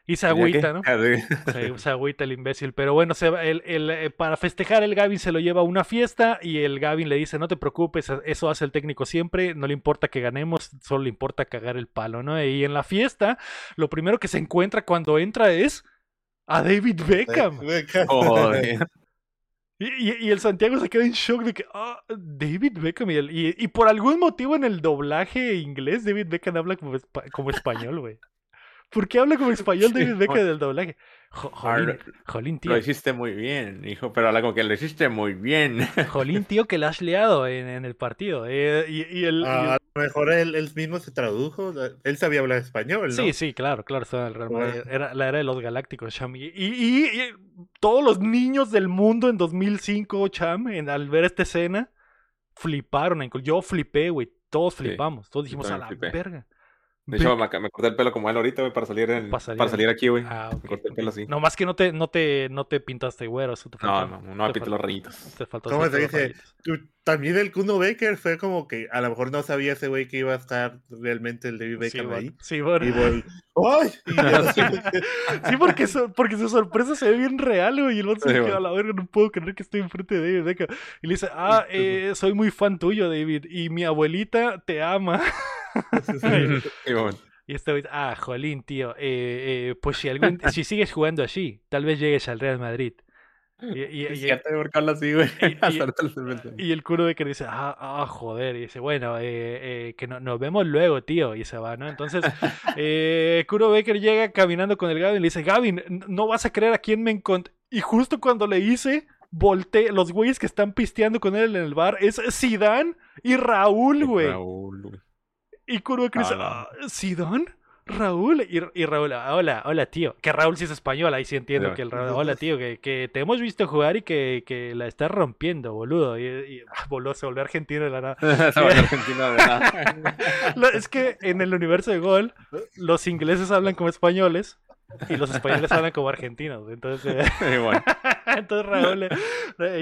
Y se agüita, ¿no? Se, agüita el imbécil. Pero bueno, se el, el, eh, para festejar el Gavin se lo lleva a una fiesta y el Gavin le dice, no te preocupes, eso hace el técnico siempre, no le importa que ganemos, solo le importa cagar el palo, ¿no? Y en la fiesta, lo primero que se encuentra cuando entra es a David Beckham. Y, el Santiago se queda en shock de que, ah, David Beckham. Y, y, por algún motivo en el doblaje inglés, David Beckham habla como, como español, güey. ¿Por qué habla como español David Beckham del doblaje? Jolín, tío. Lo hiciste muy bien, hijo, pero habla como que lo hiciste muy bien. Jolín, tío, que lo has liado en, el partido. Eh, y, el, a lo mejor él, mismo se tradujo. Él sabía hablar español, ¿no? Sí, sí, claro, claro. Era la era de los galácticos, Cham. Y, todos los niños del mundo en 2005, Cham, en, al ver esta escena, fliparon. Yo flipé, güey. Todos flipamos. Todos dijimos a la verga. De hecho, me, corté el pelo como él ahorita, güey, para salir, en, para salir, aquí, güey. Ah, me corté el pelo así. No, más que no te, no te, no te pintaste güero, eso te faltó. No, no, no me pinté los rayitos. Te faltó ¿Cómo se dice? también el Kuno Baker fue como que a lo mejor no sabía ese güey que iba a estar realmente el David Baker ahí. Sí, bueno. Y voy, ¡ay! sí, porque, porque su sorpresa se ve bien real, güey. Y el otro se queda a la verga, no puedo creer que estoy enfrente de David Baker. Y le dice, ah, eh, soy muy fan tuyo, David. Y mi abuelita te ama. Sí, bueno. Y este ah, jolín, tío, eh, eh, pues si, algún, si sigues jugando así, tal vez llegues al Real Madrid. Y, y, y, así, güey. Y, el curo de que dice, ah, ah, joder. Y dice, bueno, eh, eh, que no, nos vemos luego, tío. Y se va, ¿no? Entonces, eh, Kuro Becker llega caminando con el Gavin y le dice, Gavin, no vas a creer a quién me encontré. Y justo cuando le hice, volteé. Los güeyes que están pisteando con él en el bar es Zidane y Raúl, güey. Raúl, güey. Y que dice, Ah, "Ah, ¿Zidane? Raúl. Y, y Raúl, "Ah, hola, hola, tío. Que Raúl sí es español, ahí sí entiendo Sí. que el Raúl, hola, tío, que, que te hemos visto jugar y que, que la estás rompiendo, boludo. Y, y ah, se volvió argentino de la nada. Esa va a ser Argentina de nada. Lo- es que en el universo de Gol, los ingleses hablan como españoles y los españoles hablan como argentinos. Entonces, eh, Y bueno, entonces Raúl,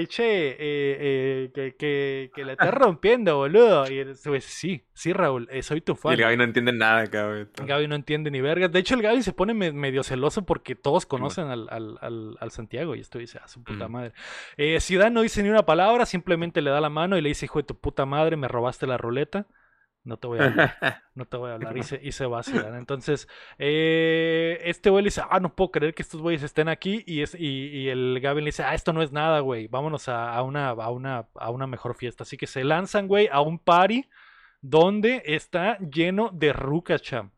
che, eh, eh, que, que, que la estás rompiendo, boludo. Y él, pues, sí, sí, Raúl, eh, soy tu y fan. el Gaby no entiende nada, cabrón. Gaby no entiende ni vergas. De hecho, el Gaby se pone me- medio celoso porque todos conocen al, al, al- al Santiago. Y esto dice, a su puta Mm. madre. Eh, Zidane no dice ni una palabra, simplemente le da la mano y le dice, hijo de tu puta madre, me robaste la ruleta. No te voy a hablar, no te voy a hablar. Y se, y se va Zidane. Entonces, eh, este güey le dice, ah, no puedo creer que estos güeyes estén aquí. Y, es, y, y el Gaby le dice, ah, esto no es nada, güey. Vámonos a, a una, a, una, a una mejor fiesta. Así que se lanzan, güey, a un party donde está lleno de rucas, cham.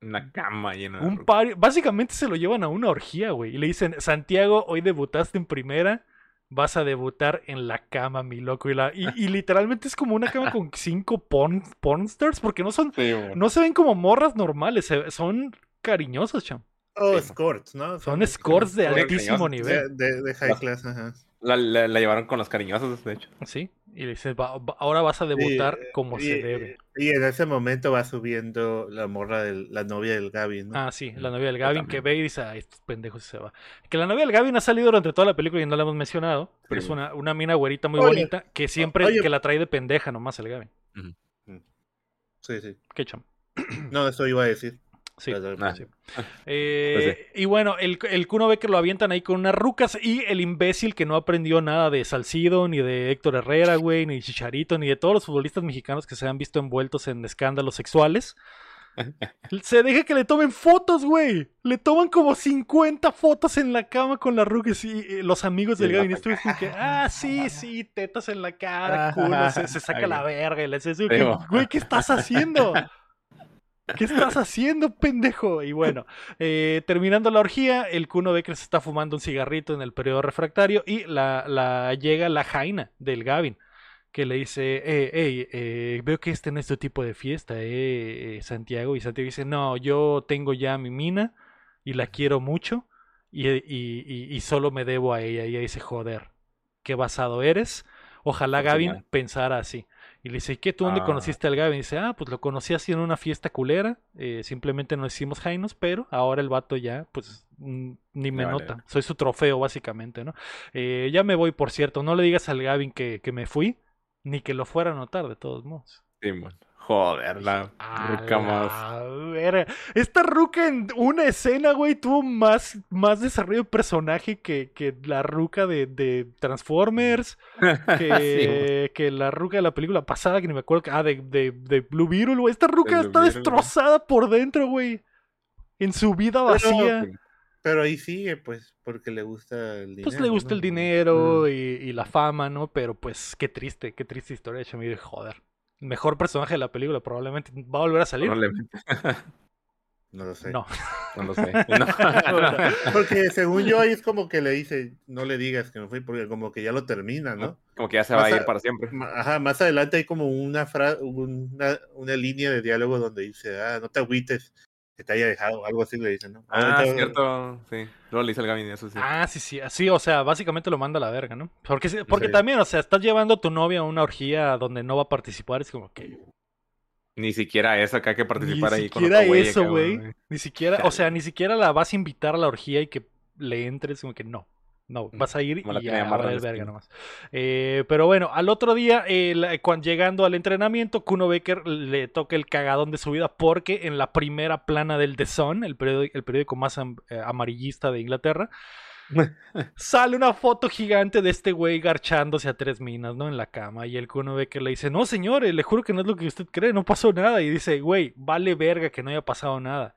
Una cama llena de Un party, básicamente se lo llevan a una orgía, güey. Y le dicen, Santiago, hoy debutaste en primera, vas a debutar en la cama, mi loco. Y, la, y, y literalmente es como una cama con cinco porn, pornstars, porque no son, Sí, bueno. no se ven como morras normales, se- son cariñosas, cham. Oh, Sí. escorts, ¿no? Son escorts de Son altísimo nivel. De, de- de high Las- class, ajá. La, la- la llevaron con los cariñosos, de hecho. Sí. Y le dicen, "Va- va- ahora vas a debutar Y, como y- se debe. Y en ese momento va subiendo la morra, del, la novia del Gaby, ¿no? Ah, sí, la novia del Gavin que ve y dice, ay, estos pendejos se va. Que la novia del Gavin ha salido durante toda la película y no la hemos mencionado. Pero es una, una mina güerita muy Oye, bonita que siempre oye. que la trae de pendeja nomás el Gavin. Sí, sí. Qué cham. No, eso iba a decir. Sí. Ah. sí. Eh, Y bueno, el, el Kuno Becker lo avientan ahí con unas rucas y el imbécil que no aprendió nada de Salcido, ni de Héctor Herrera, güey, ni de Chicharito, ni de todos los futbolistas mexicanos que se han visto envueltos en escándalos sexuales. Se deja que le tomen fotos, güey. Le toman como 50 fotos en la cama con las rucas y eh, los amigos del es como que, ah, sí, sí, tetas en la cara, culo, se, se saca la verga. Y le dice, Sí, "¿Qué- bo. güey, ¿qué estás haciendo? ¿Qué estás haciendo, pendejo? Y bueno, eh, terminando la orgía, el Kuno Becker se está fumando un cigarrito en el periodo refractario y la, la- llega la Jaina del Gavin, que le dice, eh, hey, eh, veo que este no es tu tipo de fiesta, eh, Santiago. Y Santiago dice, no, yo tengo ya mi mina y la quiero mucho y, y- y- y solo me debo a ella. Y ella dice, joder, qué basado eres. Ojalá Gavin pensara así. Y le dice, ¿y qué? ¿Tú dónde Ah. conociste al Gavin? Y dice, ah, pues lo conocí así en una fiesta culera. eh, simplemente nos hicimos jainos, pero ahora el vato ya, pues, ni me vale, nota. Soy su trofeo, básicamente, ¿no? Eh, ya me voy, por cierto. No le digas al Gavin que, que me fui, ni que lo fuera a notar, de todos modos. Sí, bueno. Joder, la ruca más. verga. Esta ruca en una escena, güey, tuvo más, más desarrollo de personaje que, que la ruca de, de Transformers, que, Sí, que la ruca de la película pasada, que ni me acuerdo. que- Ah, de, de, de Blue Beetle, güey. Esta ruca está Beetle, güey. destrozada por dentro, güey. En su vida vacía. Pero ahí sigue, pues, porque le gusta el dinero. Pues le gusta ¿no? el dinero y, y la fama, ¿no? Pero pues qué triste, qué triste historia de Chamir. Joder. Mejor personaje de la película, probablemente va a volver a salir. Probablemente. No lo sé. No. No lo sé. No. Porque según yo ahí es como que le dice, no le digas que me fui, porque como que ya lo termina, ¿no? Como que ya se va a ir para siempre. Ajá, más adelante hay como una, fra una, una línea de diálogo donde dice, ah, no te agüites, que te haya dejado, algo así le dice, ¿no? Ah, Ahorita- cierto. Sí. Luego le dice el Gavin eso, sí. Ah, sí, sí, sí, o sea, básicamente lo manda a la verga, ¿no? Porque, porque Sí. también, o sea, estás llevando a tu novia a una orgía donde no va a participar, es como que... Ni siquiera eso, que hay que participar ni ahí con siquiera otro güey. eso, güey. Ni siquiera, o sea, ni siquiera la vas a invitar a la orgía y que le entres, como que no. No, vas a ir y ya, a verga nomás. Eh, pero bueno, al otro día, eh, la- cuan- llegando al entrenamiento, Kuno Becker le toca el cagadón de su vida porque en la primera plana del The Sun, el periódico, el periódico más am- eh, amarillista de Inglaterra, sale una foto gigante de este güey garchándose a tres minas, ¿no? En la cama. Y el Kuno Becker le dice, no, señores, le juro que no es lo que usted cree, no pasó nada. Y dice, güey, vale verga que no haya pasado nada.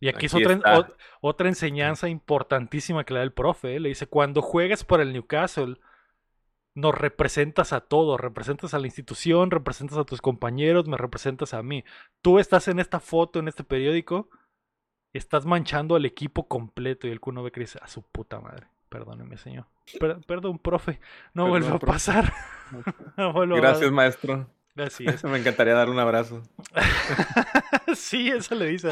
Y aquí, es otra, o- otra enseñanza importantísima que le da el profe. ¿eh? Le dice, cuando juegas por el Newcastle, nos representas a todos, representas a la institución, representas a tus compañeros, me representas a mí. Tú estás en esta foto, en este periódico, estás manchando al equipo completo. Y el Kuno Becker dice, a su puta madre. Perdóneme, señor. perdón, profe. No vuelvo a pasar. Gracias, maestro. Así es. Me encantaría dar un abrazo. sí, eso le dice.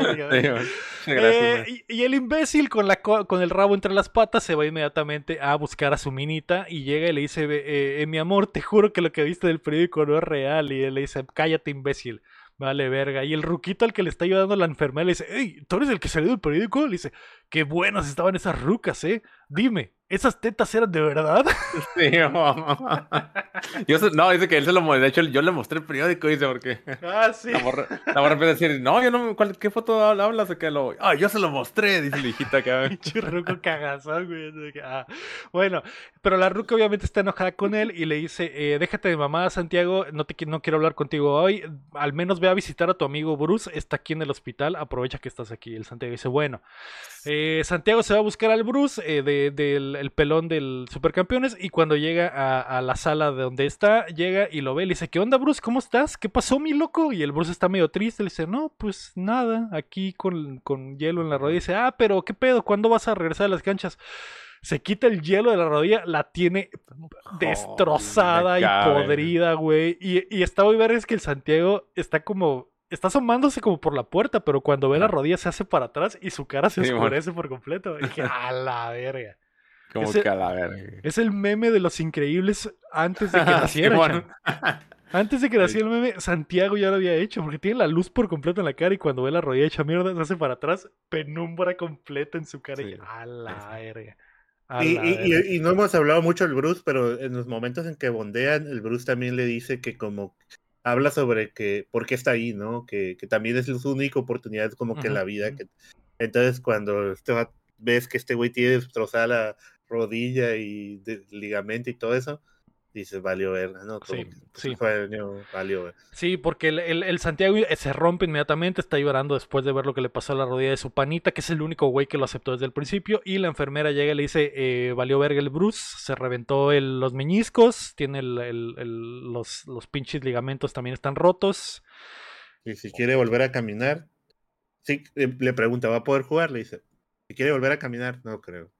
Eh, y, el imbécil con, la, con el rabo entre las patas se va inmediatamente a buscar a su minita y llega y le dice, eh, eh, mi amor, te juro que lo que viste del periódico no es real. Y él le dice, cállate, imbécil. Vale, verga. Y el ruquito al que le está ayudando la enfermera le dice, hey, ¿tú eres el que salió del periódico? Le dice, qué buenas estaban esas rucas, ¿eh? Dime, ¿Esas tetas eran de verdad? Sí, yo no, dice que él se lo De hecho, yo le mostré el periódico, dice, porque. Ah, sí. La morra, empieza a decir, no, yo no. ¿Qué foto hablas? De que lo. Ah, yo se lo mostré, dice la hijita que. Churruco cagazón, güey. Ah. Bueno, pero la ruca obviamente está enojada con él y le dice: eh, Déjate de mamá, Santiago, no, te, no quiero hablar contigo hoy. Al menos ve a visitar a tu amigo Bruce, está aquí en el hospital, aprovecha que estás aquí. El Santiago dice: Bueno, eh, Santiago se va a buscar al Bruce eh, del el pelón del Supercampeones y cuando llega a, la sala de donde está, llega y lo ve y le dice, ¿qué onda Bruce? ¿Cómo estás? ¿Qué pasó mi loco? Y el Bruce está medio triste, le dice, no, pues nada, aquí con, con hielo en la rodilla. Y dice, ah, pero ¿qué pedo? ¿Cuándo vas a regresar a las canchas? se quita el hielo de la rodilla, la tiene destrozada y podrida, güey. Y, y está muy ver es que el Santiago está como está asomándose como por la puerta, pero cuando ve la rodilla se hace para atrás y su cara se oscurece por completo. Y dije, a la verga. Como es que a la verga. Es el meme de los increíbles antes de que naciera. Antes de que naciera el meme, Santiago ya lo había hecho, porque tiene la luz por completo en la cara y cuando ve la rodilla hecha mierda, se hace para atrás, penumbra completa en su cara. Y, a la verga. y, y, no hemos hablado mucho del Bruce, pero en los momentos en que bondean, el Bruce también le dice que como habla sobre que por qué está ahí, ¿no? Que, que también es su única oportunidad como que en la vida. Que, entonces cuando este ves que este güey tiene destrozada la rodilla y de, ligamento y todo eso, dices, valió verga, ¿no? sí, sí. valió Sí, porque el, el, Santiago se rompe inmediatamente, está llorando después de ver lo que le pasó a la rodilla de su panita, que es el único güey que lo aceptó desde el principio, y la enfermera llega y le dice, eh, valió verga el Bruce, se reventó los meñiscos, tiene los, los pinches ligamentos también están rotos. Y si quiere volver a caminar, sí, le pregunta, ¿va a poder jugar? Le dice, si quiere volver a caminar, no creo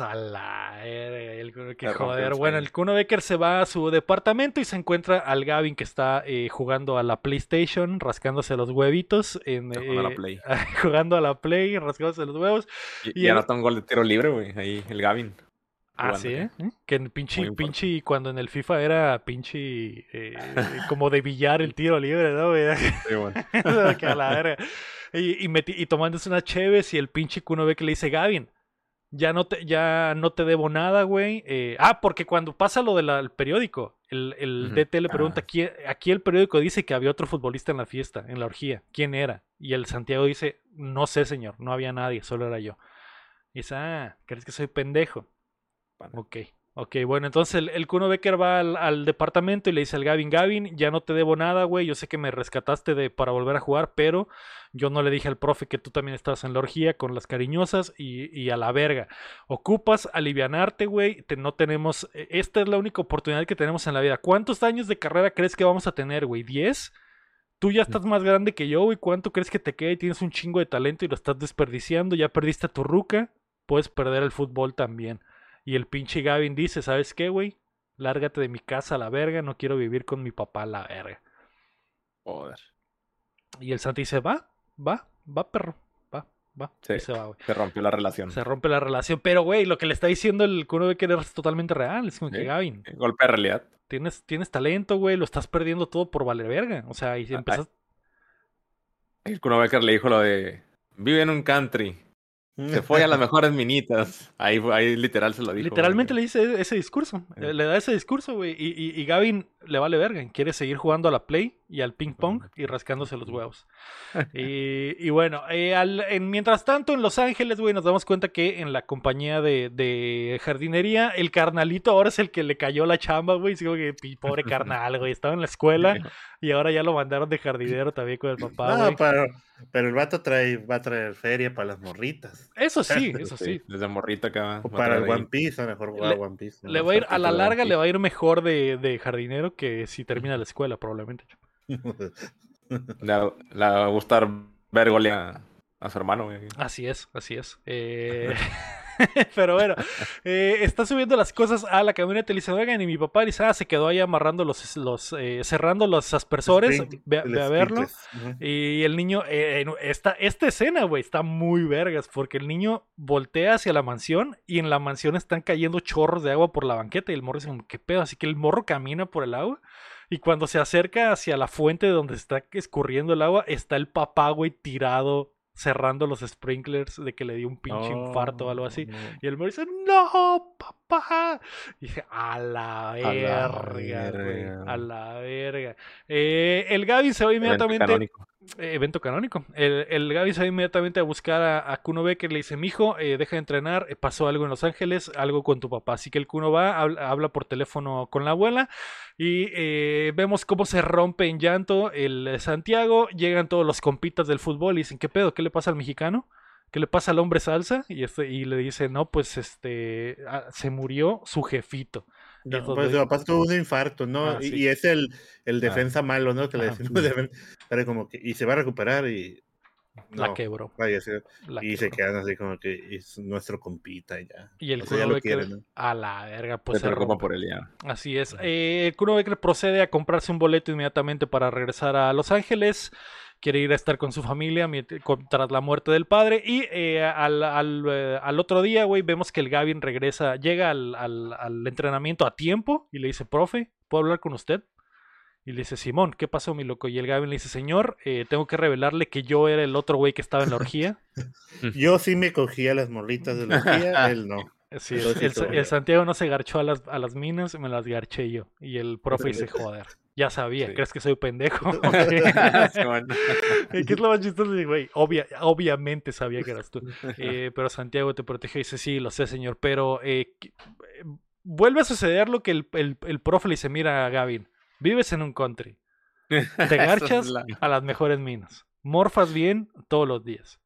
la el, que joder. Bueno, el Kuno Becker se va a su departamento y se encuentra al Gavin que está eh, jugando a la PlayStation, rascándose los huevitos. En, jugando, a la eh, Play. jugando a la Play, rascándose los huevos. Y, y, anota un gol de tiro libre, güey. Ahí, el Gavin. Ah, sí, ¿eh? Que en pinche, pinche, cuando en el FIFA era pinche eh, como de billar el tiro libre, ¿no? Sí, bueno. que a la verga. Y, y, y tomándose una cheves y el pinche Kuno ve que le dice, Gavin, ya no te, ya no te debo nada, güey. Eh, ah, porque cuando pasa lo del periódico, el, el DT le pregunta, aquí, aquí el periódico dice que había otro futbolista en la fiesta, en la orgía. ¿Quién era? Y el Santiago dice, no sé, señor, no había nadie, solo era yo. Y dice, ah, ¿crees que soy pendejo? Ok. Ok, bueno, entonces el, el Kuno Becker va al, departamento y le dice al Gavin, Gavin, ya no te debo nada, güey, yo sé que me rescataste de, para volver a jugar, pero yo no le dije al profe que tú también estabas en la orgía con las cariñosas y, a la verga. Ocupas alivianarte, güey, no tenemos, e, esta es la única oportunidad que tenemos en la vida. ¿Cuántos años de carrera crees que vamos a tener, güey? ¿10? Tú ya estás más grande que yo, güey, ¿cuánto crees que te queda y tienes un chingo de talento y lo estás desperdiciando? Ya perdiste a tu ruca, puedes perder el fútbol también. Y el pinche Gavin dice, ¿sabes qué, güey? Lárgate de mi casa a la verga, no quiero vivir con mi papá a la verga. Joder. Y el Santi dice, va, va, va, perro, va, va. Sí, se va, güey. Se rompió la relación. Se rompe la relación. Pero, güey, lo que le está diciendo el Kuno que es totalmente real. Es como que, Gavin. Golpe de realidad. Tienes, tienes talento, güey, lo estás perdiendo todo por valer verga. O sea, y si empiezas... El Kuno Becker le dijo lo de, vive en un country, se fue a las mejores minitas. Ahí, ahí literal se lo dijo. Literalmente le dice ese discurso. Le da ese discurso, güey. Y, y, y, Gavin le vale verga. Quiere seguir jugando a la Play y al ping pong y rascándose los huevos. y, y, bueno, eh, en, mientras tanto en Los Ángeles, güey, nos damos cuenta que en la compañía de, de, jardinería, el carnalito ahora es el que le cayó la chamba, güey. Digo que pobre carnal, güey. Estaba en la escuela y ahora ya lo mandaron de jardinero también con el papá. No, pero, pero el vato trae, va a traer feria para las morritas. Eso sí, eso sí. Desde morrita acá. O para el One Piece, a mejor jugar One Piece. Le va a ir, a la larga le va a ir mejor de, de jardinero que si termina la escuela, probablemente. le, va a gustar ver a, su hermano. Así es, así es. Eh... Pero bueno, eh, está subiendo las cosas a la camioneta y dice, oigan, y mi papá dice, ah, se quedó ahí amarrando los, los eh, cerrando los aspersores, ve, a verlo. Y el niño, eh, esta, esta escena, güey, está muy vergas, porque el niño voltea hacia la mansión y en la mansión están cayendo chorros de agua por la banqueta y el morro dice, ¿qué pedo? Así que el morro camina por el agua. Y cuando se acerca hacia la fuente donde está escurriendo el agua, está el papá, güey, tirado cerrando los sprinklers de que le dio un pinche infarto o algo así. Y el morro dice, no, papá. Y dije, a la verga. A la verga. Eh, el Gaby se va inmediatamente. Evento canónico. El, el Gaby se va inmediatamente a buscar a, Kuno Becker. Le dice: Mijo, eh, deja de entrenar. Eh, pasó algo en Los Ángeles, algo con tu papá. Así que el Kuno va, habla, por teléfono con la abuela. Y vemos cómo se rompe en llanto el Santiago. Llegan todos los compitas del fútbol y dicen: ¿Qué pedo? ¿Qué le pasa al mexicano? ¿Qué le pasa al hombre salsa? Y, este, y le dice: No, pues este ah, se murió su jefito. No, pues su papá tuvo un infarto, ¿no? Ah, y, es el, el ah. defensa malo, ¿no? Que le decimos, pero como que, y se va a recuperar y... la quebró. y se quedan así como que es nuestro compita ya. Y el Kuno Becker, a la verga, pues se, preocupa por él ya. Así es. Eh, Kuno Becker procede a comprarse un boleto inmediatamente para regresar a Los Ángeles quiere ir a estar con su familia tras la muerte del padre. Y eh, al, eh, al, otro día, güey, vemos que el Gavin regresa, llega al, al, entrenamiento a tiempo y le dice, profe, ¿puedo hablar con usted? Y le dice, Simón, ¿qué pasó, mi loco? Y el Gavin le dice, señor, eh, tengo que revelarle que yo era el otro güey que estaba en la orgía. yo sí me cogía las morritas de la orgía, él no. Sí, el, Santiago no se garchó a las, a las minas, me las garché yo. Y el profe dice, joder. Ya sabía, ¿crees que soy pendejo? ¿Qué es lo más chistoso? Güey, obviamente sabía que eras tú. Eh, pero Santiago te protege y dice, sí, lo sé, señor, pero eh, eh, vuelve a suceder lo que el, el, profe le dice, mira, Gavin, vives en un country. Te garchas a las mejores minas. Morfas bien todos los días.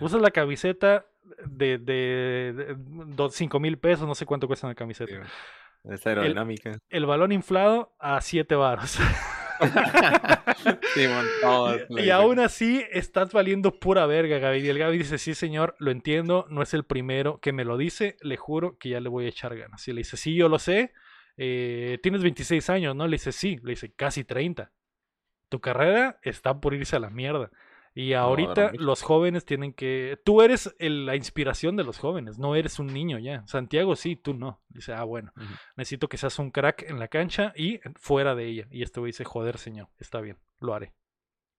Usas la camiseta de, de, de, 5 mil pesos, no sé cuánto cuesta una camiseta. Esa aerodinámica. El, balón inflado a 7 baros. y, aún así estás valiendo pura verga, Gaby. Y el Gaby dice, sí, señor, lo entiendo, no es el primero que me lo dice, le juro que ya le voy a echar ganas. Y le dice, sí, yo lo sé, eh, tienes 26 años, ¿no? Le dice, sí, le dice, casi 30. Tu carrera está por irse a la mierda. Y ahorita los jóvenes tienen que... Tú eres la inspiración de los jóvenes, no eres un niño ya. Santiago sí, tú no. Dice, ah, bueno, necesito que seas un crack en la cancha y fuera de ella. Y este güey dice, joder, señor, está bien, lo haré.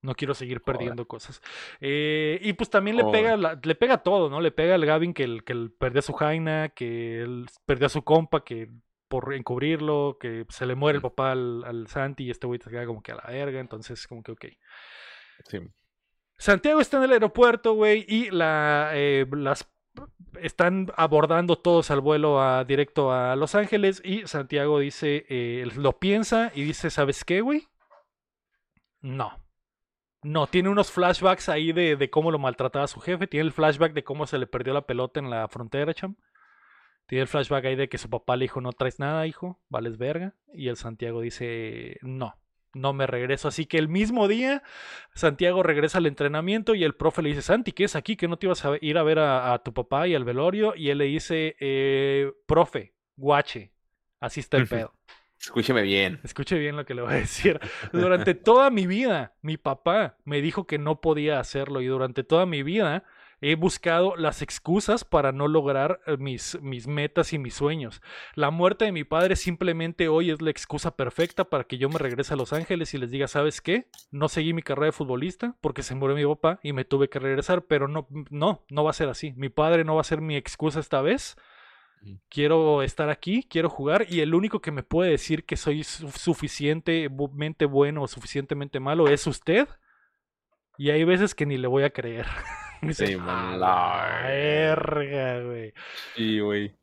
No quiero seguir perdiendo cosas. Eh, y pues también le pega le pega todo, ¿no? Le pega al Gavin que, el, que perdió a su Jaina, que él perdió a su compa, que por encubrirlo, que se le muere el papá al, al Santi y este güey se queda como que a la verga. Entonces, como que ok. Sí. Santiago está en el aeropuerto, güey, y la, eh, las están abordando todos al vuelo a, directo a Los Ángeles y Santiago dice, eh, lo piensa y dice, ¿sabes qué, güey? No. No, tiene unos flashbacks ahí de, de, cómo lo maltrataba su jefe, tiene el flashback de cómo se le perdió la pelota en la frontera, cham. Tiene el flashback ahí de que su papá le dijo, no traes nada, hijo, vales verga. Y el Santiago dice, no, no me regreso. Así que el mismo día, Santiago regresa al entrenamiento y el profe le dice, Santi, ¿qué es aquí? ¿Que no te ibas a ir a ver a, tu papá y al velorio? Y él le dice, eh, profe, guache, así está el pedo. Escúcheme bien. Escuche bien lo que le voy a decir. Durante toda mi vida, mi papá me dijo que no podía hacerlo y durante toda mi vida He buscado las excusas para no lograr eh, mis, mis metas y mis sueños. La muerte de mi padre simplemente hoy es la excusa perfecta para que yo me regrese a Los Ángeles y les diga, ¿sabes qué? No seguí mi carrera de futbolista porque se murió mi papá y me tuve que regresar, pero no, no, no va a ser así. Mi padre no va a ser mi excusa esta vez. Quiero estar aquí, quiero jugar y el único que me puede decir que soy suficientemente bueno o suficientemente malo es usted. Y hay veces que ni le voy a creer. sí, la verga, güey. Sí, güey.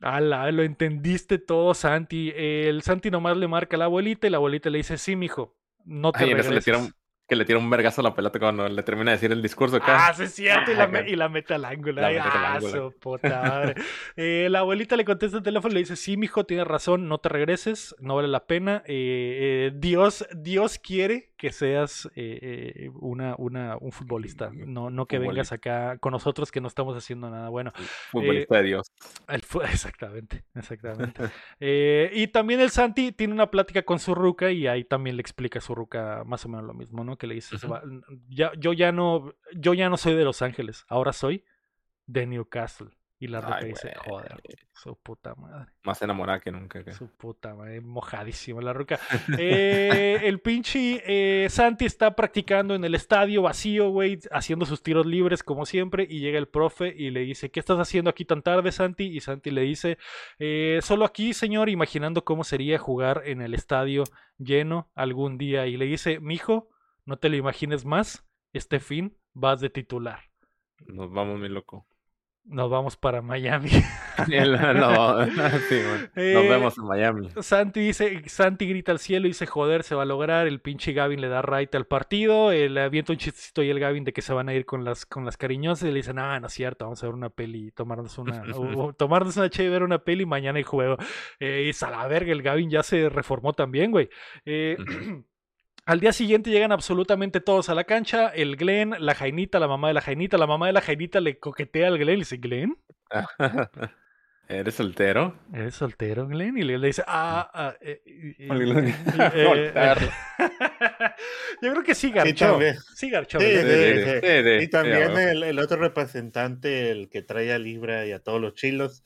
Ala, lo entendiste todo, Santi. El Santi nomás le marca a la abuelita y la abuelita le dice, sí, mijo, no te Ay, regreses que le tira un vergazo a la pelota cuando le termina de decir el discurso acá. Ah, sí es cierto, y la, y la mete al ángulo. La ah, puta madre. Eh, la abuelita le contesta el teléfono y le dice, sí, mijo, tienes razón, no te regreses, no vale la pena. Eh, eh, Dios, Dios quiere que seas eh, eh, una, una, un futbolista, no, no que vengas acá con nosotros que no estamos haciendo nada bueno. Futbolista de Dios. exactamente, exactamente. y también el Santi tiene una plática con su ruca y ahí también le explica a su ruca más o menos lo mismo, ¿no? Que le dice, ya, yo ya no, yo ya no soy de Los Ángeles, ahora soy de Newcastle. Y la roca dice, joder, su puta madre. Más enamorada que nunca. Su puta madre, mojadísima la roca. Eh, el pinche eh, Santi está practicando en el estadio vacío, güey, haciendo sus tiros libres como siempre. Y llega el profe y le dice, ¿qué estás haciendo aquí tan tarde, Santi? Y Santi le dice, eh, solo aquí, señor, imaginando cómo sería jugar en el estadio lleno algún día. Y le dice, mijo, no te lo imagines más, este fin vas de titular. Nos vamos, mi loco. Nos vamos para Miami. no, sí, nos eh, vemos en Miami. Santi dice, Santi grita al cielo y dice, joder, se va a lograr. El pinche Gavin le da right al partido. Le avienta un chistecito y el Gavin de que se van a ir con las, con las cariñosas. Y le dicen, ah, no es cierto, vamos a ver una peli, tomarnos una, tomarnos una che y ver una peli mañana el juego. Eh, y a la verga, el Gavin ya se reformó también, güey. Eh, Al día siguiente llegan absolutamente todos a la cancha. El Glenn, la Jainita, la mamá de la Jainita. La mamá de la Jainita le coquetea al Glenn y le dice, Glenn. ¿Eres soltero? ¿Eres soltero, Glenn? Y le, dice, ah, ah eh, Yo creo que sí, garchó. Sí, garchó. y también el, el, otro representante, el que trae a Libra y a todos los chilos,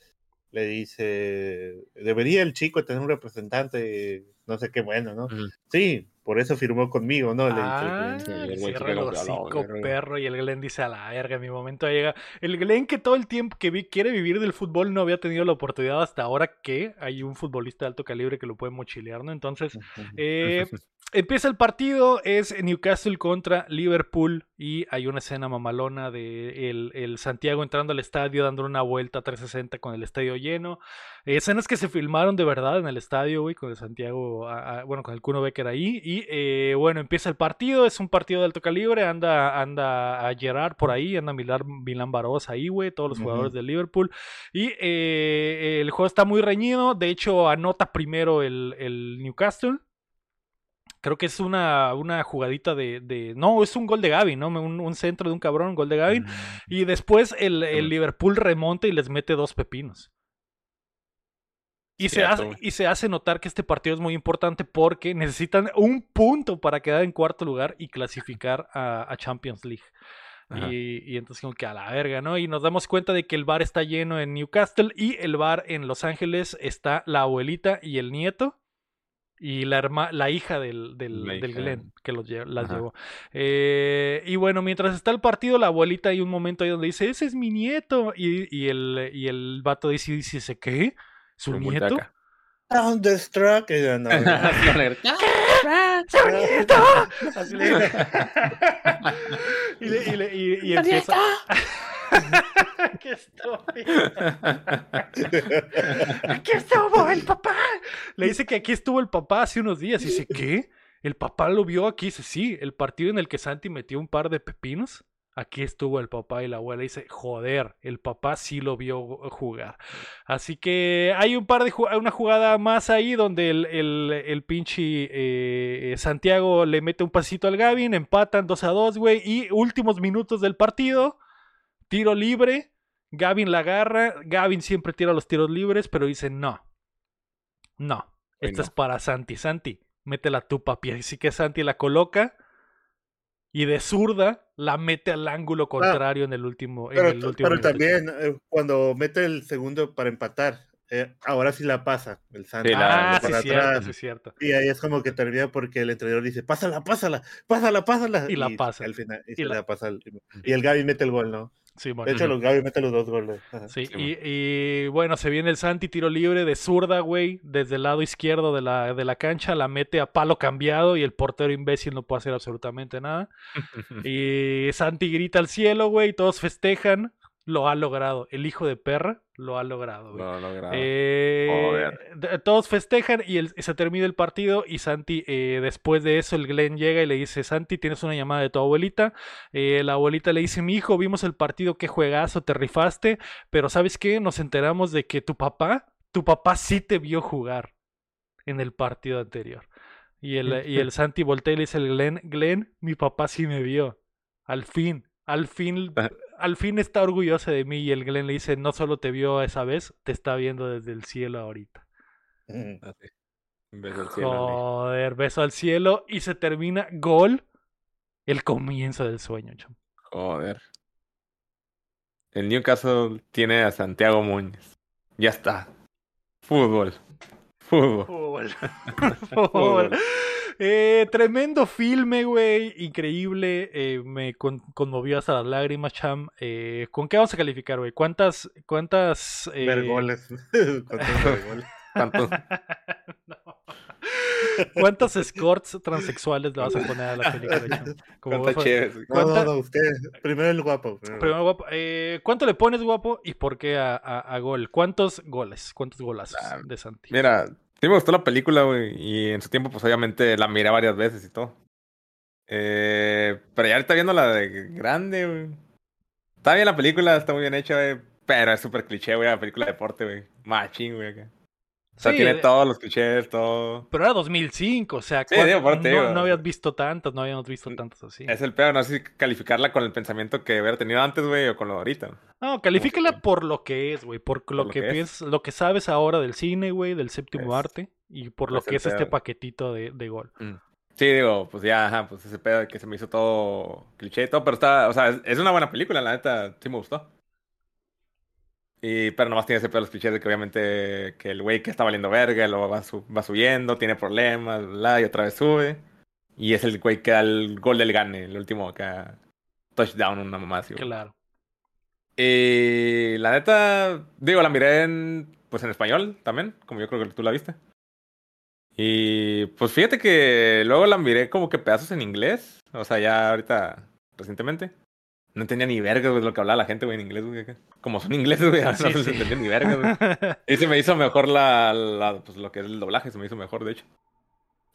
le dice, debería el chico tener un representante, no sé qué bueno, ¿no? Sí, por eso firmó conmigo, ¿no? Ah, el perro, y el Glenn dice a la verga, mi momento llega. El Glenn que todo el tiempo que vi, quiere vivir del fútbol no había tenido la oportunidad hasta ahora que hay un futbolista de alto calibre que lo puede mochilear, ¿no? Entonces, eh, Empieza el partido, es Newcastle contra Liverpool y hay una escena mamalona de el, Santiago entrando al estadio, dando una vuelta 360 con el estadio lleno. escenas que se filmaron de verdad en el estadio, güey, con el Santiago, bueno, con el Kuno Becker ahí. Y eh, bueno, empieza el partido, es un partido de alto calibre, anda, anda a Gerard por ahí, anda Milan, Milan Baros ahí, güey, todos los jugadores del Liverpool. Y eh, el juego está muy reñido, de hecho anota primero el, el Newcastle. Creo que es una, una jugadita de, No, es un gol de Gavin, ¿no? Un, centro de un cabrón, un gol de Gavin. Mm. Y después el, Liverpool remonta y les mete dos pepinos. Y se, hace, y se hace notar que este partido es muy importante porque necesitan un punto para quedar en cuarto lugar y clasificar a, Champions League. Y, y, entonces como que a la verga, ¿no? Y nos damos cuenta de que el bar está lleno en Newcastle y el bar en Los Ángeles está la abuelita y el nieto y la, la hija del, del, del Glenn que los las llevó. Eh, y bueno, mientras está el partido, la abuelita hay un momento ahí donde dice, ese es mi nieto. Y, y el, y el vato dice, dice, ¿qué? ¿Su nieto? Thunderstruck. ¡Qué! ¡Su nieto! Así le y, le, y, le, y, y empieza... ¡Qué estúpido! ¡Aquí estuvo el papá! Le dice que aquí estuvo el papá hace unos días. Dice, ¿qué? ¿El papá lo vio aquí? Dice, sí, el partido en el que Santi metió un par de pepinos. Aquí estuvo el papá y la abuela. Dice, joder, el papá sí lo vio jugar. Así que hay un par de una jugada más ahí donde el, el, pinche eh, Santiago le mete un pasito al Gavin, empatan 2 a 2, güey. Y últimos minutos del partido, tiro libre, Gavin la agarra, Gavin siempre tira los tiros libres, pero dice no. No, esta es para Santi. Santi, métela tú, papi. Así que Santi la coloca y de zurda la mete al ángulo ah, contrario en el último. Pero, en el último pero también eh, cuando mete el segundo para empatar, eh, ahora sí la pasa el Santi. ah, sí, cierto, sí, cierto. Y ahí es como que termina porque el entrenador dice, pásala, pásala, pásala, pásala. Y la pasa. Al final, y, la... pasa y el Gaby mete el gol, ¿no? De hecho, los Gaby mete los dos goles. Sí, y, bueno, se viene el Santi, tiro libre de zurda, güey, desde el lado izquierdo de la, de la cancha, la mete a palo cambiado y el portero imbécil no puede hacer absolutamente nada. y Santi grita al cielo, güey, todos festejan lo ha logrado. El hijo de perra lo ha logrado. Lo ha logrado. Eh, todos festejan y se termina el partido y Santi, eh, después de eso, el Glenn llega y le dice, Santi, tienes una llamada de tu abuelita. Eh, la abuelita le dice, mi hijo, vimos el partido, qué juegazo, te rifaste, pero ¿sabes qué? Nos enteramos de que tu papá, tu papá sí te vio jugar en el partido anterior. Y el, y el Santi voltea y le dice el Glenn, Glenn, mi papá sí me vio. Al fin, al fin, al fin está orgulloso de mí. Y el Glenn le dice, no solo te vio esa vez, te está viendo desde el cielo ahorita. Así. Beso al cielo. Joder, beso al cielo y se termina gol. El comienzo del sueño, chamo. Joder. El Newcastle tiene a Santiago Muñoz. Ya está. Fútbol. Fútbol. Fútbol. Fútbol. Eh, tremendo filme, güey. Increíble. Eh, me con- conmovió hasta las lágrimas, Cham. Eh, ¿Con qué vamos a calificar, güey? ¿Cuántas. cuántas eh, Ver goles. Contentos de goles. ¿Cuántos? no. ¿Cuántos escorts transexuales le vas a poner a la película, Cham? Como ¿Cuántas vos- chéves? No, ¿Cuánta- no, no, usted. Primero el guapo. primero el guapo, eh, ¿Cuánto le pones, guapo? ¿Y por qué a, a- a gol? ¿Cuántos goles? ¿Cuántos golazos Ah, de Santi? Mira, sí me gustó la película, güey. Y en su tiempo, pues obviamente la miré varias veces y todo. Eh, pero ya ahorita viendo la de grande, güey. Está bien la película, está muy bien hecha, güey. Pero es súper cliché, güey, la película de deporte, güey. Machín, güey. acá. O sea, Sí, tiene todos los clichés, todo. Pero era 2005, o sea, Sí, ¿cuál- digo, por te no, digo. no habías visto tantas, no habíamos visto tantas así. Es el peor, no sé si calificarla con el pensamiento que hubiera tenido antes, güey, o con lo de ahorita. No, califícala por lo que es, güey, por, lo lo que, que es. piensas- lo que sabes ahora del cine, güey, del séptimo Es- arte, y por lo es que es este paquetito de, de gol. Sí, digo, pues ya, ajá, pues ese pedo de que se me hizo todo cliché y todo, pero está, o sea, es, es una buena película, la neta, sí me gustó. Y, pero nomás tiene ese pedo los clichés de que obviamente que el güey que está valiendo verga, lo va, su- va subiendo, tiene problemas, bla, y otra vez sube. Y es el güey que da el gol del gane, el último acá, touchdown, una mamá así. Claro. Y la neta, digo, la miré en, pues en español también, como yo creo que tú la viste. Y pues fíjate que luego la miré como que pedazos en inglés, o sea, ya ahorita, recientemente. No entendía ni verga, güey, lo que hablaba la gente, güey, en inglés, güey. Como son ingleses, güey, no Sí, se entendía ni verga, güey. Y se me hizo mejor la, la, pues lo que es el doblaje, se me hizo mejor, de hecho.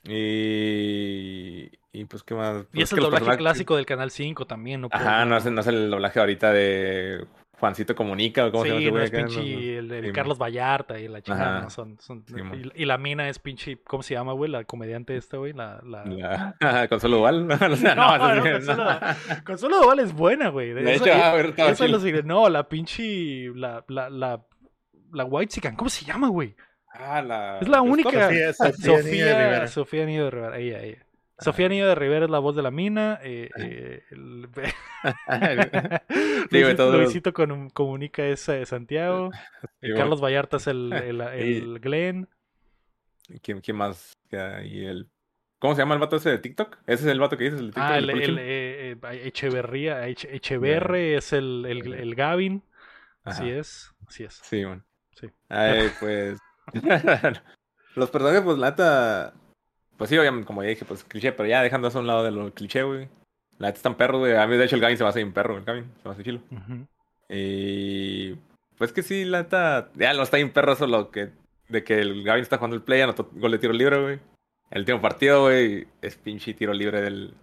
Y, y pues, ¿qué más? y Pues es el doblaje personajes- clásico del Canal 5 también, ¿no? Ajá, no es, no es el doblaje ahorita de Juancito Comunica o cómo se llama no es pinche el, el Sí, Carlos Vallarta y la chingada, no son, son- Sí, man. y, y la mina es pinche, ¿cómo se llama, güey? La comediante esta, güey, la... la... La... Consuelo Duval. O sea, No, no, Consuelo- Consuelo Duval es buena, güey. De Eso- hecho, y- ah, a ver, eso chido. lo sigue- No, la pinche, la, la, la, la White Chicken, ¿cómo se llama, güey? Ah, la... Es la única. Sofía- Sofía Niño de Sofía, Rivera. Sofía Niño de Rivera, ella, ella. Sofía Niño de Rivera es la voz de la mina. Eh, eh, el- Luisito, todo- Luisito con- comunica es eh, Santiago. Sí, Eh. Carlos Vallarta es el, el, el Glenn. ¿Quién, quién más? ahí? el... ¿Cómo se llama el vato ese de TikTok? Ese es el vato que dices, el TikTok. Ah, el el, puro el, chile. eh, eh, Echeverría, Eche- Echeverre es el, el, el Gavin. Así es, así es. Sí, bueno. Sí. Ay, pues. Los personajes, pues, la neta. Pues sí, obviamente, como ya dije, pues cliché, pero ya dejando eso a un lado de lo cliché, güey. La neta están perros, güey. A mí, de hecho, el Gavin se me hace bien perro, el Gavin. Se me hace chilo. Ujú. Y. Pues que sí, la neta. Ya lo está bien perro eso, lo que. De que el Gavin está jugando el play, anotó gol de tiro libre, güey. El último partido, güey, es pinche tiro libre del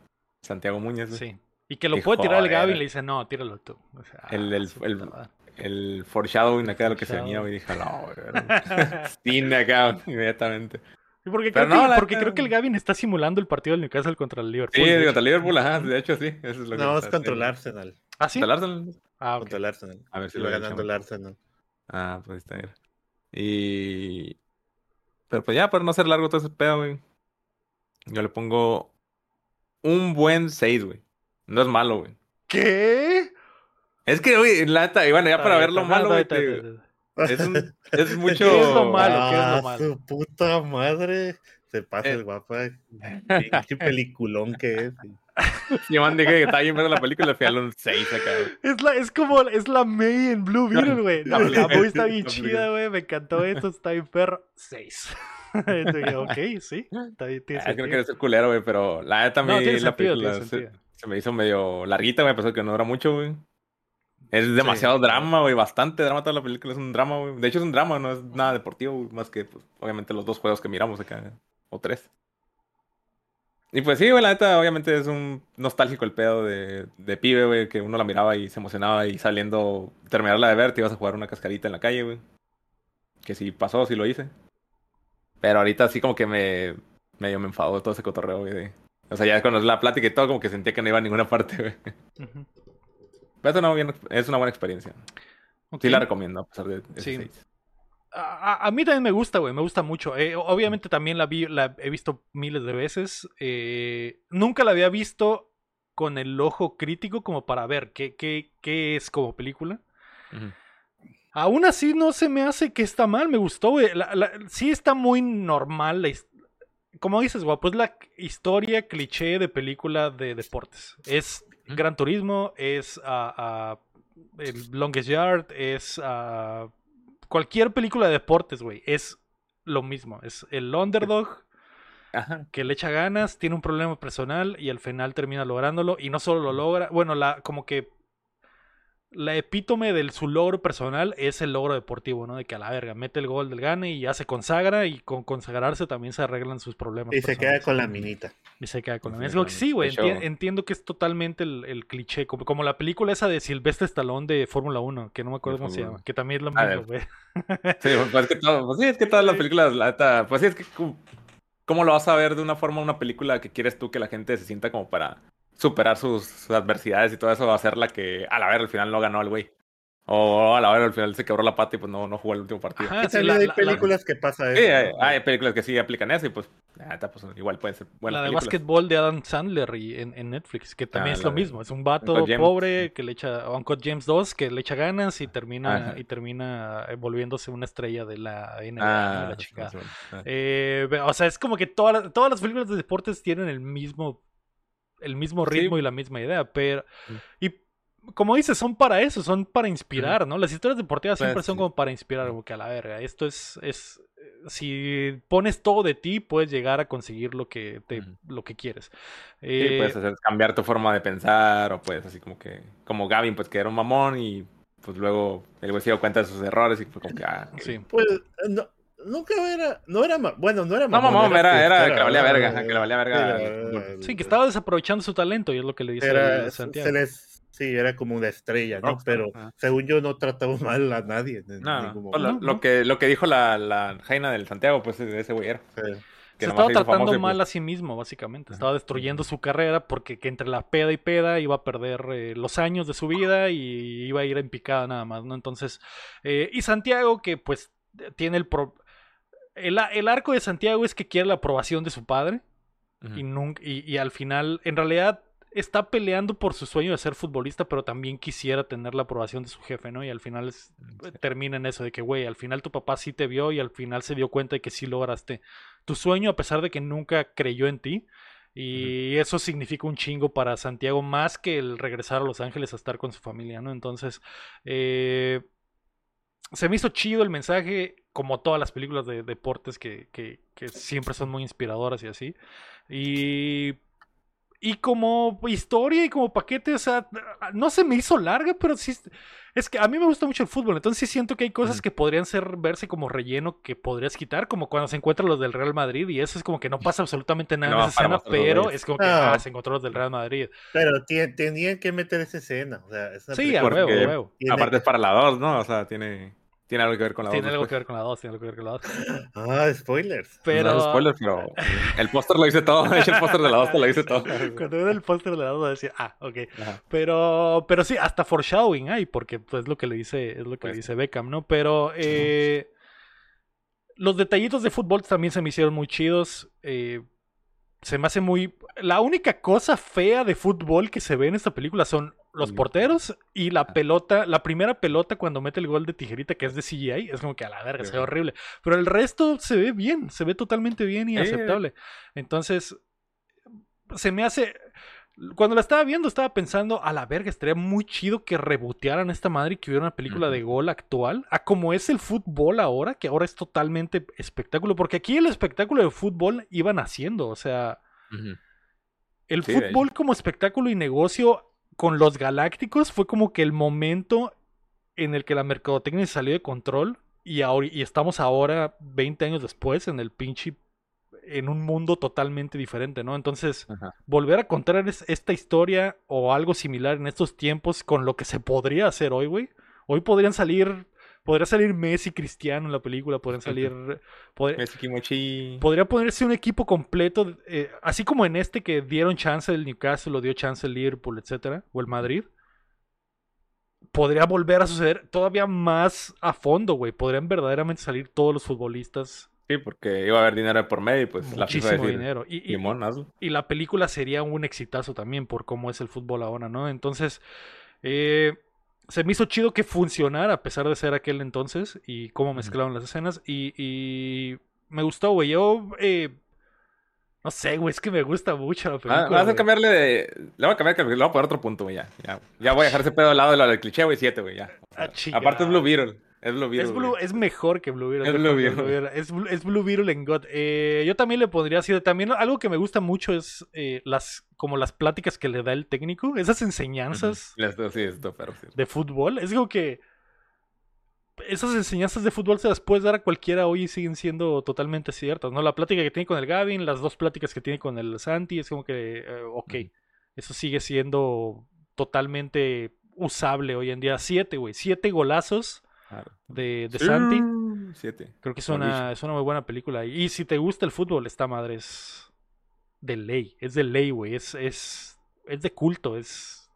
Santiago Muñoz, güey. Sí. Y que lo Y puede tirar el joder. Gavin y le dice, no, tíralo tú. O sea, El- el- el-. El foreshadowing acá de lo que se venía, güey. Dije, no, güey. Cine acá, inmediatamente. Porque, creo, no, que, la porque neta- creo que el Gavin está simulando el partido del Newcastle contra el Liverpool. Sí, de contra hecho. el Liverpool, ajá, de hecho sí. Eso es lo que No, es está contra el. Arsenal. ¿Ah, sí? ¿Contra el Arsenal? Ah, ok. Contra el Arsenal. A ver si lo ganando el Arsenal. Ah, pues está bien. Y. Pero pues ya, para no hacer largo todo ese pedo, güey. Yo le pongo un buen 6, güey. No es malo, güey. ¿Qué? Es que, güey, la neta, y bueno, ya para Está ver bien, lo está- malo, güey, es, un- es mucho. ¿Qué es lo malo? ¿Qué es lo Ah, malo? Su puta madre. Se pasa Eh. el guapa. Pinche peliculón que es. Yo man dije que estaba bien ver la película fui a un 6 acá. Es, la, es como, es la May en Blue Beetle, güey. La movie está bien chida, güey. Me encantó esto, está bien perro. Seis. Entonces, dije, ok, sí. Está bien, tiene Ah, es que no quiero ser culero, güey, pero la mí No, la sentido, película se, se me hizo medio larguita, güey, pensó que no dura mucho, güey. Es demasiado drama, güey, bastante drama toda la película, es un drama, güey. De hecho es un drama, no es nada deportivo, güey, más que, pues, obviamente los dos juegos que miramos acá, o tres. Y pues sí, güey, la neta, obviamente es un nostálgico el pedo de, de pibe, güey, que uno la miraba y se emocionaba y saliendo, terminarla de ver, te ibas a jugar una cascarita en la calle, güey. Que sí pasó, sí lo hice. Pero ahorita sí como que me, medio me enfadó todo ese cotorreo, güey. de- O sea, ya cuando es la plática y todo, como que sentía que no iba a ninguna parte, güey. Pero es una, bien- es una buena experiencia. Sí la recomiendo, a pesar de Sí. A, mí también me gusta, güey, me gusta mucho. Eh, obviamente también la vi, la he visto miles de veces. eh, nunca la había visto con el ojo crítico como para ver qué, qué, qué es como película. Aún así no se me hace que está mal, me gustó, güey. La- la- sí está muy normal la Como dices, guapo, es la historia cliché de película de deportes. Es Gran Turismo, es ah, ah, el Longest Yard, es ah, cualquier película de deportes, güey. Es lo mismo. Es el underdog Ajá. que le echa ganas, tiene un problema personal y al final termina lográndolo. Y no solo lo logra, bueno, la, como que la epítome de su logro personal es el logro deportivo, ¿no? De que a la verga mete el gol del gane y ya se consagra y con consagrarse también se arreglan sus problemas. Y se queda con la minita. Y se queda con la Sí, Es como que sí, güey, enti- entiendo que es totalmente el, el cliché, como, como la película esa de Silvestre Stallone de Fórmula 1, que no me acuerdo cómo se llama, que también es lo mismo, güey. Sí, pues es que todo, pues sí, es que todas las películas, la neta, pues sí, es que como- ¿cómo lo vas a ver de una forma una película que quieres tú que la gente se sienta como para superar sus, sus adversidades y todo eso, hacerla que a la ver al final no ganó el güey? O a la ver al final se quebró la pata y pues no, no jugó el último partido. Ajá, sí, la- hay la- la- películas que pasa Sí, eso. hay, ¿no? hay películas que sí aplican eso y pues, la pues igual pueden ser buenas la de básquetbol de Adam Sandler y en, en Netflix, que también Ah, es la lo de mismo. Es un vato pobre que le echa, Uncut James 2, que le echa ganas y termina, Ajá. y termina eh, volviéndose una estrella de la NBA. Ah, la sí, sí, sí. Eh, o sea, es como que todas las, todas las películas de deportes tienen el mismo, el mismo Sí. ritmo y la misma idea, pero y como dices, son para eso, son para inspirar, ¿no? Las historias deportivas siempre Pues, son sí. como para inspirar, como que a la verga, esto es, es si pones todo de ti, puedes llegar a conseguir lo que te, lo que quieres. Sí, Eh, puedes hacer cambiar tu forma de pensar o puedes así como que, como Gavin, pues que era un mamón y pues luego el güey se dio cuenta de sus errores y fue como que, ah, sí. Pues no, nunca era, no era, bueno, no era No, mamón, era, era que le valía verga, era- que le valía verga. era- Sí, que estaba desaprovechando su talento y es lo que le dice era, Santiago. se les, sí, era como una estrella, ¿no? Rockstar, Pero según yo no trataba mal a nadie en No, no, lo, que, lo que dijo la, la Jaina del Santiago, pues de ese güey era. Sí. Que se estaba tratando famoso y, mal pues, a sí mismo, básicamente. Estaba destruyendo su carrera porque que entre la peda y peda iba a perder eh, los años de su vida y iba a ir en picada nada más, ¿no? Entonces, eh, y Santiago que pues tiene el... Pro... El, el arco de Santiago es que quiere la aprobación de su padre y, nunca, y, y al final, en realidad, está peleando por su sueño de ser futbolista, pero también quisiera tener la aprobación de su jefe, ¿no? Y al final es- Sí. termina en eso de que, güey, al final tu papá sí te vio y al final se dio cuenta de que sí lograste tu sueño a pesar de que nunca creyó en ti. Y eso significa un chingo para Santiago más que el regresar a Los Ángeles a estar con su familia, ¿no? Entonces, eh, se me hizo chido el mensaje, como todas las películas de deportes que, que- que siempre son muy inspiradoras y así. Y, y como historia y como paquete, o sea, no se me hizo larga, pero sí. Es que a mí me gusta mucho el fútbol, entonces sí siento que hay cosas que podrían ser verse como relleno que podrías quitar, como cuando se encuentran los del Real Madrid y eso es como que no pasa absolutamente nada No, en esa escena, pero es como que Ah. ah, se encontró los del Real Madrid. Pero tenían que meter esa escena. O sea, es una Sí, a huevo, a huevo. Aparte es para la 2, ¿no? O sea, tiene, tiene algo que ver con la 2. Tiene algo que ver con la 2, tiene algo que ver con la 2. Ah, spoilers. Pero No, spoilers, pero el póster lo dice todo. De hecho, el póster de la 2 te lo dice todo. cuando veo el póster de la 2 decía, ah, ok. Ajá. Pero, pero sí, hasta foreshadowing hay, porque pues, es lo que le dice, es lo que le Pues. dice Beckham, ¿no? Pero eh, los detallitos de fútbol también se me hicieron muy chidos. eh, se me hace muy. La única cosa fea de fútbol que se ve en esta película son los porteros y Ah. la pelota, la primera pelota cuando mete el gol de tijerita que es de CGI, es como que a la verga, se ve Sí. horrible. Pero el resto se ve bien, se ve totalmente bien y Sí. aceptable. Entonces, se me hace. Cuando la estaba viendo, estaba pensando, a la verga, estaría muy chido que rebotearan esta madre y que hubiera una película de gol actual, a como es el fútbol ahora, que ahora es totalmente espectáculo, porque aquí el espectáculo de fútbol iba naciendo, o sea, el Sí, fútbol como espectáculo y negocio con los galácticos fue como que el momento en el que la mercadotecnia se salió de control y, ahora, y estamos ahora, 20 años después, en el pinche en un mundo totalmente diferente, ¿no? Entonces, Ajá. volver a contar es- esta historia o algo similar en estos tiempos con lo que se podría hacer hoy, güey. Hoy podrían salir podría salir Messi, Cristiano en la película, podrían salir... podría- Messi, Kimochi. Podría ponerse un equipo completo, eh, así como en este que dieron chance el Newcastle, lo dio chance el Liverpool, etcétera, o el Madrid. Podría volver a suceder todavía más a fondo, güey. Podrían verdaderamente salir todos los futbolistas. Sí, porque iba a haber dinero por medio y pues la muchísimo decir, dinero. Y, y- y la película sería un exitazo también por cómo es el fútbol ahora, ¿no? Entonces, eh, se me hizo chido que funcionara a pesar de ser aquel entonces y cómo mezclaron las escenas. Y, y me gustó, güey. Yo, eh, no sé, güey, es que me gusta mucho la Ah, película. vas a cambiarle de. Le voy a cambiar, le voy a poner otro punto, güey. Ya, ya. Ya voy a dejar ese pedo al lado de lo del cliché, güey. Siete, güey. Ya. O sea, Ah, aparte es Blue Beetle. Es Blue Beetle. Es, Blue- güey. es mejor que Blue Beetle. Es Blue Beetle. Beetle. Es, Blue- es Blue Beetle en God. Eh, yo también le pondría así. También algo que me gusta mucho es eh, las como las pláticas que le da el técnico. Esas enseñanzas. Esto sí, esto, pero sí. de fútbol. Es como que esas enseñanzas de fútbol se las puedes dar a cualquiera hoy y siguen siendo totalmente ciertas, ¿no? La plática que tiene con el Gavin, las dos pláticas que tiene con el Santi, es como que, eh, ok, eso sigue siendo totalmente usable hoy en día. Siete, güey, siete golazos De, de Santi. Siete. Creo que es una, es una muy buena película. Y si te gusta el fútbol, esta madre es de ley. Es de ley, güey. Es, es, es de culto. Es.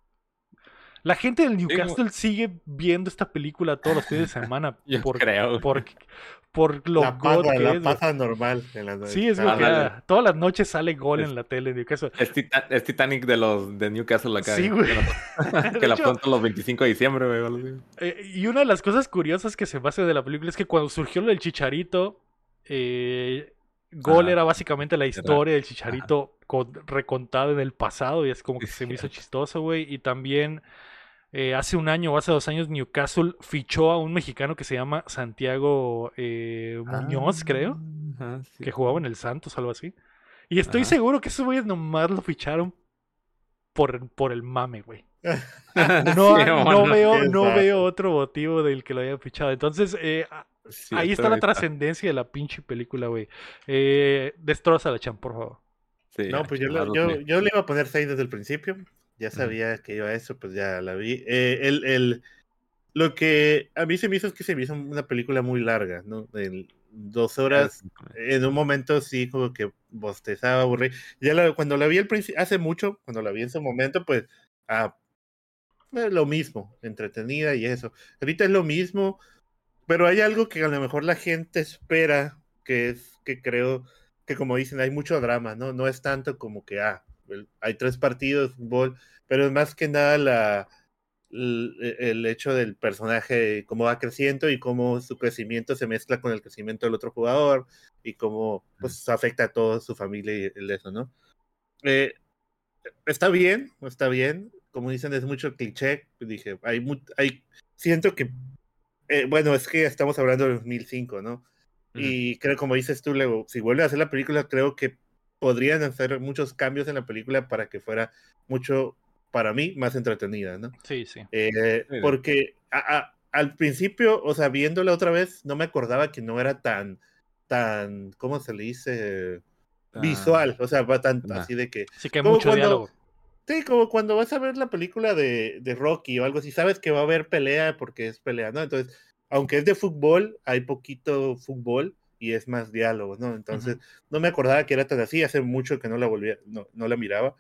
La gente del Newcastle sigue viendo esta película todos los fines de semana. Yo por, creo. Por, por lo la god pasa, que la es, pasa normal en la Sí, es como que ah, todas las noches sale gol Es- en la tele en Newcastle. Es, Tita- es Titanic de los de Newcastle acá. Sí, eh, güey. Que la, pronto los 25 de diciembre, güey. Eh, y una de las cosas curiosas que se hace de la película es que cuando surgió lo del chicharito, eh, Gol Ajá. era básicamente la historia del chicharito con- recontada en el pasado y es como que Es se me hizo chistoso, güey. Y también eh, hace un año o hace dos años Newcastle fichó a un mexicano que se llama Santiago eh, Muñoz, Ah, creo, ajá, sí. que jugaba en el Santos, algo así. Y estoy Ajá. seguro que esos güeyes nomás lo ficharon por, por el mame, güey. No, Sí, no veo, no veo otro motivo del que lo hayan fichado. Entonces, eh, sí, ahí está la está- trascendencia de la pinche película, güey. Eh, destroza la champ, por favor. sí, No, pues yo, yo, yo le iba a poner 6 desde el principio. Ya sabía que iba a eso, pues ya la vi. Eh, el, el, lo que a mí se me hizo es que se me hizo una película muy larga, ¿no? En dos horas, en un momento sí como que bostezaba, aburrí. Ya la- cuando la vi al principio, hace mucho, cuando la vi en su momento, pues, ah, es lo mismo, entretenida y eso. Ahorita es lo mismo, pero hay algo que a lo mejor la gente espera, que es que creo que como dicen, hay mucho drama, ¿no? No es tanto como que, ah, hay tres partidos de fútbol, pero es más que nada la, el, el hecho del personaje, cómo va creciendo y cómo su crecimiento se mezcla con el crecimiento del otro jugador y cómo pues afecta a toda su familia y el eso, ¿no? Eh, está bien, está bien, como dicen, es mucho cliché, dije, hay, hay siento que, eh, bueno, es que estamos hablando de 2005, ¿no? Y creo, como dices tú, Leo, si vuelve a hacer la película, creo que podrían hacer muchos cambios en la película para que fuera mucho, para mí, más entretenida, ¿no? Sí, sí. Eh, Sí. porque a- a- al principio, o sea, viéndola otra vez, no me acordaba que no era tan, tan, ¿cómo se le dice? Ah, Visual, o sea, va tan Nah. así de que... Sí que mucho cuando- diálogo. Sí, como cuando vas a ver la película de, de Rocky o algo así, sabes que va a haber pelea porque es pelea, ¿no? Entonces, aunque es de fútbol, hay poquito fútbol y es más diálogo, ¿no? Entonces, no me acordaba que era tan así, hace mucho que no la volvía, no, no la miraba.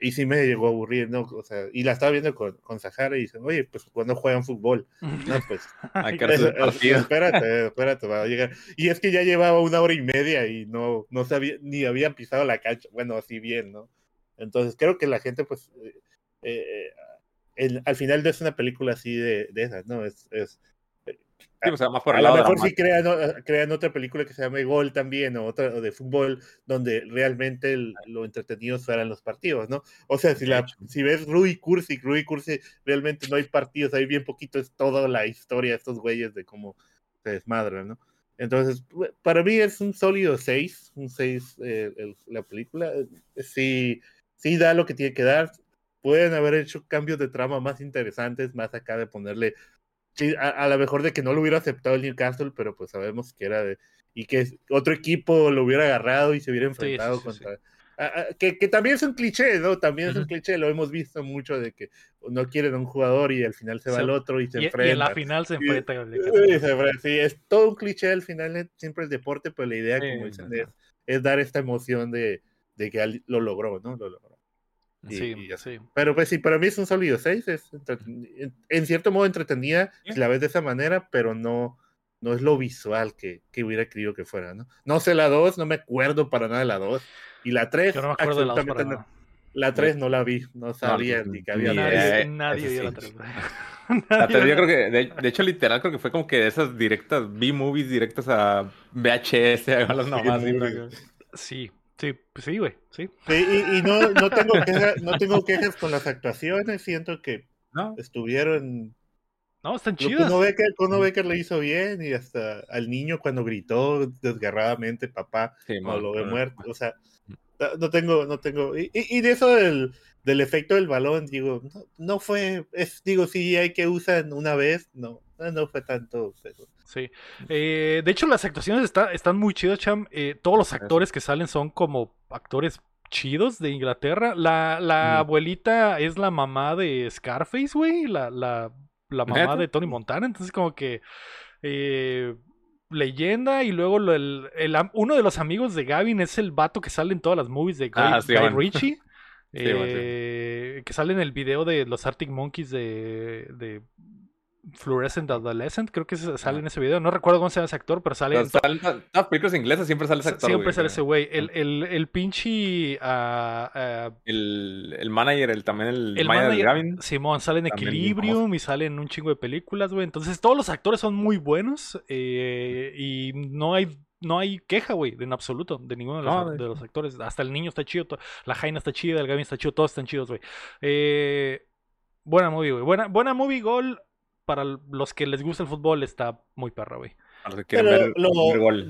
Y sí me llegó a aburrir, ¿no? O sea, y la estaba viendo con, con Sahara y dice, oye, pues cuando juegan fútbol, no, pues Hay que espérate, espérate, va a llegar. Y es que ya llevaba una hora y media y no, no sabía, ni había pisado la cancha. Bueno, así bien, ¿no? Entonces creo que la gente, pues, eh, eh, el- al final no es una película así de, de esas, ¿no? Es, es Sí, o sea, más por a lo mejor sí dramático. crean, o- crean otra película que se llame Gol también, o otra o de fútbol, donde realmente el- lo entretenidos fueran los partidos, ¿no? O sea, si, la, si ves Rui Cursi, Rui Cursi, realmente no hay partidos, hay bien poquito, es toda la historia de estos güeyes de cómo se desmadran, ¿no? Entonces, para mí es un sólido 6, un 6 la película. eh, Sí, sí da lo que tiene que dar. Pueden haber hecho cambios de trama más interesantes, más acá de ponerle sí, a, a lo mejor de que no lo hubiera aceptado el Newcastle, pero pues sabemos que era de. Y que otro equipo lo hubiera agarrado y se hubiera enfrentado sí, sí, sí. contra que, que, también es un cliché, ¿no? También es un cliché, lo hemos visto mucho de que no quieren a un jugador y al final se va al otro y se enfrenta. Y en la final se enfrenta. Sí, es todo un cliché al final, siempre el deporte, pero la idea, como dicen, es, dar esta emoción de, de que lo logró, ¿no? Lo logró. Sí, sí. Pero pues sí, para mí es un sólido 6, es en cierto modo entretenida si la ves de esa manera, pero no, no es lo visual que, que hubiera querido que fuera, ¿no? No sé la 2, no me acuerdo para nada de la 2. Y la 3, Yo no me acuerdo de la 2 no. La 3 no la vi, no sabía ni que había nadie, nadie vio la 3. La 3 yo creo que, de, hecho, literal, creo que fue como que de esas directas, B-movies directas a VHS, a las nomás. Sí, sí, pues sí, güey, sí. sí y, y no, no, tengo quejas, no tengo quejas con las actuaciones, siento que ¿No? estuvieron no, están chidos. Kuno Becker, Kuno Becker le hizo bien y hasta al niño cuando gritó desgarradamente papá cuando lo ve muerto. O sea, no tengo, no tengo. Y, y de eso del, del, efecto del balón, digo, no, no fue, es, digo, sí hay que usan una vez, no, no fue tanto. Sí. Eh, de hecho, las actuaciones está, están muy chidas, Cham. Eh, todos los actores que salen son como actores chidos de Inglaterra. La, la abuelita es la mamá de Scarface, güey. La, la la mamá de Tony Montana. Entonces, como que. Eh, leyenda y luego el, uno de los amigos de Gavin es el vato que sale en todas las movies de Guy, ah, Ritchie. Eh, que sale en el video de los Arctic Monkeys de Fluorescent Adolescent, creo que sale en ese video. No recuerdo cómo se llama ese actor, pero sale. en las películas inglesas siempre sale ese actor. Siempre sale ese güey. El, el, el pinche. Ah, ah, el, el, manager, el, también el, el manager, de Gavin. Simón sale en Equilibrium y sale en un chingo de películas, güey. Entonces todos los actores son muy buenos eh, y no hay no hay queja, güey, en absoluto, de ninguno de los, de los, actores. Hasta el niño está chido, la Jaina está chida, el Gavin está chido, todos están chidos, güey. Eh, buena movie, güey. Buena, buena movie, gol para los que les gusta el fútbol está muy perra, güey. Pero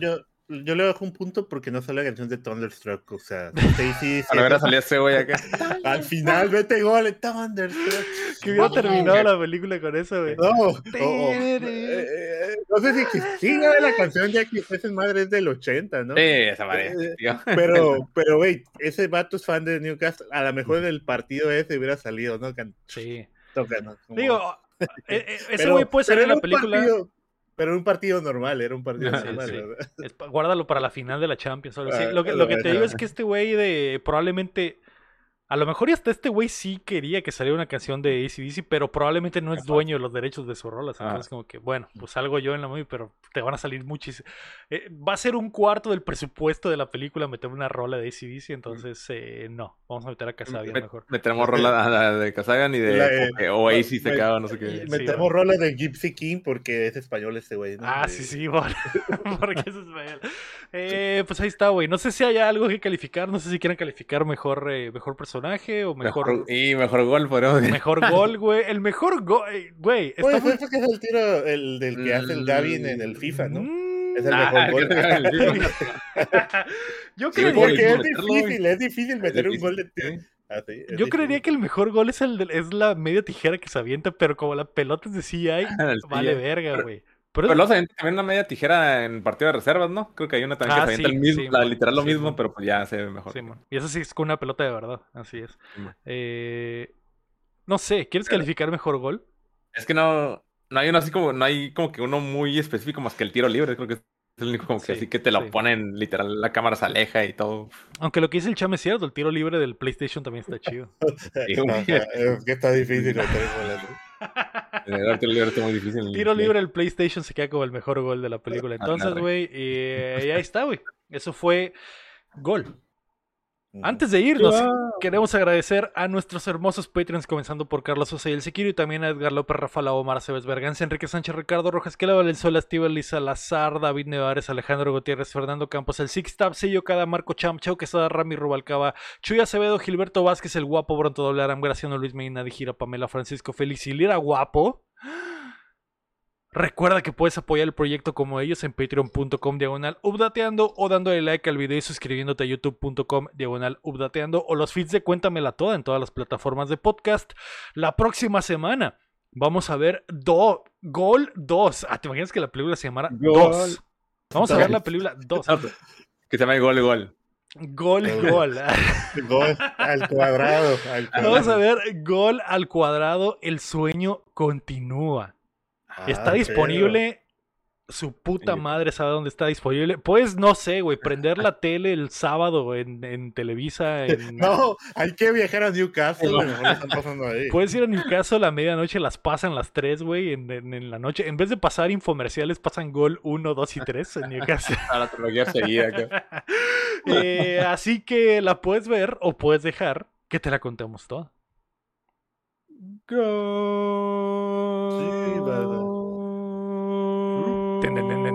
Yo, yo le bajo un punto porque no sale la canción de Thunderstruck, o sea, sí, sí, A ver, salía ese güey acá. Al final, vete gol Thunderstruck. Que hubiera terminado la película con eso, güey. No, eh, eh, no sé si siga la canción ya que esa madre es del 80, ¿no? Sí, esa madre. Eh, pero, pero, güey, ese vato es fan de Newcastle. A lo mejor en el partido ese hubiera salido, ¿no? Sí. Digo, e, e, ese güey puede ser en la película. pero un partido normal, era un partido normal. Guárdalo para la final de la Champions. Ah, lo que, lo que te digo es que este güey de probablemente a lo mejor y hasta este güey sí quería que saliera una canción de ACDC, pero probablemente no es dueño de los derechos de sus rolas. Entonces, como que, bueno, pues salgo yo en la movie, pero te van a salir muchísimos. Eh, va a ser un cuarto del presupuesto de la película meter una rola de ACDC, entonces eh, no, vamos a meter a Casabian mejor. Metemos rola de Casabian y de Oasis se no sé qué. Metemos rola de Gypsy King porque es español este güey. Ah, sí, sí, porque es español. Eh, pues ahí está, güey. No sé si hay algo que calificar, no sé si quieren calificar mejor, mejor persona personaje o mejor. y mejor gol, pero. Mejor gol, güey. El mejor gol, eh, güey. Está muy... que es el tiro el del que hace el Gavin en el FIFA, ¿no? Mm. Es el mejor gol. Yo creo Porque es difícil, es difícil meter un gol de tiro. Ah, Yo creería que el mejor gol es el de, es la media tijera que se avienta, pero como la pelota es de CI, vale verga, güey. Pero, pero luego se también una media tijera en partido de reservas, ¿no? Creo que hay una también que ah, se avienta el mismo, la, literal lo mismo, pero pues ya se ve mejor. y eso sí es con una pelota de verdad, así es. Eh, no sé, ¿quieres calificar mejor gol? Es que no, no hay uno así como, no hay como que uno muy específico más que el tiro libre, creo que es el único como que así que te lo ponen, literal, la cámara se aleja y todo. Aunque lo que dice el chame es cierto, el tiro libre del PlayStation también está chido. es que está difícil. Tiro libre el PlayStation se queda como el mejor gol de la película. Ah, Entonces, güey, y, ahí está, güey. Eso fue gol. Antes de irnos, queremos agradecer a nuestros hermosos Patreons, comenzando por Carlos y el Sequiro, y también a Edgar López, Rafael Omar, Cebes Berganza, Enrique Sánchez, Ricardo Rojas, Kela Valenzuela, Steve Lisa Lazar, David Nevares, Alejandro Gutiérrez, Fernando Campos, el Six Tab, Sello Cada, Marco Cham, Chau Quesada, Rami Rubalcaba, Chuy Acevedo, Gilberto Vázquez, el guapo, Bronto Doble Aram, Graciano Luis Medina, Gira, Pamela, Francisco Félix y Lira Guapo. Recuerda que puedes apoyar el proyecto como ellos en patreon.com diagonal updateando o dándole like al video y suscribiéndote a youtube.com diagonal updateando o los feeds de Cuéntamela Toda en todas las plataformas de podcast. La próxima semana vamos a ver do, Gol 2. Ah, ¿te imaginas que la película se llamara 2? Vamos a ver la película 2. Que se llama Gol Gol. Gol, gol. Gol al cuadrado. Al cuadrado. Vamos a ver, gol al cuadrado, el sueño continúa. Está Ah, disponible. Su puta madre sabe dónde está disponible. Puedes, no sé, güey, prender la tele el sábado en, en Televisa. en- No, hay que viajar a Newcastle. están pasando ahí. Puedes ir a Newcastle a medianoche, las pasan las 3, güey, en, en- en la noche. En vez de pasar infomerciales, pasan gol 1, 2 y 3 en Newcastle. A la trilogía seguida. Eh, así que la puedes ver o puedes dejar que te la contemos toda. Sí, Ooh.